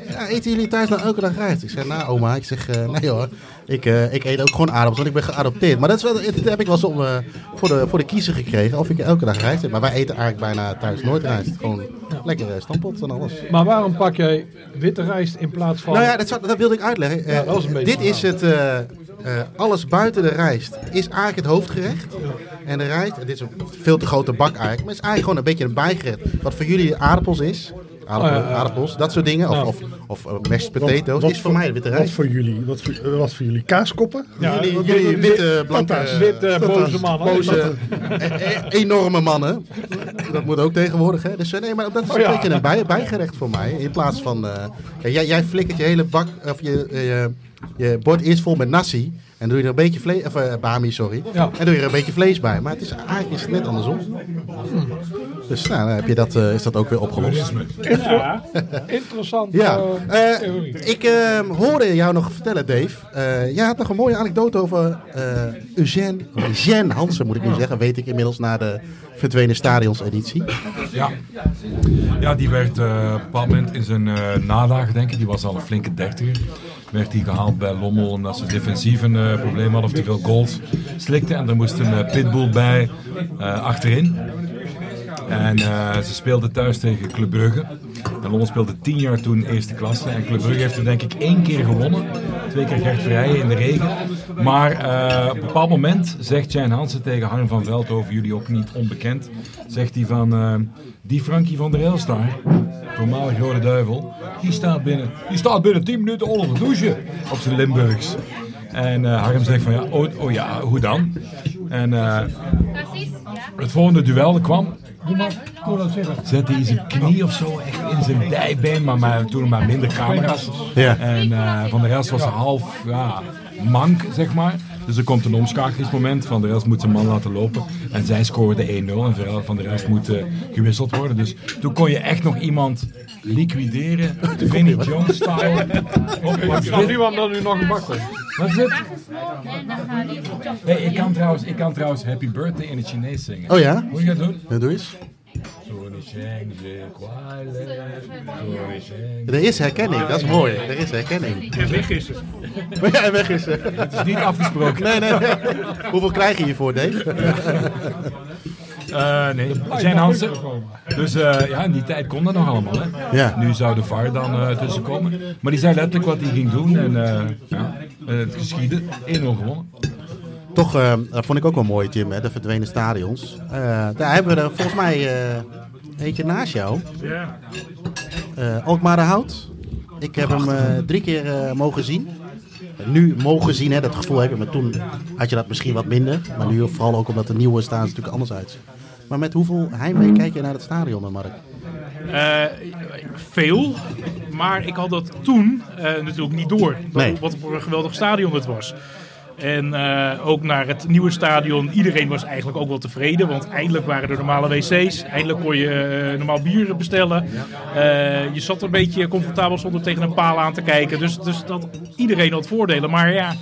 ja, Eten jullie thuis nou elke dag rijst? Ik zeg: Nou, oma, ik zeg: Nee hoor, ik, ik eet ook gewoon aardappels, want ik ben geadopteerd. Maar dat, is wel, dat heb ik wel eens om, voor, de, voor de kiezer gekregen of ik elke dag rijst eet. Maar wij eten eigenlijk bijna thuis nooit rijst. Gewoon lekker stampot en alles. Maar waarom pak jij witte rijst in plaats van... Nou ja, dat, zou- dat wilde ik uitleggen. Ja, dat is een beetje dit is het, eh, eh, alles buiten de rijst is eigenlijk het hoofdgerecht. En de rijst, dit is een veel te grote bak eigenlijk, maar het is eigenlijk gewoon een beetje een bijgerecht. Wat voor jullie aardappels is, aardappel- Oh, ja, ja. aardappels, dat soort dingen, of, Ja. of, of eh, mashed potatoes, is voor mij de witte Wat rijst. voor jullie? Wat voor, wat voor jullie? Kaaskoppen? Ja, jullie, wat- jullie wat- witte, blanke. Witte, boze mannen. boze, eh, eh, enorme mannen. Dat moet ook tegenwoordig, hè. Dus eh, nee, maar dat is Oh, een ja. beetje een bij, bijgerecht voor mij. In plaats van, eh, kijk, jij, jij flikkert je hele bak, of je, eh, je, bord eerst vol met nasi. En doe je er een beetje vlees, of bami, sorry. Ja. En doe je er een beetje vlees bij. Maar het is, eigenlijk is het net andersom. Dus nou, dan heb je dat, eh, is dat ook weer opgelost. Inter- Interessant. Ja, eh, ik eh, hoorde jou nog vertellen, Dave. Eh, jij had nog een mooie anekdote over eh Eugène, Eugène Hansen, moet ik nu zeggen. Weet ik inmiddels na de verdwenen stadions-editie. Ja. ja, die werd eh, op een bepaald moment in zijn eh nadagen, denk ik, die was al een flinke dertiger, werd hij gehaald bij Lommel omdat ze defensief een eh, probleem hadden of te veel goals slikte. En er moest een eh, pitbull bij eh, achterin. En eh, ze speelden thuis tegen Club Brugge. En Lommel speelde tien jaar toen eerste klasse. En Club Brugge heeft er denk ik één keer gewonnen. Twee keer Gert Vrijen in de regen. Maar eh, op een bepaald moment zegt Jan Hansen tegen Harm van Veldhoven, jullie ook niet onbekend, zegt hij van eh, die Frankie van der Elst daar, voormalig Rode Duivel, die staat binnen, die staat binnen 10 minuten onder de douche op zijn Limburgs. En Harm zegt van ja, oh, oh ja, hoe dan? En eh, Precies, ja. het Zette hij zijn knie of zo echt in zijn dijbeen, maar, maar toen maar minder camera's. Ja. En eh, Van der Elst was half ja, mank, zeg maar. Dus er komt een omschakelingsmoment. Van der Elst moet zijn man laten lopen. En zij scoorde 1-0. En Van der Elst moet eh, gewisseld worden. Dus toen kon je echt nog iemand liquideren. Vinnie Jones-style. Ik snap niet waarom dat nu nog komt. Wat is het? Dan Hey, ik, kan trouwens, ik kan trouwens Happy Birthday in het Chinees zingen. Oh ja? Moet je dat doen? Ja, doe eens. Het Er is herkenning, dat is mooi. Er is herkenning. En weg is het. [laughs] Ja, en weg is het. is niet afgesproken. Nee, nee, nee. Hoeveel krijg je hiervoor, Dave? Eh, nee, Jan Hansen. Dus eh, ja, in die tijd kon dat nog allemaal. Hè. Ja. Nu zou de VAR dan eh tussenkomen. Maar die zei letterlijk wat hij ging doen. En eh, ja, het geschiedde. 1-0 gewonnen. Toch, eh, dat vond ik ook wel mooi, Tim, hè, de verdwenen stadions. Eh, daar hebben we er volgens mij eh, eentje naast jou. Ja. Eh Alkmaar de Hout. Ik heb hem eh, drie keer eh, mogen zien. Nu mogen zien, hè, dat gevoel heb je, maar toen had je dat misschien wat minder. Maar nu vooral ook omdat de nieuwe staan natuurlijk anders uitzien. Maar met hoeveel heimwee kijk je naar het stadion, dan, Mark? Veel, maar ik had dat toen natuurlijk niet door. Nee. Wat voor een geweldig stadion het was. En eh, ook naar het nieuwe stadion. Iedereen was eigenlijk ook wel tevreden. Want eindelijk waren er normale wc's. Eindelijk kon je eh, normaal bier bestellen. Eh, je zat er een beetje comfortabel zonder tegen een paal aan te kijken. Dus, dus dat, iedereen had voordelen. Maar ja, in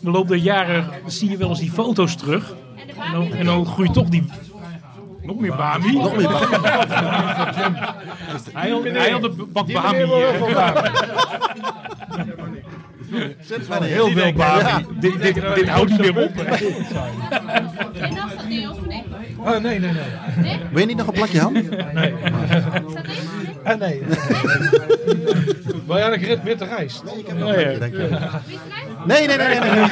de loop der jaren zie je wel eens die foto's terug. En dan, en dan groeit toch die... Nog meer Bami. Nog meer Bami. [laughs] Hij had, hij had een bak Bami. [laughs] eh, vandaag. Heel veel Bami. Dit, dit, dit houdt niet meer op. hè. En het niet, of nee? Oh, nee, nee, nee. Wil je niet nog een plakje ham? Nee. Ah, nee. Wil jij een witte rijst? Dank je. Witte rijst? Nee, nee, nee, nee. nee,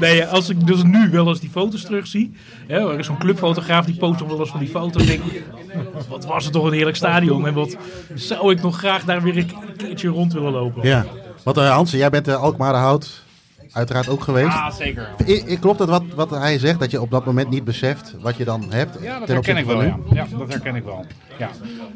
Nee, als ik dus nu wel eens die foto's terugzie. Hè, er is zo'n clubfotograaf die post nog wel eens van die foto's. Denk, ik, wat was het toch een heerlijk stadion. En wat zou ik nog graag daar weer een keertje rond willen lopen. Ja. Want uh, Hans, jij bent de Alkmaar Hout uiteraard ook geweest. Ja, zeker. I, I, klopt dat wat, wat hij zegt, dat je op dat moment niet beseft wat je dan hebt? Ja, dat ten herken ik wel. Ja. dat herken ik wel. Ja.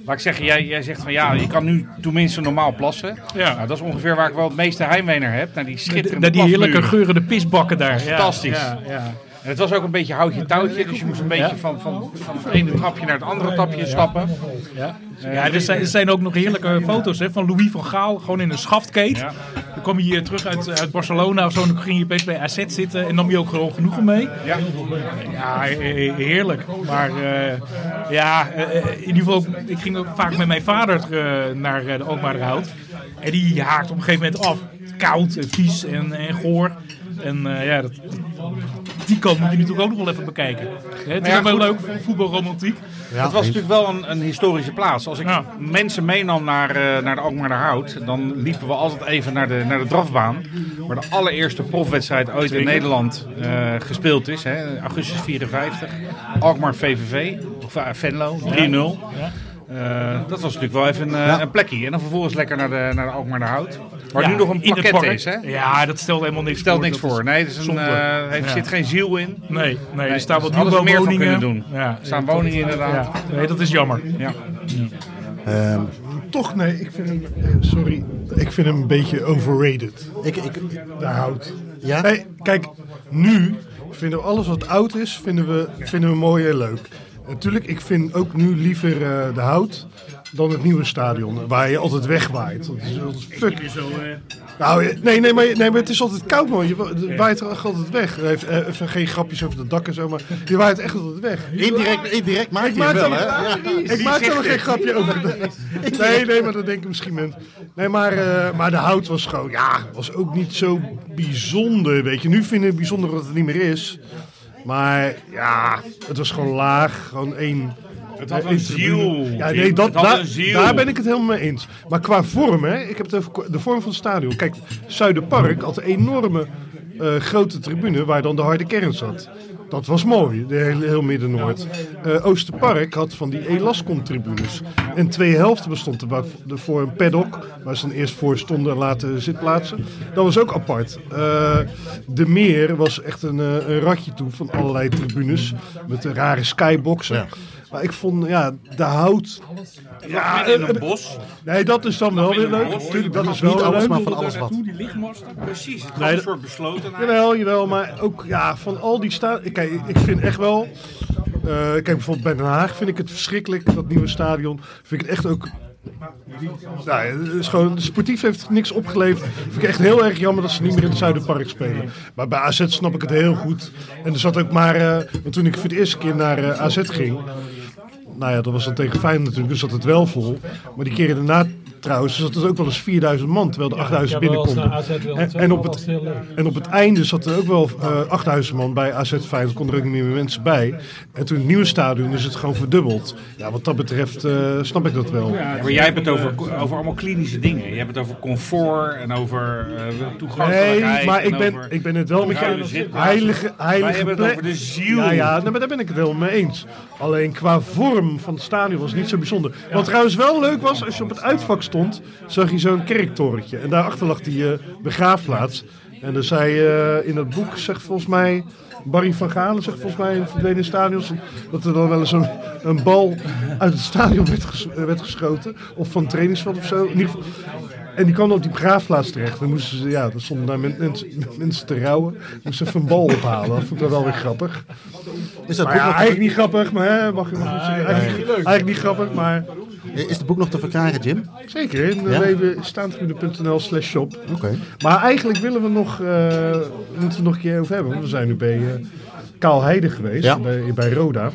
Laat ik zeggen, jij, jij zegt van ja, je kan nu tenminste normaal plassen. Ja. Nou, dat is ongeveer waar ik wel het meeste heimwee naar heb. Naar die schitterende Naar die heerlijke geurende pisbakken daar. Ja, Fantastisch. Ja, ja. En het was ook een beetje houtje touwtje, dus je moest een beetje van, van, van het ene trapje naar het andere trapje stappen. Ja, ja er, zijn, er zijn ook nog heerlijke foto's hè, van Louis van Gaal, gewoon in een schaftkeet. Dan kwam hij hier terug uit, uit Barcelona of zo, en dan ging je opeens bij AZ zitten en nam je ook gewoon genoegen mee. Ja. Ja, he- heerlijk. Maar eh, ja, eh, eh, in ieder geval, ik ging ook vaak met mijn vader eh, naar eh, de Alkmaarderhout. En die haakt op een gegeven moment af. Koud, en vies en, en goor. En eh, ja, dat, die kant moet je natuurlijk ook nog wel even bekijken. Hè, het is ja, ook wel leuk, voetbalromantiek. Ja, het was eens. natuurlijk wel een, een historische plaats. Als ik Ja. mensen meenam naar, eh, naar de Alkmaarderhout, dan liepen we altijd even naar de, naar de drafbaan. Waar de allereerste profwedstrijd ooit in Nederland eh, gespeeld is. Hè, augustus 54. Alkmaar VVV, of Venlo, 3-0. Eh, dat was natuurlijk wel even eh, een plekje. En dan vervolgens lekker naar de, naar de Alkmaarderhout. Waar Ja, nu nog een pakket is. Hè? Ja, dat stelt helemaal niks Stelt voor. niks Dat voor. is Nee, er is een, eh, heeft, Ja. zit geen ziel in. Nee, nee, Nee, er staan wat dus ze meer van nieuwbouwwoningen. kunnen doen. Ja, Er staan woningen inderdaad. Ja, nee, dat is jammer. Ja. Ehm, Toch, nee, ik vind hem, eh, sorry, ik vind hem een beetje overrated. ik, ik, De hout. ja? Nee, kijk, nu vinden we alles wat oud is, vinden we, vinden we mooi en leuk. Natuurlijk, ik vind ook nu liever eh, de hout dan het nieuwe stadion, waar je altijd wegwaait. Dat is, dat is fuck. Nou, je- nee, nee, maar, nee, maar het is altijd koud, man. Je wa- je waait er echt altijd weg. Eh, even geen grapjes over het dak en zo, maar je waait echt altijd weg. Indirect, indirect maakt Ik maak wel, er- hè? Ja. Ik maak er nog geen grapje over. Nee, nee, maar dat denken misschien mensen. Nee, maar, eh, maar de hout was gewoon, ja, was ook niet zo bijzonder. Weet je, nu vinden we het bijzonder dat het niet meer is. Maar ja, het was gewoon laag. Gewoon één. Het had een ziel. Ja, nee, dat, daar, een ziel. daar ben ik het helemaal mee eens. Maar qua vorm, hè, ik heb het over de vorm van het stadion. Kijk, Zuiderpark had een enorme eh, grote tribune waar dan de harde kern zat. Dat was mooi, de hele, heel Midden-Noord. Eh, Oosterpark had van die Elascom-tribunes. En twee helften bestond er waar- voor een paddock, waar ze dan eerst voor stonden en later zitplaatsen. Dat was ook apart. Eh, de Meer was echt een, een ratje toe van allerlei tribunes. Met rare skyboxen. Maar ik vond, ja, de hout... Ja, in eh, een bos. Nee, dat is dan wel weer leuk. Tuurlijk, dat is wel Niet alles, leuk. maar van alles wat. Die lichtmasten. Precies, het Nee, was een soort besloten. Jawel, jawel, maar ook ja, van al die staat. Kijk, ik vind echt wel. eh, kijk, bijvoorbeeld bij Den Haag vind ik het verschrikkelijk, dat nieuwe stadion. Vind ik het echt ook. Nou, het is gewoon, sportief heeft niks opgeleverd. Vind ik echt heel erg jammer dat ze niet meer in het Zuiderpark spelen. Maar bij AZ snap ik het heel goed. En er zat ook maar. eh, want toen ik voor de eerste keer naar eh, AZ ging. Nou ja, dat was dan tegen Feyenoord natuurlijk, dus zat het wel vol. Maar die keren daarna trouwens zat er ook wel eens 4000 man, terwijl er 8000 ik heb wel eens binnenkonden. naar AZ willen En, op het, en op het einde zat er ook wel eh 8000 man bij AZ Feyenoord, konden er ook niet meer mensen bij. En toen het nieuwe stadion is het gewoon verdubbeld. Ja, wat dat betreft eh, snap ik dat wel. Maar jij hebt het over, over allemaal klinische dingen. Je hebt het over comfort en over uh, Nee, toegankelijkheid. maar ik en ben, ik ben het wel met je zitplaatsen. heilige, heilige Wij hebben het plek- over de ziel. Ja, ja nee, maar daar ben ik het wel mee eens. Alleen qua vorm van het stadion was het niet zo bijzonder. Wat trouwens wel leuk was, als je op het uitvak stond, zag je zo'n kerktorentje. En daarachter lag die eh, begraafplaats. En dan zei eh, in het boek, zegt volgens mij... Barry van Galen zegt volgens mij in het stadions... dat er dan wel eens een, een bal uit het stadion werd, ges- werd geschoten. Of van het trainingsveld of zo. In ieder geval, en die kwam op die begraafplaats terecht. Dan moesten ze, ja, dan stonden daar men- mensen, mensen te rouwen. Moesten even een bal ophalen. Dat vond ik wel weer grappig. Is dat Maar ja, eigenlijk niet grappig, maar hè, mag je mag je zeggen. Eigenlijk, niet- eigenlijk niet grappig, maar is het boek nog te verkrijgen, Jim? zeker. In Ja? www.staantribune.nl slash shop. Oké. Maar eigenlijk willen we nog, eh moeten we nog een keer over hebben. Want we zijn nu bij eh Kaal Heide geweest, Ja. bij, bij Roda.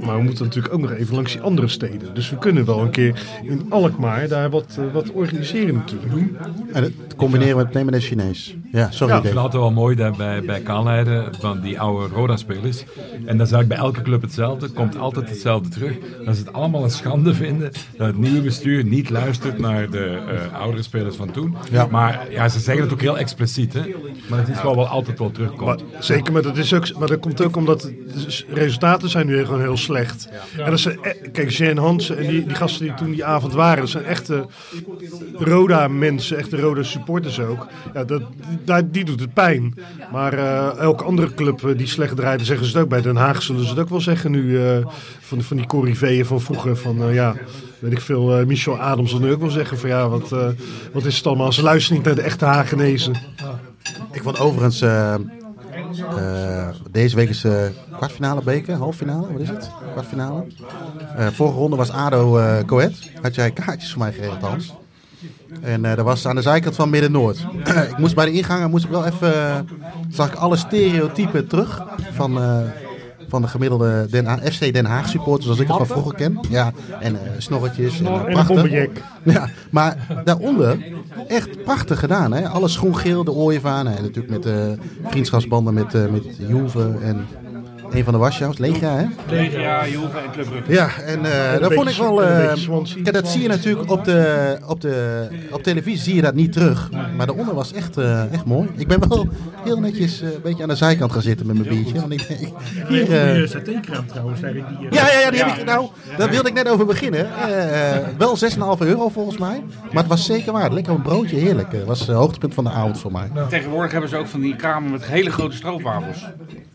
Maar we moeten natuurlijk ook nog even langs die andere steden. Dus we kunnen wel een keer in Alkmaar daar wat, eh, wat organiseren natuurlijk. En het combineren met nemen en Chinees. Ja, sorry Ja, Ik vind het altijd wel mooi dat bij, bij Kaanleiden van die oude Roda-spelers. En dat is eigenlijk bij elke club hetzelfde. komt altijd hetzelfde terug. Dat ze het allemaal een schande vinden dat het nieuwe bestuur niet luistert naar de eh, oudere spelers van toen. Ja. Maar ja, ze zeggen het ook heel expliciet. Hè? Maar het is wel, wel altijd wel Maar, terugkomt. zeker, maar dat, is ook, maar dat komt ook omdat de resultaten zijn nu gewoon heel slecht. En dat zijn, e- kijk, Jean Hansen en die, die gasten die toen die avond waren, dat zijn echte Roda-mensen, echte Roda-supporters ook. Ja, dat, die, die doet het pijn. Maar eh, elke andere club eh, die slecht draaide, zeggen ze het ook. Bij Den Haag zullen ze het ook wel zeggen nu. eh, van, van die corriveeën van vroeger. Van eh, ja, weet ik veel. eh, Michel Adams zal nu ook wel zeggen van ja, wat, eh, wat is het allemaal? Ze luisteren niet naar de echte Hagenezen. Ik vond overigens, eh, deze week is eh kwartfinale beker, halffinale, wat is het? Kwartfinale. Eh, vorige ronde was ADO Coët. Had jij kaartjes voor mij geregeld, Hans? En dat was aan de zijkant van Midden-Noord. [clears throat] ik moest bij de ingangen, moest ik wel even, zag ik alle stereotypen terug van, van de gemiddelde Den Ha- FC Den Haag supporters, zoals ik het van vroeger ken. Ja, en eh, snorretjes. En, eh, En prachtig. Ja, maar daaronder echt prachtig gedaan. Hè? Alles groen-geel, de ooievaar. En natuurlijk met eh, vriendschapsbanden met, met Juve en een van de Warschau's, Legia. Hè? Legia, Juve en Club Brugge. Ja, en eh, dat vond ik wel... eh, kijk, dat zie je natuurlijk op, de, op, de, op televisie zie je dat niet terug. Maar daaronder was echt, eh, echt mooi. Ik ben wel heel netjes eh, een beetje aan de zijkant gaan zitten met mijn biertje. Want ik denk, hier... eh, satékraam trouwens, ik. Die, ja, ja, ja, die heb ik, nou, daar wilde ik net over beginnen. Eh, eh, wel 6,5 euro volgens mij. Maar het was zeker waard. Lekker een broodje, heerlijk. Het was het hoogtepunt van de avond voor mij. Tegenwoordig hebben ze ook van die kramen met hele grote stroopwafels.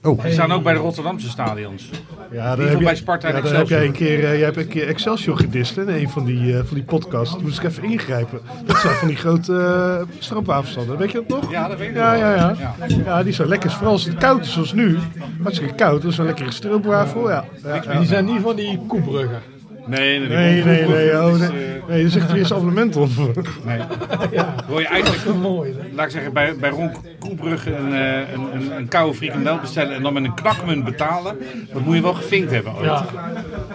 Oh, Die staan ook bij de Rotterdamse stadions. Ja, Die van bij Sparta ja, dan heb jij een keer, eh, jij hebt een keer Excelsior gedist in een van die, eh, van die podcasts. Toen moest ik even ingrijpen. Dat zijn van die grote uh. Weet je dat nog? Ja, dat weet ik Ja, wel. ja, ja. Ja, die zijn lekker. Vooral als het koud is zoals nu. Hartstikke koud. Dat is een lekkere stroopwafel. Ja. Die zijn niet van die koebruggen. Nee, nee, Nee, nee, nee. Oh, Dus, nee. eh, Nee, er zegt er eerst abonnement op. Nee. [laughs] Wil je eigenlijk, Mooi. hè? laat ik zeggen, bij, bij Ron Koelbrugge een, eh, een, een, een koude frikandel bestellen en dan met een knakmunt betalen, dat moet je wel gevinkt hebben ooit. Ja.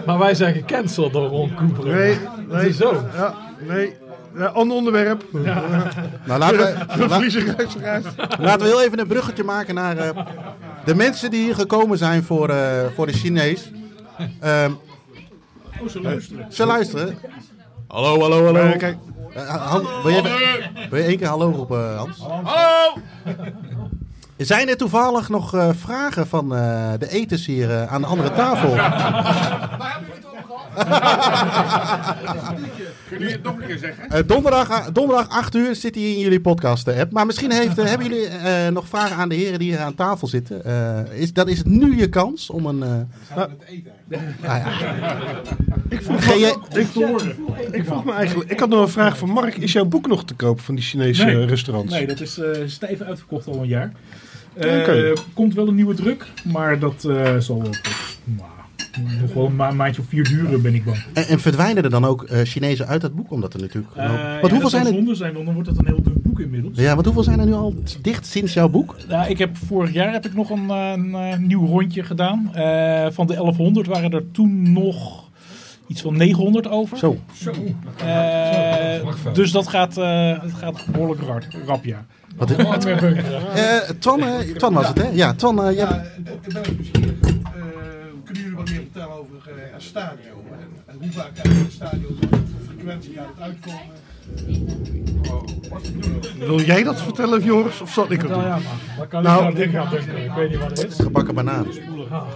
Maar wij zijn gecanceld door Ron Koebrugge. Nee, nee. Zo. Ja, nee. Ja, ander onderwerp. nou laten we, [laughs] laten we heel even een bruggetje maken naar eh, de mensen die hier gekomen zijn voor, eh, voor de Chinees. Ehm, Oh, ze luisteren. ze luisteren. Hallo, hallo, hallo. Eh, kijk, Eh, Han- wil, je even- wil je één keer hallo roepen, Hans? Hallo! Zijn er toevallig nog eh, vragen van eh, de eters hier eh, aan de andere tafel? [laughs] Kun je het [laughs] nog een keer zeggen? Eh, donderdag, donderdag 8 uur zit hij in jullie podcast-app. Maar misschien heeft, eh, hebben jullie eh, nog vragen aan de heren die hier aan tafel zitten. Eh, is, dan is het nu je kans om een... eh, nou, ja. ik vroeg, me, je- ik, ik vroeg me eigenlijk... Ik had nog een vraag van Mark. Is jouw boek nog te koop van die Chinese Nee. eh, restaurants? Nee, dat is eh stijf uitverkocht al een jaar. Eh komt wel een nieuwe druk, maar dat eh, zal wel nou, nog wel een ma- maandje of vier duren, ben ik bang. En, en verdwijnen er dan ook eh, Chinezen uit dat boek? Omdat er natuurlijk... Nou- ja, dat hoeveel zou zijn er... zonde zijn, want dan wordt het een heel dun boek inmiddels. Ja, want hoeveel zijn er nu al dicht sinds jouw boek? Nou, ik heb, vorig jaar heb ik nog een, eh, een, eh, nieuw rondje gedaan. Eh, van de 1100 waren er toen nog iets van 900 over. Zo. Eh, dus dat gaat, eh, het gaat behoorlijk rap, rap ja. Wat is-. Eh, Twan, Twan was het, hè? Ja, Twan, eh, ja, ik ben nieuwsgierig. Eh, kunnen jullie wat meer vertellen over eh, Estadio? En, en hoe vaak kijk je? Wat voor frequentie gaat het uitkomen? Wil jij dat vertellen, Joris? Of zal ik het Nou doen? ja, maar dan kan ik Nou. Ik weet niet wat het is. gebakken banaan.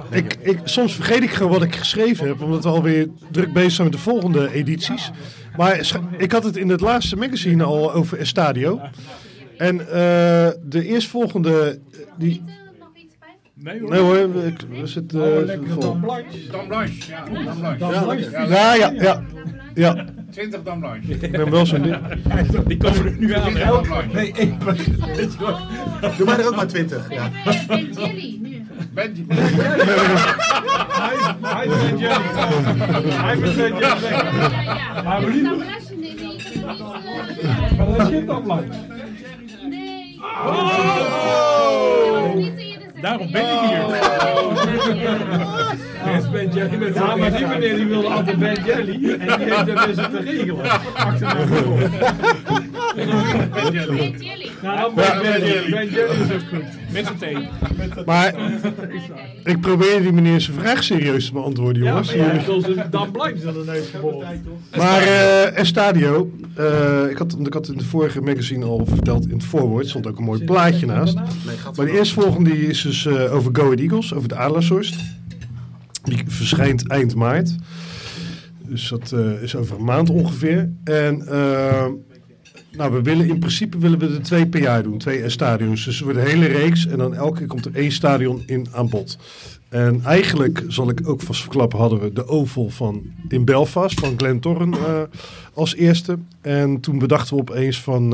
Ik, ik, soms vergeet ik gewoon wat ik geschreven heb, omdat we alweer druk bezig zijn met de volgende edities. Maar ik had het in het laatste magazine al over Estadio. En eh, de eerstvolgende, eh, die... Nee hoor. Nee hoor, ik, we zitten Oh, eh, lekker vol. Dan Blanche. Dam Blanche. Ja, Dam Blanche. Dan Blanche. Ja, ja, ja. ja. 20 Dam Blanche. Ik ben wel zo'n ding. [laughs] Die komen er nu aan. Nee, één Doe mij er ook maar 20. Ja. En jullie nu? Benji. Hij vindt Jelly. Hij vindt Jelly. Ja, ja. Maar we niet- Dan eh, Maar dat zit Dan Blanche. Nee. Oh! Daarom ben ik hier. [laughs] Ben Jelly met ja, maar die meneer die wilde altijd Ben Jelly. En die heeft dat weer zitten regelen. Ben Jelly. Nou, Ben Jelly. Ben Jelly is ook goed. Met z'n thee. Maar ik probeer die meneer zijn vraag serieus te beantwoorden, Ja, jongens. maar jij hebt ons een- dan blijkt aan de neus geboren. Maar eh Estadio, eh, ik, had, ik had in de vorige magazine al verteld, in het voorwoord stond ook een mooi plaatje naast. Maar de eerstvolgende die is dus eh, over Go Ahead Eagles, over de Adlershorst. Die verschijnt eind maart. Dus dat eh, is over een maand ongeveer. En eh, nou, we willen in principe willen we er twee per jaar doen, twee stadions. Dus voor de hele reeks en dan elke keer komt er één stadion in aan bod. En eigenlijk, zal ik ook vast verklappen, hadden we de Oval van, in Belfast van Glen Torren als eerste. En toen bedachten we opeens van,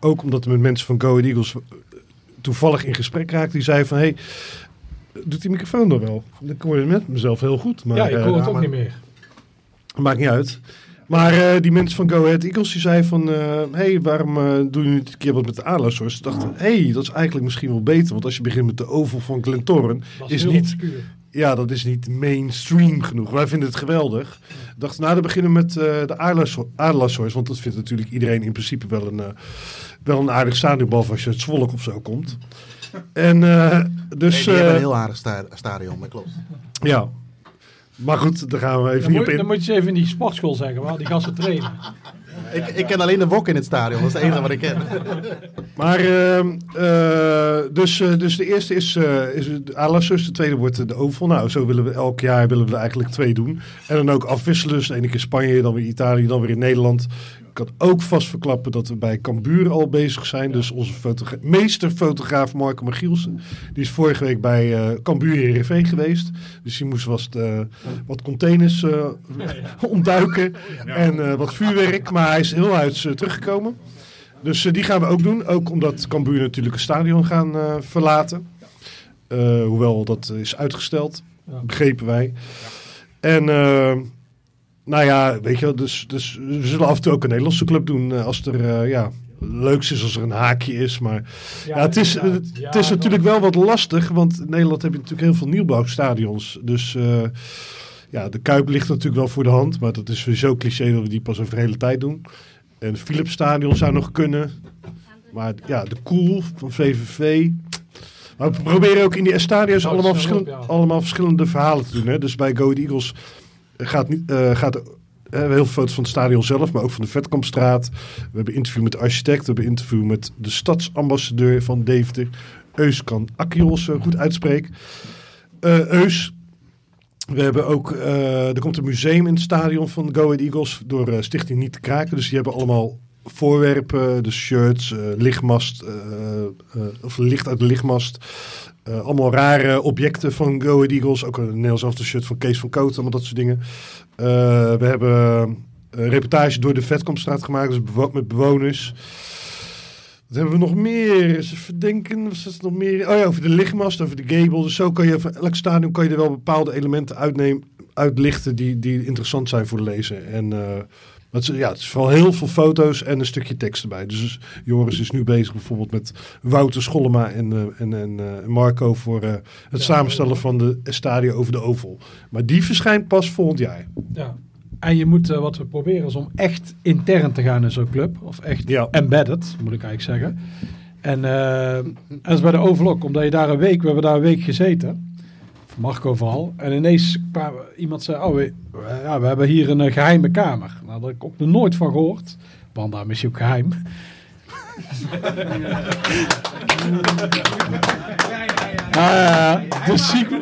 ook omdat we met mensen van Go Ahead Eagles toevallig in gesprek raakten, die zeiden van, hey, doet die microfoon dan wel? Ik hoor het met mezelf heel goed. Maar, Ja, ik eh, hoor het ook niet meer. Maakt niet uit. Maar eh, die mensen van Go Ahead Eagles die zeiden van... hé, hey, waarom eh, doen jullie niet een keer wat met de Adlershorst? Ze dachten, hé, hey, dat is eigenlijk misschien wel beter. Want als je begint met de oval van Glentorren... Dat is heel niet, obscuur. Ja, dat is niet mainstream genoeg. Wij vinden het geweldig. Dachten, nou, dan beginnen we met eh, de. Adlershorst, Want dat vindt natuurlijk iedereen in principe wel een, eh, wel een aardig stadionbal... als je het Zwolk of zo komt. En eh, dus... Nee, een heel aardig sta- stadion, dat klopt. Ja. Maar goed, daar gaan we even Dan niet moet, op dan in. moet je eens even in die sportschool zeggen waar die gasten trainen. Ik, ik ken alleen de wok in het stadion, dat is het enige wat ik ken. Maar ehm, eh, dus, eh, dus de eerste is, eh is Alassus, de tweede wordt de Oval. Nou, zo willen we elk jaar willen we er eigenlijk twee doen. En dan ook afwisselen. Dus de keer Spanje, dan weer Italië, dan weer in Nederland. Ik kan ook vast verklappen dat we bij Cambuur al bezig zijn. Dus onze fotogra meesterfotograaf Marco Magielsen. Die is vorige week bij eh Cambuur Heerenveen geweest. Dus die moest wat, eh, wat containers eh, [laughs] ontduiken. En eh, wat vuurwerk. Maar hij is heel uit teruggekomen. Dus die gaan we ook doen. Ook omdat Cambuur natuurlijk een stadion gaan verlaten. Hoewel dat is uitgesteld, begrepen wij. En nou ja, weet je wel, dus, dus we zullen af en toe ook een Nederlandse club doen. eh, als er, eh, ja, leukst is als er een haakje is. Maar ja, het is, het, Ja, is natuurlijk wel wat lastig. Want in Nederland heb je natuurlijk heel veel nieuwbouwstadions. Dus... eh, ja, de Kuip ligt natuurlijk wel voor de hand, maar dat is sowieso cliché dat we die pas over de hele tijd doen. En Philips Stadion zou nog kunnen. Maar ja, de Koel van VVV. Maar we proberen ook in die stadions allemaal, verschillen- allemaal verschillende verhalen te doen. Hè? Dus bij Go Eagles gaat, niet, eh, gaat eh, we hebben heel veel foto's van het stadion zelf, maar ook van de Vetkampstraat. We hebben interview met de architect, we hebben interview met de stadsambassadeur van Deventer. Eus kan Akkios zo goed uitspreek. Eh, Eus, we hebben ook, eh, er komt een museum in het stadion van Go Ahead Eagles door eh, Stichting Niet te Kraken. Dus die hebben allemaal voorwerpen, dus shirts, eh, lichtmast, eh, eh, of licht uit de lichtmast. Eh, allemaal rare objecten van Go Eagles. Ook een Nederlands elftal shirt van Kees van Koot, allemaal dat soort dingen. Eh, we hebben een reportage door de Vetkampstraat gemaakt, dus bewo- met bewoners. Wat hebben we nog meer? Eens even denken. Was dat nog meer? Oh ja, over de lichtmast, over de gable. Dus zo kan je van elk stadion kan je er wel bepaalde elementen uitnemen, uitlichten die, die interessant zijn voor de lezer. En het, is, ja, het is vooral heel veel foto's en een stukje tekst erbij. Dus Joris is nu bezig bijvoorbeeld met Wouter Schollema en, eh, en, en eh, Marco voor eh, het samenstellen van de stadio over de oval. Maar die verschijnt pas volgend jaar. Ja. En je moet, wat we proberen, is om echt intern te gaan in zo'n club. Of echt embedded, moet ik eigenlijk zeggen. En is bij de Overlock, omdat je daar een week, we hebben daar een week gezeten. Marco vooral. En ineens kwam iemand zei, oh, we, ja, we hebben hier een eh, geheime kamer. Nou, daar heb ik ook nog nooit van gehoord. Want daarom is hij ook geheim. [laughs] Ja. De secret.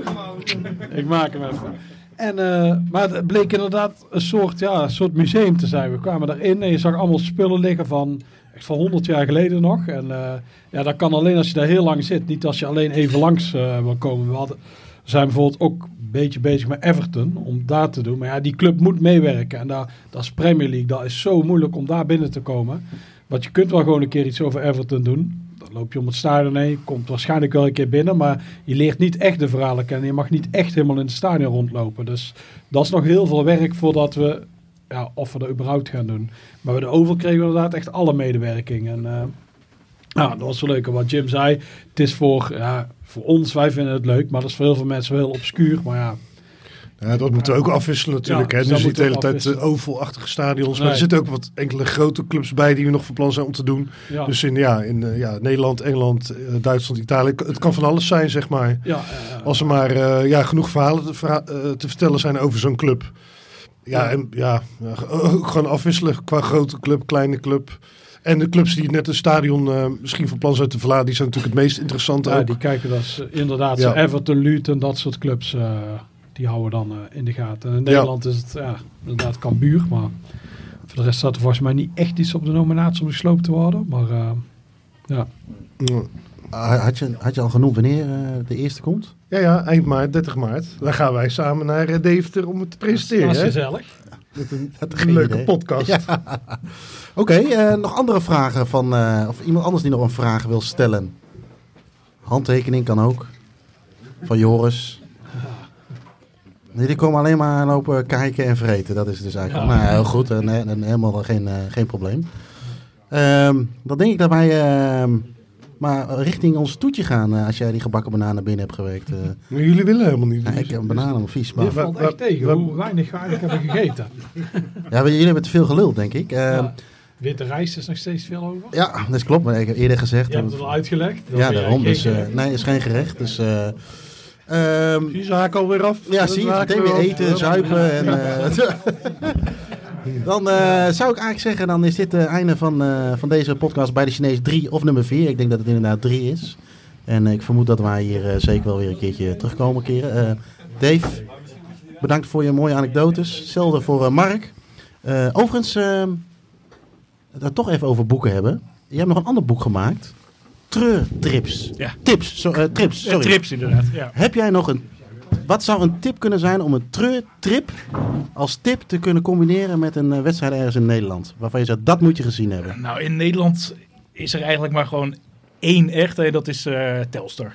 Ik maak hem even. En, eh, maar het bleek inderdaad een soort, ja, een soort museum te zijn. We kwamen daarin en je zag allemaal spullen liggen van, echt van 100 jaar geleden nog. En eh, ja, dat kan alleen als je daar heel lang zit. Niet als je alleen even langs wil komen. We, hadden, zijn bijvoorbeeld ook een beetje bezig met Everton om daar te doen. Maar ja, die club moet meewerken. En daar, dat is Premier League. Dat is zo moeilijk om daar binnen te komen. Want je kunt wel gewoon een keer iets over Everton doen. Dan loop je om het stadion heen, komt waarschijnlijk wel een keer binnen, maar je leert niet echt de verhalen kennen. Je mag niet echt helemaal in het stadion rondlopen. Dus dat is nog heel veel werk voordat we, ja, of we dat überhaupt gaan doen. Maar bij de Oval kregen we inderdaad echt alle medewerking. En eh, Ja, dat was wel leuk. Wat Jim zei, het is voor, ja, voor ons, wij vinden het leuk, maar dat is voor heel veel mensen wel heel obscuur. Maar ja, Ja, dat moeten we ook afwisselen natuurlijk. Ja, hè. dus je de hele tijd eh, afwisselen. ovalachtige stadions. Maar er zitten ook wat enkele grote clubs bij die we nog van plan zijn om te doen. Ja. Dus in, ja, in eh, ja, Nederland, Engeland, eh, Duitsland, Italië. Het kan van alles zijn, zeg maar. ja. Als er maar eh, ja, genoeg verhalen te, verha- eh, te vertellen zijn over zo'n club. Ja, Ja. en ja, ja, ook gewoon afwisselen qua grote club, kleine club. En de clubs die net een stadion eh, misschien van plan zijn te verlaten, die zijn natuurlijk het meest interessant Ja, ook. die kijken dat is inderdaad Ja. Everton, Luton, dat soort clubs, eh, die houden dan eh, in de gaten. En in Nederland is het ja, inderdaad Cambuur, maar voor de rest staat er volgens mij niet echt iets op de nominatie om gesloopt te worden. Maar eh, ja, Had je, had je al genoemd wanneer de eerste komt? Ja, ja, eind maart, 30 maart. Dan gaan wij samen naar Deventer om het te presenteren. dat is gezellig. Een Dat leuke idee. podcast. [laughs] Oké, eh, nog andere vragen van, eh, of iemand anders die nog een vraag wil stellen? Handtekening kan ook. Van Joris. Nee, die komen alleen maar lopen kijken en vreten. Dat is dus eigenlijk. Ja. Nou, heel goed. En, en, en helemaal geen, eh, geen probleem. Ehm, dan denk ik dat wij ehm, maar richting ons toetje gaan. eh, als jij die gebakken bananen binnen hebt gewerkt. eh. [laughs] Maar jullie willen helemaal niet. Ja, ik heb een banaan vies. Maar, Dit valt echt tegen, hoe weinig we eigenlijk hebben gegeten. [laughs] ja, jullie hebben te veel geluld, denk ik. Ehm, Ja. Witte rijst is nog steeds veel over. ja, dat klopt. Maar ik heb eerder gezegd. Je hebt het al uitgelegd. Ja, daarom. Dus, eh, gerecht. nee, is geen gerecht. Dus, eh, ehm, Die zaak alweer af. ja, zie je, meteen weer eten, zuipen. En, [laughs] eh, dan eh, zou ik eigenlijk zeggen, dan is dit het einde van, eh, van deze podcast bij de Chinees 3 of nummer 4. Ik denk dat het inderdaad 3 is. En ik vermoed dat wij hier eh, zeker wel weer een keertje terugkomen keren. Dave, bedankt voor je mooie anekdotes. Hetzelfde voor Mark. Overigens, het toch even over boeken hebben. Je hebt nog een ander boek gemaakt. Treurtrips. Ja. Tips, so- trips, Ja, sorry. trips inderdaad. Ja. Heb jij nog een. Wat zou een tip kunnen zijn om een treurtrip als tip te kunnen combineren met een eh, wedstrijd ergens in Nederland? Waarvan je zegt, dat moet je gezien hebben. Nou, in Nederland is er eigenlijk maar gewoon één echte. en Dat is eh, Telstar.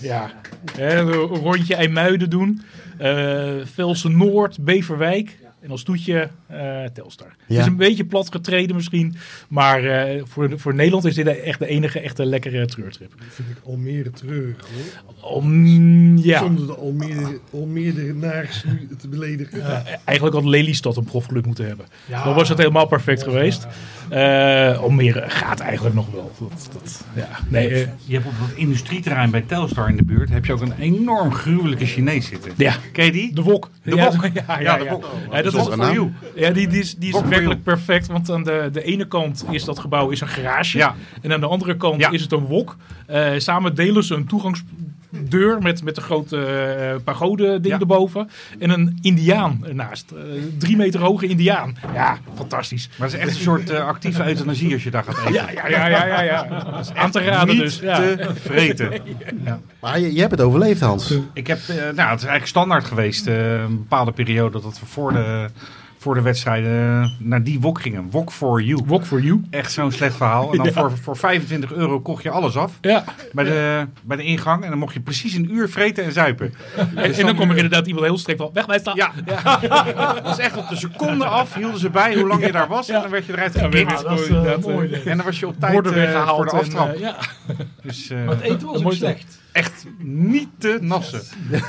Ja. Hè, een rondje IJmuiden doen. eh Velsen Noord, Beverwijk. En als toetje eh, Telstar. Het Ja. is een beetje plat getreden misschien. Maar eh, voor, voor Nederland is dit echt de enige echte lekkere treurtrip. vind ik Almere treurig hoor. Om, ja. Zonder de Almere, Almere naars te beledigen. Eh, eigenlijk had Lelystad een profclub moeten hebben. Dan was het helemaal perfect geweest. Eh Almere gaat eigenlijk nog wel. Dat, dat, ja. nee, Je hebt op dat industrieterrein bij Telstar in de buurt heb je ook een enorm gruwelijke Chinees zitten. ja. Ken je die? De wok. De ja, wok. Ja, ja, Ja, ja, de wok. Ja, dat Ja, die, die is, die is werkelijk perfect. Want aan de, de ene kant is dat gebouw is een garage. Ja. En aan de andere kant Ja. is het een wok. Eh, samen delen ze een toegangsdeur met, met een grote eh, pagode ding Ja. erboven. En een indiaan ernaast. Eh, drie meter hoge indiaan. Ja, fantastisch. Maar het is echt een soort eh, actieve euthanasie als je daar gaat eten. Ja, ja, ja, ja, ja, ja. Dat is aan te raden Niet dus. Ja. te vreten. [laughs] Maar je, je hebt het overleefd, Hans. Ik heb, nou, het is eigenlijk standaard geweest, eh, een bepaalde periode, dat we voor de, voor de wedstrijden eh, naar die wok gingen. Wok for you. Wok for you. Echt zo'n slecht verhaal. En dan [laughs] voor, voor 25 euro kocht je alles af Ja. bij de, bij de ingang. En dan mocht je precies een uur vreten en zuipen. En, en dan kom er inderdaad iemand heel strikt van weg bij staan. Ja, dat was [laughs] echt op de seconde af. Hielden ze bij hoe lang je daar was. En dan werd je eruit Ja, gekikt. dat is, eh, mooi. En dan was je op tijd eh, weggehaald. voor de en, aftrap. eh, ja. Dus eh, Het eten was ook slecht. Echt niet te nassen. [laughs]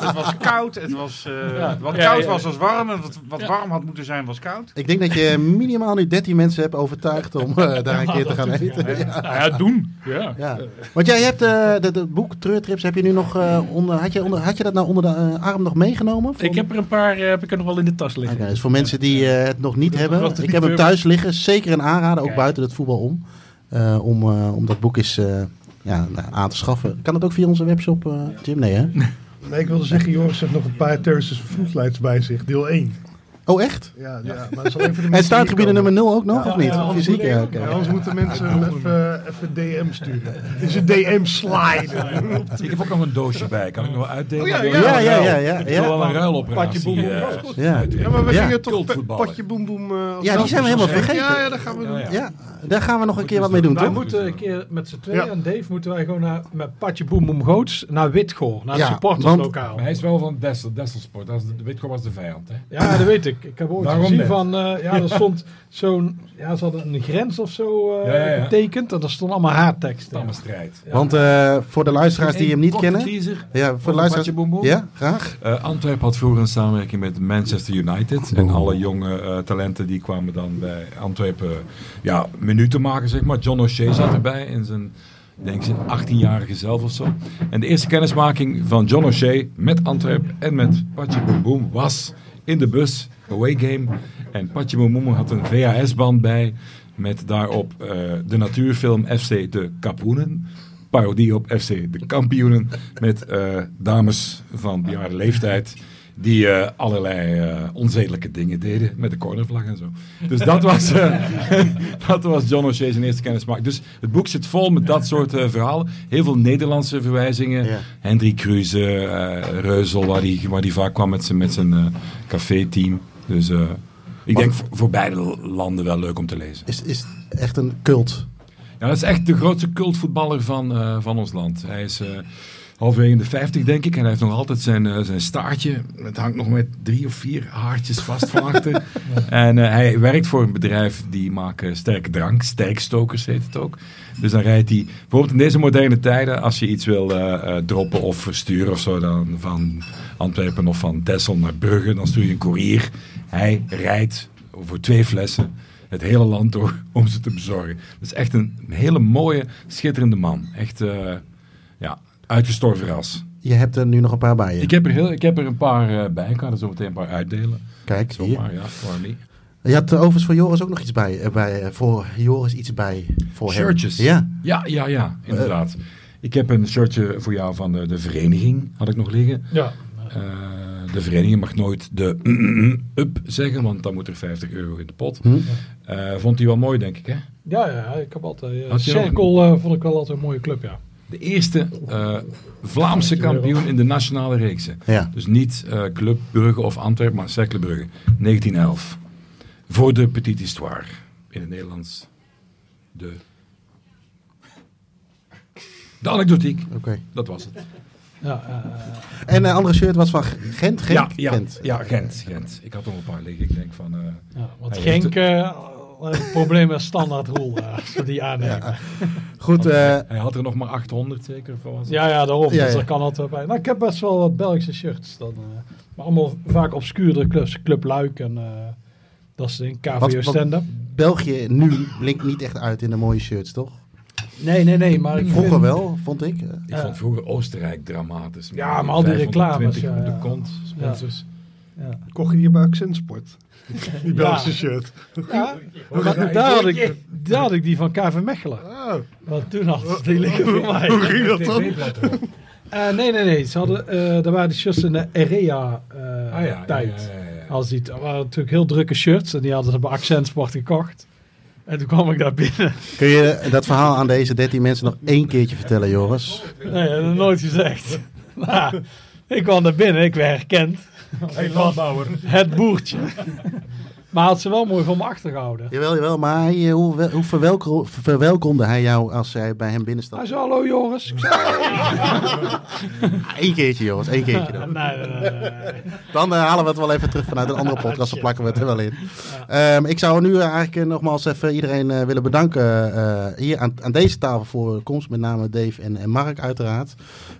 Het was koud. Het was, eh, Ja. Wat Ja, koud ja. was, was warm. En wat, wat Ja. warm had moeten zijn, was koud. Ik denk dat je minimaal nu 13 mensen hebt overtuigd om eh, daar een keer te gaan eten. Ja. Nou ja, doen. Ja. Ja. Want jij hebt eh dat dat boek Treurtrips, heb je nu nog eh, onder, had je, onder, had je dat nou onder de eh, arm nog meegenomen? Ik heb er een paar eh, heb ik er nog wel in de tas liggen. Oké, dus voor mensen die eh, het nog niet hebben. Ik heb hem thuis liggen. Zeker een aanrader, ook buiten het voetbal om. Eh, om, eh, om dat boek eens eh, ja, nou, aan te schaffen. Kan dat ook via onze webshop, eh, Jim? Nee, hè? Nee, ik wilde zeggen, Joris heeft nog een paar Terraces bij zich, deel 1. Oh, echt? Ja, ja maar dat is alleen voor de [laughs] En mensen starttribune die nummer 0 ook nog, Ja, of niet? ja, anders Fysiek, ja. Ja, anders moeten mensen even, even DM sturen. Het is een DM sliden. Ik heb ook nog een doosje bij. Kan ik nog wel uitdelen? Oh ja, ja. Ja, ja, ja, ja, Ik ja. wil wel een ruiloperatie. Patje boem, eh. Ja. Ja, maar we Ja. gingen toch. Patje Boem Boem... eh, als Ja, die zijn we helemaal vergeten. Ja, ja, dat gaan we doen. Ja, ja. Ja, daar gaan we nog een keer wat mee doen, Wij toch? moeten een keer met z'n tweeën Ja. en Dave moeten wij gewoon naar, met Patje Boem Boem Goots naar Witgoor, naar Ja, het supporterslokaal. Maar hij is wel van Dessel, Desselsport. Dat is de, de Witgoor was de vijand. Hè? Ja, dat weet ik. Ik heb ooit Waarom gezien net? van, eh, ja, er [laughs] stond zo'n, ja, ze hadden een grens of zo eh, Ja, ja, ja. getekend. En er stond allemaal haatteksten. Allemaal strijd. Want eh, voor de luisteraars die hem niet kennen. teaser Ja, voor de luisteraars. Ja, graag. Eh, Antwerpen had vroeger een samenwerking met Manchester United. En alle jonge eh, talenten die kwamen dan bij Antwerpen ja, minuten maken, zeg maar. John O'Shea zat erbij in zijn, ik denk zijn 18-jarige zelf of zo. En de eerste kennismaking van John O'Shea met Antwerpen en met Patje Boem Boem was in de bus, away game. En Patje Boem had een VHS-band bij met daarop eh, de natuurfilm FC De Kapoenen parodie op FC de kampioenen. Met eh, dames van bejaarde leeftijd. Die eh, allerlei eh, onzedelijke dingen deden. Met de cornervlag en zo. Dus dat was, eh, [laughs] dat was John O'Shea zijn eerste kennismaking. Dus het boek zit vol met dat soort verhalen. Heel veel Nederlandse verwijzingen. Ja. Hendrik Kruse, Reuzel, waar die, waar die vaak kwam met zijn, met zijn café-team. Dus ik denk voor, voor beide landen wel leuk om te lezen. Is, is echt een cult. Ja, dat is echt de grootste cultvoetballer van, van ons land. Hij is halverwege de 50, denk ik. En hij heeft nog altijd zijn, eh, zijn staartje. Het hangt nog met drie of vier haartjes vast van achter. [laughs] En eh, hij werkt voor een bedrijf die maken sterke drank. Sterkstokers heet het ook. Dus dan rijdt hij... Bijvoorbeeld in deze moderne tijden, als je iets wil eh, eh, droppen of versturen of zo... Dan van Antwerpen of van Texel naar Brugge, dan stuur je een koerier. Hij rijdt voor twee flessen het hele land door [laughs] om ze te bezorgen. Dat is echt een, hele mooie, schitterende man. Echt, eh, ja, uitgestorven ras. Je hebt er nu nog een paar bij je. Ik heb er, heel, ik heb er een paar eh, bij. Ik ga er zo meteen een paar uitdelen. Kijk, hier. Zomaar, ja, niet? Je had uh, overigens voor Joris ook nog iets bij. eh, bij eh, voor Joris iets bij. Voor hem. Shirtjes. Ja. Ja, ja, ja, inderdaad. Ik heb een shirtje voor jou van de, de vereniging, had ik nog liggen. Ja. Eh, de vereniging mag nooit de [clears throat] up zeggen, want dan moet er 50 euro in de pot. Hm. Eh, vond hij wel mooi, denk ik, hè? Ja, ja, ik heb altijd... eh, Cirkel eh, vond ik wel altijd een mooie club, ja. De eerste eh, Vlaamse kampioen in de nationale reeksen. Ja. Dus niet eh, Club Brugge of Antwerpen, maar Cercle Brugge. 1911. Voor de Petite Histoire. In het Nederlands. De... De anekdotiek. Oké. Dat was het. ja eh, En een andere shirt was van Gent? Gent? Ja, ja, Gent. ja, Gent, Gent. Ik had nog een paar liggen. Ik denk van... eh, ja, want Genk, heeft- probleem is standaard rol, eh, als we die aannemen. Goed, eh, hij had er nog maar 800 zeker. Het? Ja, ja, daarom. Ja, Dus ja. er kan altijd bij. Nou, ik heb best wel wat Belgische shirts. Dan, eh, maar allemaal vaak obscuurdere clubs. Club Luik en eh, dat is een KVO stand-up. België nu blinkt niet echt uit in de mooie shirts, toch? Nee, nee, nee. Maar ik Vroeger vind- wel, vond ik. Eh, Ik Ja. vond vroeger Oostenrijk dramatisch. Ja, maar al die reclames, 520 ja, op de kont, sponsors. Ja. Kocht je die bij Accentsport? [laughs] Die Belgische Ja. shirt. Ja, maar daar, had ik, daar had ik die van KV Mechelen. Oh. Want toen had ze die liggen voor mij. Hoe ging dat [laughs] dan? Eh, nee, nee, nee. Ze hadden, eh daar waren die shirts in de Area-tijd. Ah, ja, ja, ja, ja, ja. Als die, het waren natuurlijk heel drukke shirts. En die hadden ze bij Accentsport gekocht. En toen kwam ik daar binnen. Kun je dat verhaal aan deze 13 mensen nog één keertje vertellen, Joris? Nee, dat heb ik nooit gezegd. [laughs] Nou, ik kwam daar binnen, ik werd herkend. Landbouwer. Het boertje. Maar had ze wel mooi voor me achtergehouden. Jawel, jawel, maar hij, eh, hoe, hoe verwelko- verwelkomde hij jou als hij bij hem Hij binnenstapte? zei, hallo Joris. Ik zei, [laughs] Eén keertje, Joris, één keertje dan. [laughs] nee, nee, nee, nee. Dan eh, halen we het wel even terug vanuit een andere [laughs] podcast, dan plakken we het er wel in. Ehm, ik zou nu eigenlijk eh, nogmaals even iedereen eh, willen bedanken eh, hier aan, aan deze tafel voor de komst. Met name Dave en, en Mark uiteraard.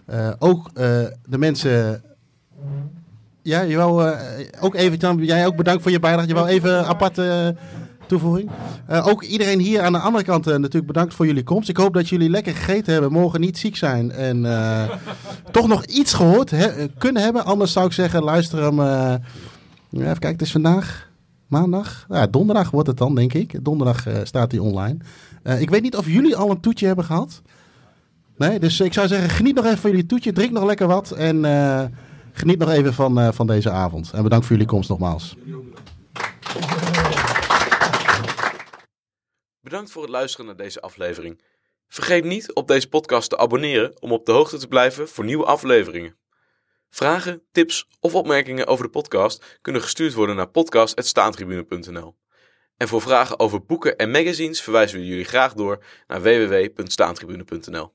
Eh, ook eh, de mensen... Ja, je eh, ook even, jij ook bedankt voor je bijdrage. Je wou even een aparte eh, toevoeging. Eh, ook iedereen hier aan de andere kant natuurlijk bedankt voor jullie komst. Ik hoop dat jullie lekker gegeten hebben, morgen niet ziek zijn en toch nog iets gehoord eh, kunnen hebben. Anders zou ik zeggen, luister hem. even kijken, het is vandaag maandag. Ja, donderdag wordt het dan, denk ik. Donderdag staat hij online. Ik weet niet of jullie al een toetje hebben gehad. Nee, dus ik zou zeggen, geniet nog even van jullie toetje. Drink nog lekker wat en geniet nog even van, eh, van deze avond. En bedankt voor jullie komst nogmaals. Bedankt voor het luisteren naar deze aflevering. Vergeet niet op deze podcast te abonneren om op de hoogte te blijven voor nieuwe afleveringen. Vragen, tips of opmerkingen over de podcast kunnen gestuurd worden naar podcast.staantribune.nl. En voor vragen over boeken en magazines verwijzen we jullie graag door naar www.staantribune.nl.